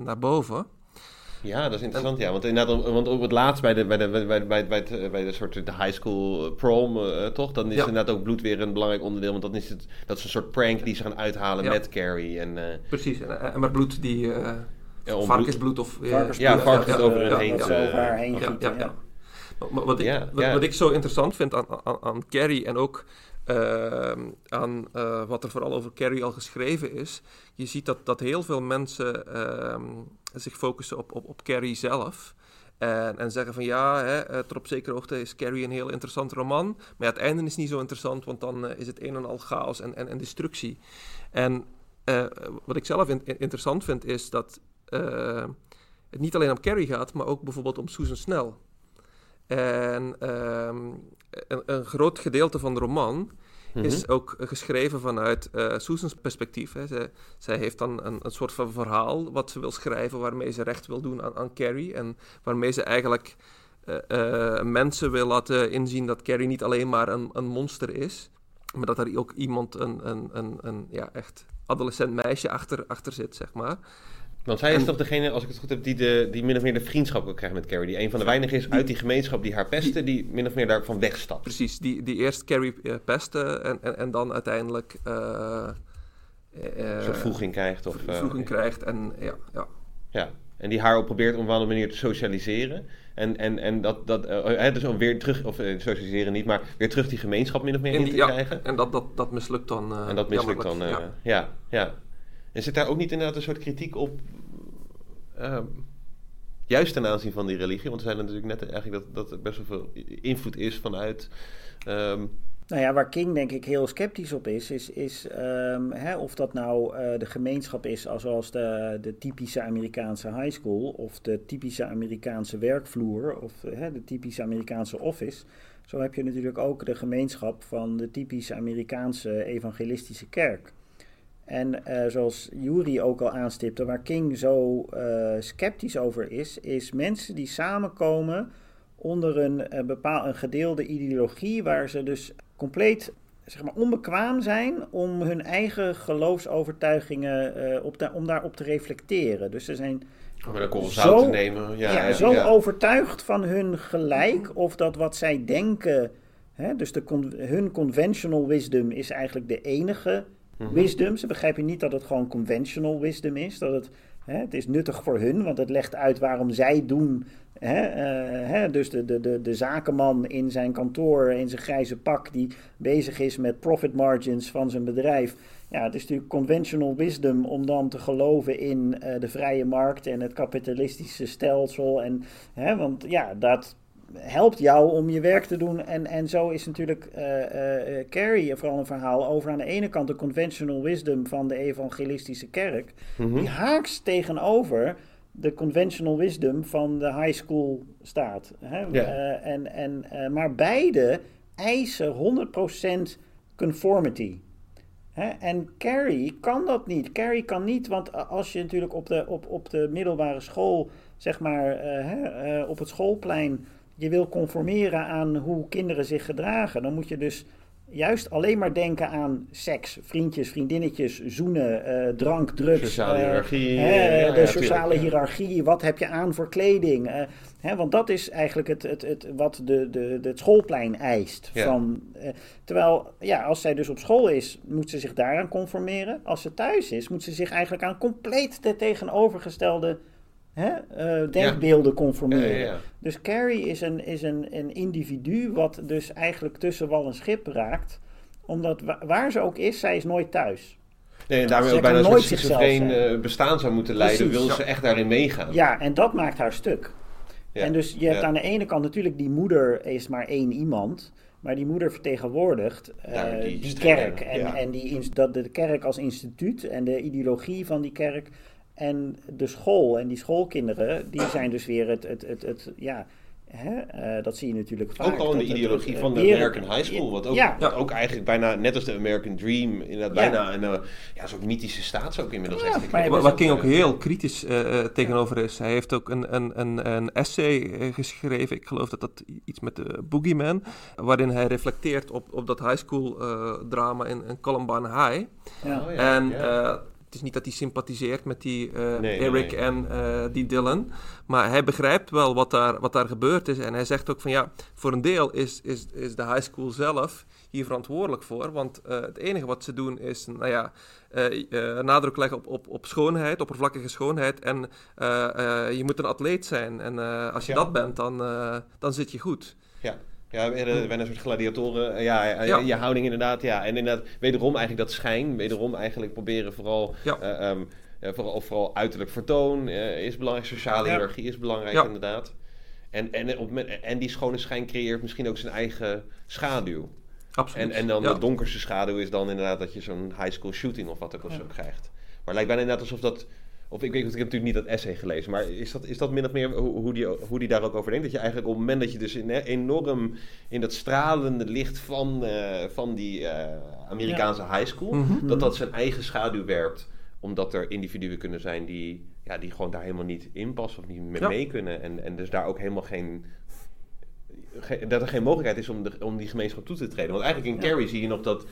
naar boven. Ja, dat is interessant, ja. Want inderdaad, want ook het laatst bij de, bij de, bij, bij, bij, het, bij de soort de high school prom, uh, toch? Dan is ja. inderdaad ook bloed weer een belangrijk onderdeel. Want dan is het, dat is een soort prank die ze gaan uithalen ja. met Carrie. En, uh, Precies, en, en met bloed die... Uh, ja, varkensbloed of... Varkensbloed, ja, varkensbloed over hun heen. over haar heen ja. Maar wat, ik, wat, wat, ik zo interessant vind aan, aan, aan Carrie en ook uh, aan uh, wat er vooral over Carrie al geschreven is. Je ziet dat, dat heel veel mensen uh, zich focussen op, op, op Carrie zelf. En, en zeggen van ja, hè, eh, tot op zekere hoogte is Carrie een heel interessant roman. Maar het einde is niet zo interessant, want dan uh, is het een en al chaos en, en, en destructie. En uh, wat ik zelf in, interessant vind, is dat het niet alleen om Carrie gaat, maar ook bijvoorbeeld om Susan Snell. En um, een, een, groot gedeelte van de roman is ook geschreven vanuit uh, Susan's perspectief. Hè. Zij, zij, heeft dan een, een, soort van verhaal wat ze wil schrijven, waarmee ze recht wil doen aan, aan Carrie. En waarmee ze eigenlijk uh, uh, mensen wil laten inzien dat Carrie niet alleen maar een, een monster is, maar dat er ook iemand, een, een, een, een ja, echt adolescent meisje achter, achter zit, zeg maar. Want zij is toch degene, als ik het goed heb, die, de, die min of meer de vriendschap ook krijgt met Carrie. Die een van de weinigen is uit die gemeenschap die haar pesten, die min of meer daarvan wegstapt. Precies, die, die eerst Carrie uh, pestte en, en, en dan uiteindelijk... Uh, uh, Zo'n krijgt. Of, krijgt en ja, ja. Ja, en die haar ook probeert op een bepaalde manier te socialiseren. En, en, en dat, dat uh, dus om weer terug, of socialiseren niet, maar weer terug die gemeenschap min of meer in, in te ja, krijgen. En dat, dat, dat mislukt dan. En dat mislukt dan, ja. ja. ja, En zit daar ook niet inderdaad een soort kritiek op, ehm, juist ten aanzien van die religie? Want we zeiden natuurlijk net eigenlijk dat, dat er best wel veel invloed is vanuit. Um, nou ja, waar King denk ik heel sceptisch op is, is, is um, hè, of dat nou uh, de gemeenschap is zoals de, de typische Amerikaanse high school of de typische Amerikaanse werkvloer of hè, de typische Amerikaanse office. Zo heb je natuurlijk ook de gemeenschap van de typische Amerikaanse evangelistische kerk. En uh, zoals Jury ook al aanstipte, waar King zo uh, sceptisch over is, is mensen die samenkomen onder een, uh, bepaal, een gedeelde ideologie waar ze dus compleet zeg maar, onbekwaam zijn om hun eigen geloofsovertuigingen uh, op om daarop te reflecteren. Dus ze zijn om zo, te nemen. Ja, ja, zo ja. overtuigd van hun gelijk of dat wat zij denken. Hè, dus de hun conventional wisdom is eigenlijk de enige. Wisdom. Ze begrijpen niet dat het gewoon conventional wisdom is. Dat het, hè, het is nuttig voor hun, want het legt uit waarom zij doen Hè, uh, hè, dus de, de, de, de zakenman in zijn kantoor, in zijn grijze pak, die bezig is met profit margins van zijn bedrijf. Ja, het is natuurlijk conventional wisdom om dan te geloven in uh, de vrije markt en het kapitalistische stelsel. En, want ja, dat helpt jou om je werk te doen. En, en zo is natuurlijk uh, uh, Carrie vooral een verhaal over aan de ene kant de conventional wisdom van de evangelistische kerk. Mm -hmm. Die haaks tegenover de conventional wisdom van de high school staat. Hè? Uh, en, en, maar beide eisen 100% conformity. Hè? En Carrie kan dat niet. Carrie kan niet, want als je natuurlijk op de, op, op de middelbare school, zeg maar, uh, op het schoolplein, je wil conformeren aan hoe kinderen zich gedragen, dan moet je dus juist alleen maar denken aan seks, vriendjes, vriendinnetjes, zoenen, uh, drank, drugs. Sociale uh, hiërarchie. Uh, ja, de ja, sociale hiërarchie, wat heb je aan voor kleding? Hè, want dat is eigenlijk het, het, het, wat de, de, de, het schoolplein eist. Ja. Van, terwijl, ja, als zij dus op school is, moet ze zich daaraan conformeren. Als ze thuis is, moet ze zich eigenlijk aan compleet de tegenovergestelde hè, uh, denkbeelden ja. conformeren. Ja, ja, dus Carrie is, een, is een, een individu wat dus eigenlijk tussen wal en schip raakt. Omdat wa waar ze ook is, zij is nooit thuis. Nee, en daarmee ook bijna nooit schizofreen uh, bestaan zou moeten leiden, Precies. wil ze echt daarin meegaan. Ja, en dat maakt haar stuk. en dus je hebt aan de ene kant natuurlijk die moeder is maar één iemand. Maar die moeder vertegenwoordigt uh, die kerk. En, en die, dat de kerk als instituut en de ideologie van die kerk en de school en die schoolkinderen, die zijn dus weer het, het, het, het ja, hè, uh, dat zie je natuurlijk vaak. Ook al in de ideologie het, van de American High School, wat ook, ja. wat ook eigenlijk bijna, net als de American Dream, inderdaad ja. bijna een uh, ja, zo'n mythische staat ook inmiddels ja, heeft. Maar waar King ook heel kritisch uh, tegenover is. Hij heeft ook een, een, een, een essay geschreven, ik geloof dat dat iets met de Boogeyman, waarin hij reflecteert op, op dat high school drama in, in Columbine High. Ja. Oh, en het is niet dat hij sympathiseert met die uh, nee, Eric nee. en uh, die Dylan. Maar hij begrijpt wel wat daar, wat daar gebeurd is. En hij zegt ook van ja, voor een deel is, is, is de high school zelf hier verantwoordelijk voor. Want uh, het enige wat ze doen is, nou ja, nadruk leggen op, op, op schoonheid, oppervlakkige schoonheid. En je moet een atleet zijn. En als je ja. dat bent, dan, dan zit je goed. Ja. Ja, bijna een soort gladiatoren. Ja, ja, ja, je houding inderdaad. Ja. En inderdaad, wederom eigenlijk dat schijn. Wederom eigenlijk proberen vooral... Ja. Um, vooral, vooral uiterlijk vertoon is belangrijk. Sociale hiërarchie is belangrijk inderdaad. En, en, op, en die schone schijn creëert misschien ook zijn eigen schaduw. Absoluut. En, en dan de donkerste schaduw is dan inderdaad dat je zo'n high school shooting of wat ook of zo krijgt. Maar het lijkt bijna inderdaad alsof dat of ik weet ik heb natuurlijk niet dat essay gelezen, maar is dat, is dat min of meer hoe die, hoe die daar ook over denkt? Dat je eigenlijk op het moment dat je dus in, enorm in dat stralende licht van, uh, van die uh, Amerikaanse ja. high school, mm -hmm. dat dat zijn eigen schaduw werpt, omdat er individuen kunnen zijn die, ja, die gewoon daar helemaal niet in passen of niet mee, ja. mee kunnen. En, en dus daar ook helemaal geen dat er geen mogelijkheid is om, de, om die gemeenschap toe te treden. Want eigenlijk in Carrie zie je nog dat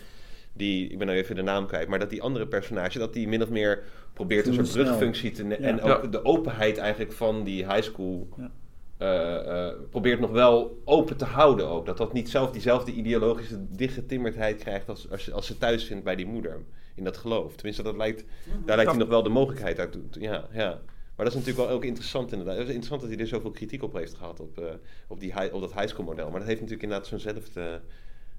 die, ik ben nou even de naam kwijt, maar dat die andere personage, dat die min of meer probeert een soort Snel. brugfunctie te ne- Ja. en ook Ja. de openheid eigenlijk van die high school Ja. eh, eh, probeert nog wel open te houden ook. Dat dat niet zelf diezelfde ideologische dichtgetimmerdheid krijgt als, als, als ze thuis vindt bij die moeder in dat geloof. Tenminste, dat lijkt, daar lijkt hij nog wel de mogelijkheid uit. toe- Ja, ja. Maar dat is natuurlijk wel ook interessant inderdaad. Het is interessant dat hij er zoveel kritiek op heeft gehad op, eh, op, die, hi- op dat high school model. Maar dat heeft natuurlijk inderdaad zo'nzelfde,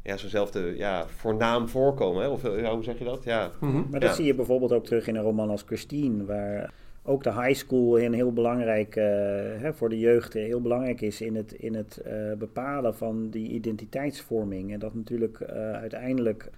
ja, zo'nzelfde ja, voornaam voorkomen. Hè? Of eh, ja, hoe zeg je dat? Ja. Mhm. Maar dat Ja. zie je bijvoorbeeld ook terug in een roman als Christine, waar ook de high school een heel belangrijk, eh, hè, voor de jeugd heel belangrijk is in het, in het eh, bepalen van die identiteitsvorming. En dat natuurlijk eh, uiteindelijk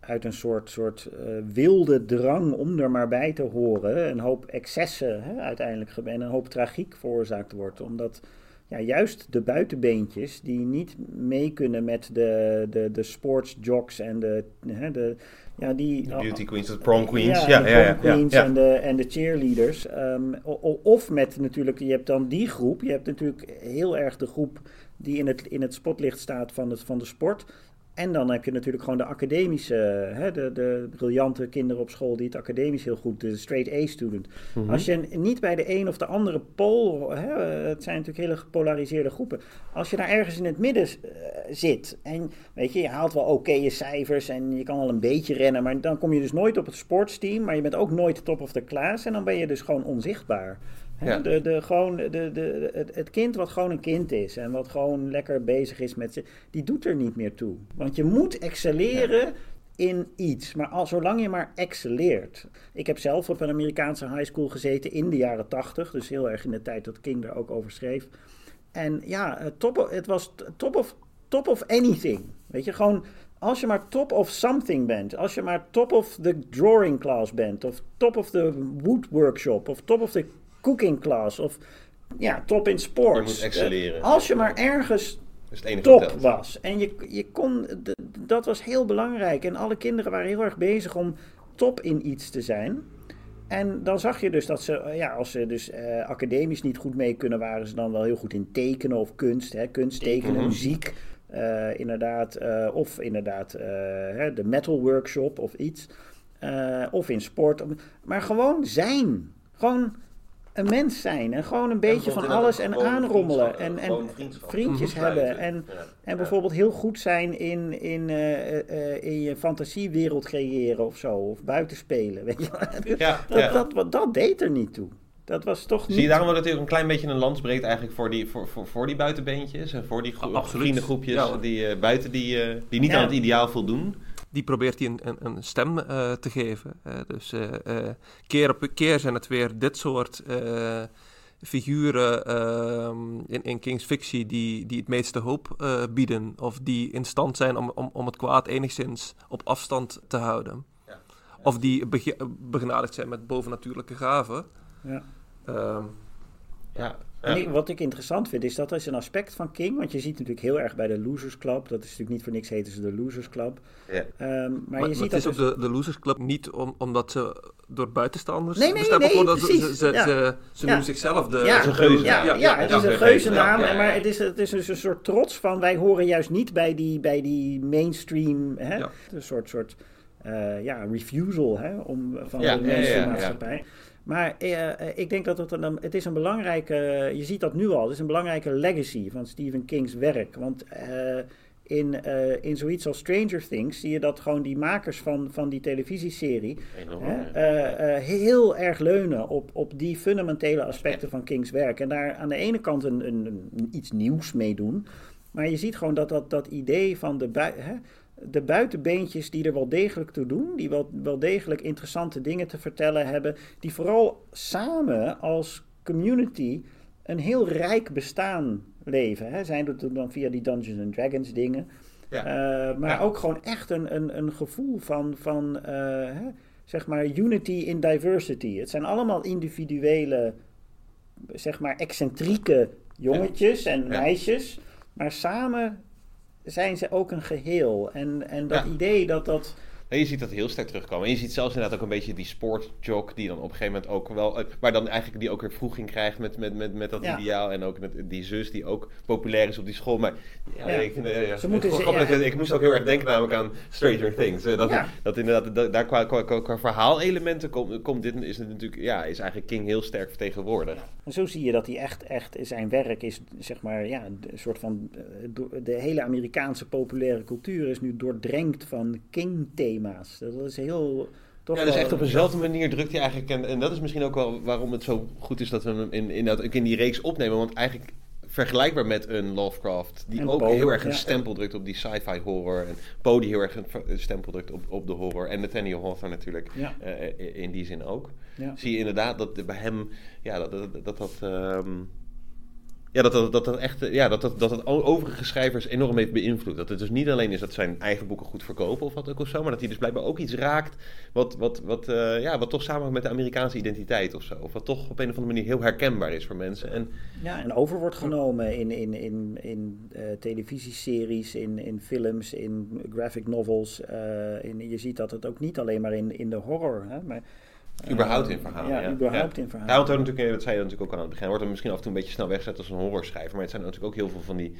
uit een soort, soort eh, wilde drang om er maar bij te horen, een hoop excessen hè, uiteindelijk en een hoop tragiek veroorzaakt wordt. Omdat ja, juist de buitenbeentjes die niet mee kunnen met de, de, de sportsjocks en de, hè, de, ja, die, De beauty queens, de prom queens. ja, Ja, de ja, queens. En, de, en de cheerleaders. Ehm, of met natuurlijk, je hebt dan die groep. Je hebt natuurlijk heel erg de groep die in het, in het spotlicht staat van, het, van de sport. En dan heb je natuurlijk gewoon de academische, hè, de, de briljante kinderen op school die het academisch heel goed, de straight A-student. Mhm. Als je niet bij de een of de andere pool, hè, het zijn natuurlijk hele gepolariseerde groepen. Als je daar ergens in het midden eh, zit en weet je, je haalt wel oké cijfers en je kan wel een beetje rennen, maar dan kom je dus nooit op het sportsteam, maar je bent ook nooit top of the class en dan ben je dus gewoon onzichtbaar. Ja. de, de, gewoon, de, de, het, het kind wat gewoon een kind is en wat gewoon lekker bezig is met ze, die doet er niet meer toe. Want je moet excelleren in iets. Maar al, zolang je maar excelleert. Ik heb zelf op een Amerikaanse high school gezeten in de jaren tachtig. Dus heel erg in de tijd dat King daar ook over schreef. En ja, top, of- het was top of, top of anything. Weet je, gewoon als je maar top of something bent. Als je maar top of the drawing class bent. Of top of the wood workshop. Of top of the cooking class. Of ja, top in sports. Je moet excelleren. Eh, Als je maar ergens Dat is het enige top was. En je, je kon, dat was heel belangrijk. En alle kinderen waren heel erg bezig om top in iets te zijn. En dan zag je dus dat ze, eh, ja, als ze dus eh, academisch niet goed mee kunnen, waren ze dan wel heel goed in tekenen of kunst. Hè? Kunst, tekenen, Mhm. muziek. inderdaad, of inderdaad hè, de metal workshop of iets. Of in sport. Maar gewoon zijn. Gewoon een mens zijn. En gewoon een beetje van alles en aanrommelen. En, en vriendjes hebben. En, Ja. en bijvoorbeeld heel goed zijn in, in, eh, eh, in je fantasiewereld creëren of zo. Of buiten spelen. Weet je? Ja, dat, ja. dat, dat, dat deed er niet toe. Dat was toch niet... Zie je daarom dat het ook een klein beetje een lans breekt eigenlijk voor die, voor, voor, voor die buitenbeentjes en voor die gro- vriendengroepjes die eh, buiten die, eh, die niet Ja. aan het ideaal voldoen. Die probeert hij een, een, een stem eh, te geven. hè. dus eh, eh, keer op keer zijn het weer dit soort eh, figuren ehm, in, in King's fictie die, die het meeste hoop eh, bieden. Of die in stand zijn om, om, om het kwaad enigszins op afstand te houden. Ja. Of die bege- begenadigd zijn met bovennatuurlijke gaven. Ja. Ehm, Ja. En ik- wat ik interessant vind, is dat is een aspect van King. Want je ziet natuurlijk heel erg bij de Losers Club. Dat is natuurlijk niet voor niks heten ze de Losers Club. Ja. Ehm, maar, maar je maar ziet het dat is ook dus- de, de Losers Club niet om, omdat ze door buitenstaanders Nee, nee, nee, worden. Ze, precies. ze, ze, Ja. ze, ze Ja. noemen zichzelf de... Ja, is een geuze. Ja, ja, Ja, het ja, is een geuzennaam, ja, ja, ja. maar het is, het is dus een soort trots van wij horen juist niet bij die, bij die mainstream, hè? Ja. een soort, soort eh, ja, refusal hè? Om, van Ja, de mainstream ja, ja. maatschappij. Maar eh, eh, ik denk dat het een, het is een belangrijke, je ziet dat nu al, het is een belangrijke legacy van Stephen King's werk. Want eh, in, in zoiets als Stranger Things zie je dat gewoon die makers van, van die televisieserie Enorm, Hè, ja. heel erg leunen op, op die fundamentele aspecten van Kings werk. En daar aan de ene kant een, een, een- iets nieuws mee doen. Maar je ziet gewoon dat dat, dat idee van de, bui, hè, de buitenbeentjes die er wel degelijk toe doen. Die wel, wel degelijk interessante dingen te vertellen hebben. Die vooral samen als community een heel rijk bestaan leven. Hè. Zijn dat dan via die Dungeons and Dragons dingen. Ja. Eh, maar Ja. ook gewoon echt een, een, een gevoel van, van eh, hè, zeg maar, unity in diversity. Het zijn allemaal individuele, zeg maar, excentrieke jongetjes en meisjes. Maar samen zijn ze ook een geheel. En, en dat Ja. idee dat dat, Je ziet dat heel sterk terugkomen. En je ziet zelfs inderdaad ook een beetje die sportjock die dan op een gegeven moment ook wel... Maar dan eigenlijk die ook weer vroeging krijgt met, met, met, met dat Ja. ideaal. En ook met die zus die ook populair is op die school. Maar ja, Ja. ik, vind, eh, ja, Ze moeten grappig. ik moest ook heel erg denken namelijk aan Stranger Things. Eh, Dat, dat inderdaad, dat, daar qua, qua, qua, qua verhaalelementen komt, komt dit is het natuurlijk... Ja, is eigenlijk King heel sterk vertegenwoordigd. En zo zie je dat hij echt, echt zijn werk is, zeg maar, ja, een soort van. eh, De hele Amerikaanse populaire cultuur is nu doordrenkt van King-thema's. Dat is heel. Toch Ja, dus echt op eenzelfde manier drukt hij eigenlijk... En, en dat is misschien ook wel waarom het zo goed is dat we hem in, in, dat, in die reeks opnemen. Want eigenlijk vergelijkbaar met een Lovecraft... die En ook heel erg een ja. stempel drukt op die sci-fi horror. En Poe die heel erg een, stempel drukt op, op de horror. En Nathaniel Hawthorne natuurlijk Ja. eh, in die zin ook. Ja. Zie je inderdaad dat bij hem... Ja, dat dat... dat, dat ehm, ja, dat dat, dat, echt, eh, ja, dat, dat, dat het o- overige schrijvers enorm heeft beïnvloed. Dat het dus niet alleen is dat zijn eigen boeken goed verkopen of wat ook of zo, maar dat hij dus blijkbaar ook iets raakt wat, wat, wat, eh, ja, wat toch samenhangt met de Amerikaanse identiteit of zo. Of wat toch op een of andere manier heel herkenbaar is voor mensen. En Ja, en over wordt genomen in, in, in, in eh, televisieseries, in, in films, in graphic novels. eh, in, je ziet dat het ook niet alleen maar in, in de horror, hè, maar... eh, überhaupt in verhalen. Ja, Ja, überhaupt ja. in verhalen. Hij wordt ook natuurlijk, eh, dat zei je natuurlijk ook al aan het begin, wordt er misschien af en toe een beetje snel weggezet als een horrorschrijver. Maar het zijn natuurlijk ook heel veel van die...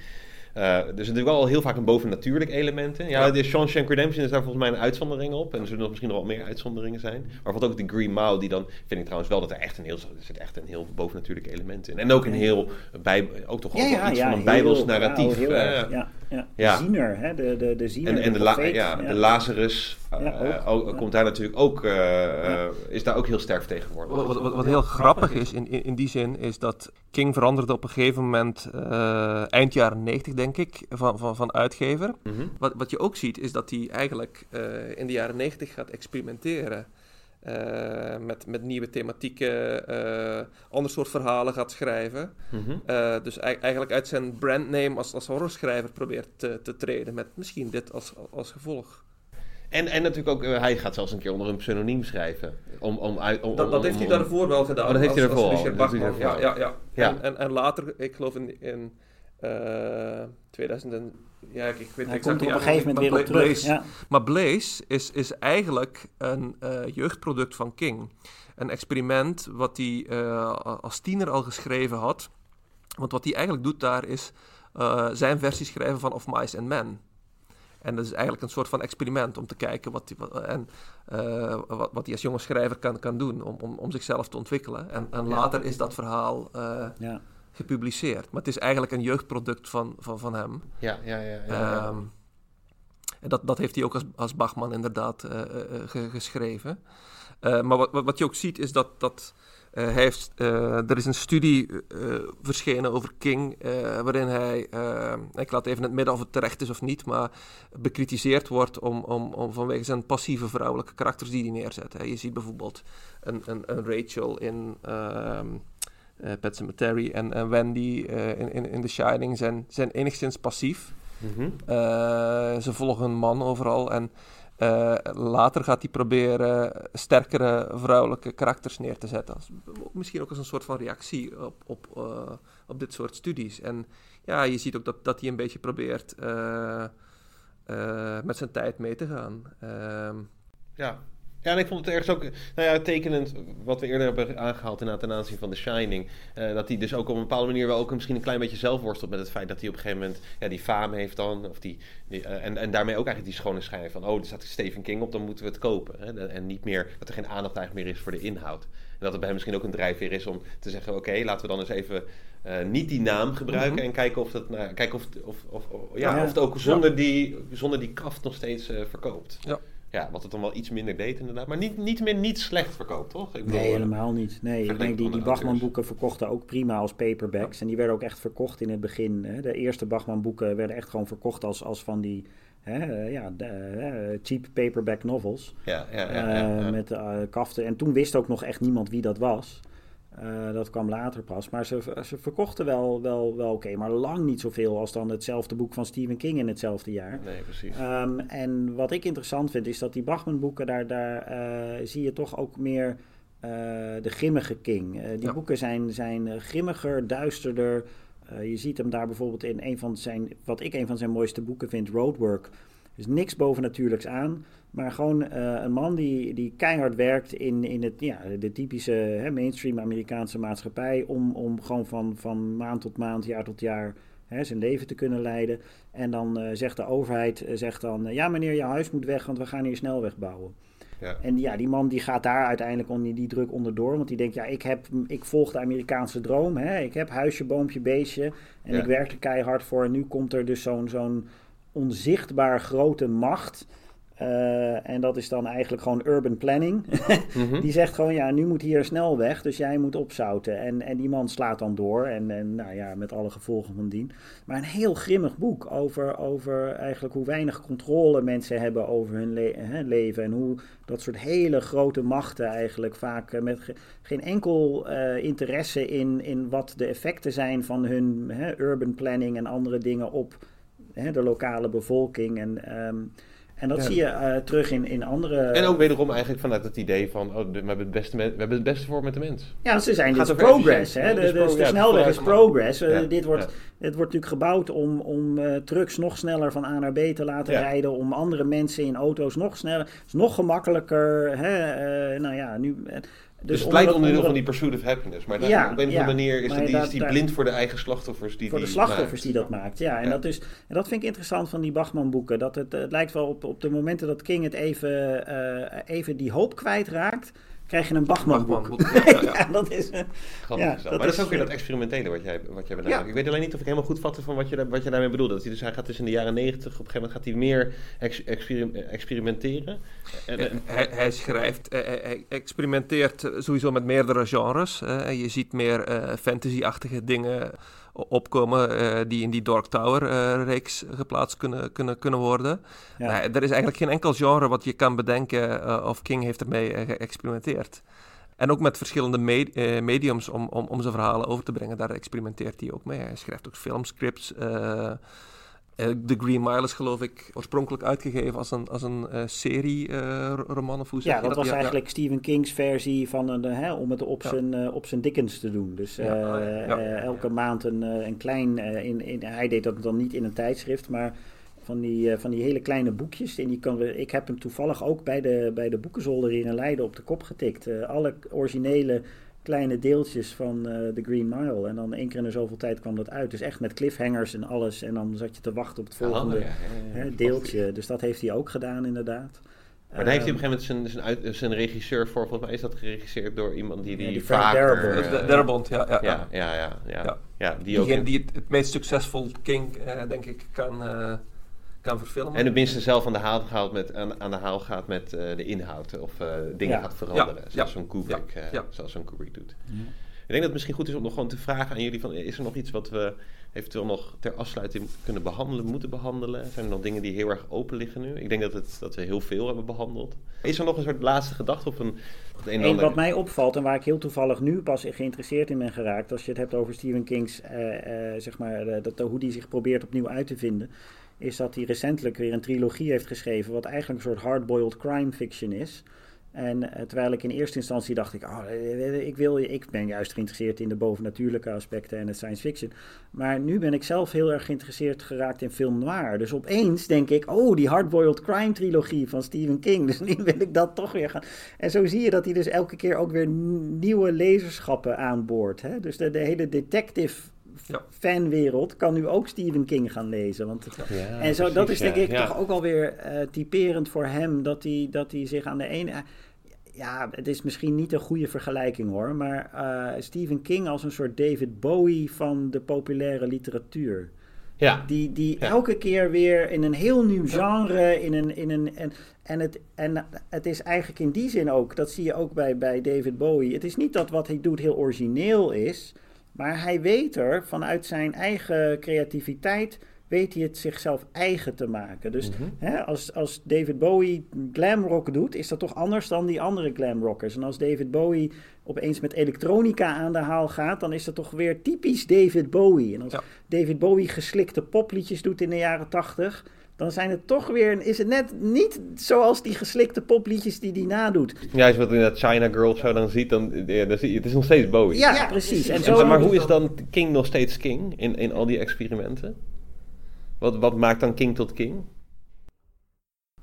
eh, er is natuurlijk wel heel vaak een bovennatuurlijk element in. Ja, Ja. de Shawshank Redemption is daar volgens mij een uitzondering op. En er zullen nog misschien nog wel meer uitzonderingen zijn. Maar bijvoorbeeld ook de Green Mile, die dan vind ik trouwens wel dat er echt een heel, er zit echt een heel bovennatuurlijk element in. En ook een heel, bij, ook toch ook iets van een bijbels narratief. heel erg, ja, ja. Ja. De ziener, hè, de, de, de ziener. En, en de, de la, ja, de Lazarus eh, Ja, ook. ook- Ja. komt daar natuurlijk ook, eh, eh, is daar ook heel sterk vertegenwoordigd. Wat, wat, wat heel grappig is in, in, in die zin, is dat King veranderde op een gegeven moment, eh, eind jaren 90 denk ik, van, van, van uitgever. Mhm. Wat, wat je ook ziet, is dat hij eigenlijk eh, in de jaren 90 gaat experimenteren. Eh, met, met nieuwe thematieken, eh ander soort verhalen gaat schrijven. Mhm. Eh, dus ei- eigenlijk uit zijn brandname als, als horrorschrijver probeert te, te treden. Met misschien dit als, als gevolg. En, en natuurlijk ook, hij gaat zelfs een keer onder een pseudoniem schrijven. Om, om, uit- om, Dat, om- dat heeft hij daarvoor wel gedaan. Oh, dat heeft hij als- daarvoor. Richard Bachman. Ja, ja, ja. Ja. En, en, en later, ik geloof in, in eh 2000 en, ja, ik, ik weet Hij exact komt er op een gegeven moment weer op terug. Blaze- Ja. Maar Blaze is, is eigenlijk een eh, jeugdproduct van King. Een experiment wat hij eh, als tiener al geschreven had. Want wat hij eigenlijk doet daar is eh, zijn versie schrijven van Of Mice and Men. En dat is eigenlijk een soort van experiment om te kijken wat hij, en, wat, wat hij als jonge schrijver kan, kan doen om, om, om zichzelf te ontwikkelen. En, en later is dat verhaal Ja. Gepubliceerd. Maar het is eigenlijk een jeugdproduct van, van, van hem. Ja, ja, ja. ja. Ehm, en dat, dat heeft hij ook als, als Bachman inderdaad eh, eh, eh, ge- geschreven. Maar wat, wat, je ook ziet is dat, dat hij heeft, er is een studie verschenen over King, waarin hij, ik laat even in het midden of het terecht is of niet, maar bekritiseerd wordt om, om, om vanwege zijn passieve vrouwelijke karakters die hij neerzet. Hè. Je ziet bijvoorbeeld een, een, een Rachel in ehm eh, Pet Sematary en, en Wendy eh, in, in, in The Shining zijn, zijn enigszins passief. Mhm. Eh, ze volgen een man overal en later gaat hij proberen sterkere vrouwelijke karakters neer te zetten. Als- misschien ook als een soort van reactie op, op, op dit soort studies. En ja, je ziet ook dat, dat hij een beetje probeert met zijn tijd mee te gaan. Ehm, Ja. Ja, en ik vond het ergens ook nou ja, tekenend, wat we eerder hebben aangehaald inderdaad ten aanzien van The Shining. eh, dat hij dus ook op een bepaalde manier wel ook misschien een klein beetje zelf worstelt met het feit dat hij op een gegeven moment ja, die fame heeft dan. Of die, die, eh, en, en daarmee ook eigenlijk die schone schijn van, oh, er staat Stephen King op, dan moeten we het kopen. Hè? En niet meer, dat er geen aandacht eigenlijk meer is voor de inhoud. En dat het bij hem misschien ook een drijfveer is om te zeggen, oké, laten we dan eens even eh, niet die naam gebruiken en kijken of dat, nou, kijken of, of, of, of- ja, Ja. of het ook zonder, die, zonder die kaft nog steeds verkoopt. Ja. Ja, wat het dan wel iets minder deed inderdaad. Maar niet, niet meer niet slecht verkoopt, toch? Ik bedoel, Nee, eh, helemaal niet. Nee, ik denk die, die Bachman-boeken verkochten ook prima als paperbacks. En die werden ook echt verkocht in het begin. Hè. De eerste Bachman-boeken werden echt gewoon verkocht als, als van die hè, eh, ja, de, eh, cheap paperback novels. Ja, ja, ja. Met eh, kaften. En toen wist ook nog echt niemand wie dat was. Eh, dat kwam later pas. Maar ze, ze verkochten wel, wel, wel oké. maar lang niet zoveel als dan hetzelfde boek van Stephen King in hetzelfde jaar. Nee, precies. Ehm, en wat ik interessant vind, is dat die Bachman-boeken, daar, daar eh, zie je toch ook meer eh, de grimmige King. Eh, die Ja. boeken zijn, zijn grimmiger, duisterder. Eh, je ziet hem daar bijvoorbeeld in een van zijn, wat ik een van zijn mooiste boeken vind, Roadwork. Dus niks bovennatuurlijks aan. Maar gewoon een man die, die keihard werkt in, in het, ja, de typische hè, mainstream Amerikaanse maatschappij. Om, om gewoon van, van maand tot maand, jaar tot jaar hè, zijn leven te kunnen leiden. En dan zegt de overheid, zegt dan, ja meneer, je huis moet weg, want we gaan hier snelweg bouwen. Ja. En ja, die man die gaat daar uiteindelijk onder die druk onderdoor. Want die denkt, ja, ik, heb, ik volg de Amerikaanse droom. Hè? Ik heb huisje, boompje, beestje. En ik werk er keihard voor. En nu komt er dus zo'n zo'n onzichtbaar grote macht uh, en dat is dan eigenlijk gewoon urban planning. Mhm. Die zegt gewoon, ja, nu moet hier snel weg, dus jij moet opzouten. En, en die man slaat dan door, en, en nou ja, met alle gevolgen van dien. Maar een heel grimmig boek over, over eigenlijk hoe weinig controle mensen hebben over hun hè, leven. En hoe dat soort hele grote machten eigenlijk vaak uh, met geen enkel uh, interesse in, in wat de effecten zijn van hun hè, urban planning en andere dingen op hè, de lokale bevolking. En... Um, en dat zie je uh, terug in, in andere... En ook wederom eigenlijk vanuit het idee van... Oh, we, hebben het beste we hebben het beste voor met de mens. Ja, ze zijn dus progress. Hè? De, de, de, snelweg is progress. Uh, dit wordt, Het wordt natuurlijk gebouwd om, om uh, trucks nog sneller van A naar B te laten rijden. Om andere mensen in auto's nog sneller... is nog gemakkelijker. Hè? nou ja, nu... Dus, dus het lijkt onderdeel van die pursuit of happiness. Maar ja, op een of andere manier is, die, is die blind voor de eigen slachtoffers die Voor de slachtoffers die dat maakt, ja. En, Dat is, en dat vind ik interessant van die Bachman boeken. Dat het, het lijkt wel op, op de momenten dat King het even, uh, even die hoop kwijtraakt krijg je een Bachman-boek. ja, dat is... Uh, ja, dat maar dat is ook weer dat experimentele wat jij, wat jij benadrukt. Ik weet alleen niet of ik helemaal goed vatte van wat je, wat je daarmee bedoelt. Dat hij, dus, hij gaat dus in de jaren negentig, op een gegeven moment gaat hij meer experimenteren. En, hij, hij, schrijft, hij experimenteert sowieso met meerdere genres. je ziet meer uh, fantasy-achtige dingen opkomen uh, die in die Dark Tower-reeks uh, geplaatst kunnen, kunnen, kunnen worden. Ja. Nou, er is eigenlijk geen enkel genre wat je kan bedenken of King heeft ermee geëxperimenteerd. En ook met verschillende me mediums om, om, om zijn verhalen over te brengen, daar experimenteert hij ook mee. Hij schrijft ook filmscripts. Uh, The Green Mile is geloof ik oorspronkelijk uitgegeven als een, als een uh, serie uh, roman of hoe Ja, dat, dat was eigenlijk Stephen King's versie van een, hè, om het op, zijn, op zijn Dickens te doen. Dus elke maand een, een klein, in, in, hij deed dat dan niet in een tijdschrift, maar van die, van die hele kleine boekjes. En die kan ik heb hem toevallig ook bij de, bij de boekenzolder in Leiden op de kop getikt. alle originele kleine deeltjes van uh, The Green Mile. En dan één keer in de zoveel tijd kwam dat uit. Dus echt met cliffhangers en alles. En dan zat je te wachten op het oh, volgende hè, deeltje. Dus dat heeft hij ook gedaan, inderdaad. Maar daar heeft hij op een gegeven moment zijn, zijn, uit, zijn regisseur voor. Volgens mij is dat geregisseerd door iemand die die, die vaker... Uh, Darabont, ja, ja. Ja, ja, ja. ja, ja. die, ook die het, meest succesvol King, uh, denk ik, kan kan verfilmen. En het minste zelf aan de haal gaat met, aan, aan de haal gaat met uh, de inhoud of uh, dingen gaat veranderen. Ja. Zoals zo'n Kubrick, uh, zoals zo'n Kubrick doet. Ik denk dat het misschien goed is om nog gewoon te vragen aan jullie: van, is er nog iets wat we eventueel nog ter afsluiting kunnen behandelen, moeten behandelen? Zijn er nog dingen die heel erg open liggen nu? Ik denk dat, het, dat we heel veel hebben behandeld. Is er nog een soort laatste gedachte of een. een Eén wat mij opvalt en waar ik heel toevallig nu pas geïnteresseerd in ben geraakt, als je het hebt over Stephen King's, zeg maar, dat, hoe die zich probeert opnieuw uit te vinden is dat hij recentelijk weer een trilogie heeft geschreven, wat eigenlijk een soort hardboiled crime fiction is. En uh, terwijl ik in eerste instantie dacht, ik, oh, eh, ik, wil, ik ben juist geïnteresseerd in de bovennatuurlijke aspecten en het science fiction. Maar nu ben ik zelf heel erg geïnteresseerd geraakt in film noir. Dus opeens denk ik, oh, die hardboiled crime trilogie van Stephen King. Dus nu wil ik dat toch weer gaan. En zo zie je dat hij dus elke keer ook weer nieuwe lezerschappen aanboort. Hè? Dus de, de hele detective ja. fanwereld kan nu ook Stephen King gaan lezen. Want, en zo, dat is denk ik toch ook alweer uh, typerend voor hem, dat hij, dat hij zich aan de ene... ja, het is misschien niet een goede vergelijking hoor, maar uh, Stephen King als een soort David Bowie van de populaire literatuur. Ja. Die, die elke keer weer in een heel nieuw genre, in een, in een, en, en, het, en het is eigenlijk in die zin ook, dat zie je ook bij, bij David Bowie. Het is niet dat wat hij doet heel origineel is, maar hij weet er vanuit zijn eigen creativiteit weet hij het zichzelf eigen te maken. Dus mhm. hè, als, als David Bowie glamrock doet, is dat toch anders dan die andere glamrockers. En als David Bowie opeens met elektronica aan de haal gaat, dan is dat toch weer typisch David Bowie. En als David Bowie geslikte popliedjes doet in de jaren tachtig, dan zijn het toch weer, is het net niet zoals die geslikte popliedjes die die nadoet. Ja, als je wat in dat China Girl zo dan ziet, dan, ja, dan zie je, het is nog steeds Bowie. Ja, precies. En zo maar hoe is dan King nog steeds King in, in al die experimenten? Wat, wat maakt dan King tot King?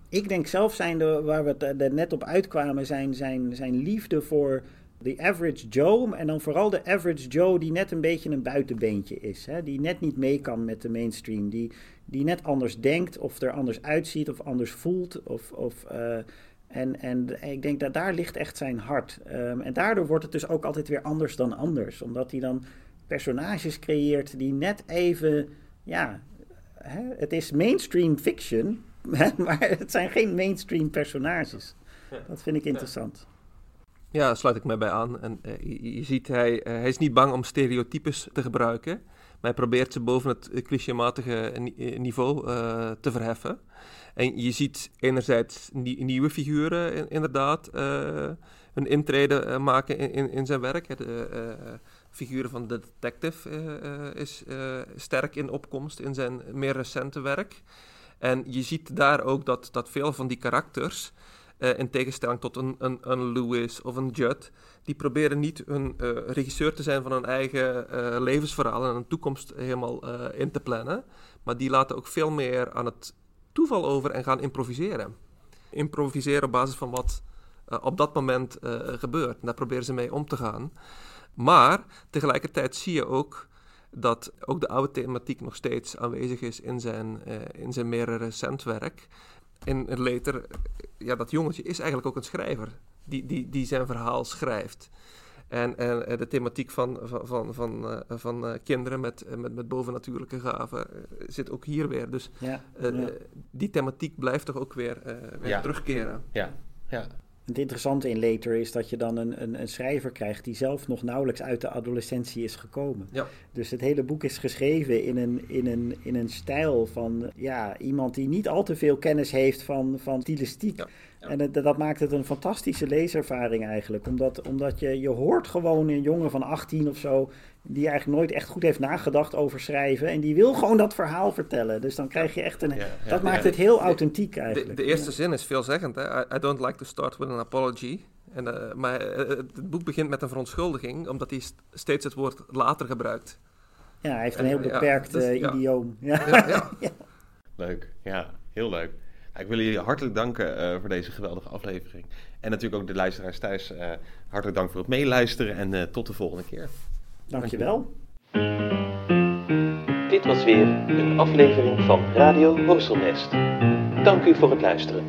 Ik denk zelf zijn de, waar we het er net op uitkwamen, zijn, zijn, zijn liefde voor de average Joe. En dan vooral de average Joe die net een beetje een buitenbeentje is. Hè? Die net niet mee kan met de mainstream. Die, die net anders denkt of er anders uitziet of anders voelt. Of, of, uh, en, en ik denk dat daar ligt echt zijn hart. Um, en daardoor wordt het dus ook altijd weer anders dan anders. Omdat hij dan personages creëert die net even, ja, hè, het is mainstream fiction, maar het zijn geen mainstream personages. Dat vind ik interessant. Ja, daar sluit ik mij bij aan. En uh, je, je, ziet, hij, uh, hij is niet bang om stereotypes te gebruiken. Maar hij probeert ze boven het clichématige niveau uh, te verheffen. En je ziet enerzijds nieuwe figuren inderdaad een intrede maken in, in, zijn werk. De figuren van de detective is sterk in opkomst in zijn meer recente werk. En je ziet daar ook dat, dat veel van die karakters uh, in tegenstelling tot een, een, een Lewis of een Judd, die proberen niet een uh, regisseur te zijn van hun eigen uh, levensverhaal en een toekomst helemaal in te plannen. Maar die laten ook veel meer aan het toeval over en gaan improviseren. Improviseren op basis van wat op dat moment gebeurt. En daar proberen ze mee om te gaan. Maar tegelijkertijd zie je ook dat ook de oude thematiek nog steeds aanwezig is in zijn, in zijn meer recent werk in het later, ja, dat jongetje is eigenlijk ook een schrijver die, die, die zijn verhaal schrijft. En, en de thematiek van, van, van, van, uh, van kinderen met, met, met bovennatuurlijke gaven zit ook hier weer. Dus ja, ja. die thematiek blijft toch ook weer, weer ja. terugkeren. Ja, ja. Het interessante in Later is dat je dan een, een, een, schrijver krijgt die zelf nog nauwelijks uit de adolescentie is gekomen. Ja. Dus het hele boek is geschreven in een, in een, in een stijl van ja, iemand die niet al te veel kennis heeft van, van stilistiek. Ja. En het, dat maakt het een fantastische leeservaring eigenlijk. Omdat, omdat je, je hoort gewoon een jongen van 18 of zo. die eigenlijk nooit echt goed heeft nagedacht over schrijven. En die wil gewoon dat verhaal vertellen. Dus dan krijg je echt een. Ja, dat maakt het heel authentiek eigenlijk. De, de eerste zin is veelzeggend. Hè? I, I, don't like to start with an apology. En, uh, maar uh, het boek begint met een verontschuldiging. omdat hij st steeds het woord later gebruikt. Ja, hij heeft een heel beperkt dus, uh, idioom. Ja. Leuk, ja, heel leuk. Ik wil jullie hartelijk danken uh, voor deze geweldige aflevering. En natuurlijk ook de luisteraars thuis. Uh, hartelijk dank voor het meeluisteren en uh, tot de volgende keer. Dankjewel. Dit was weer een aflevering van Radio Horselnest. Dank u voor het luisteren.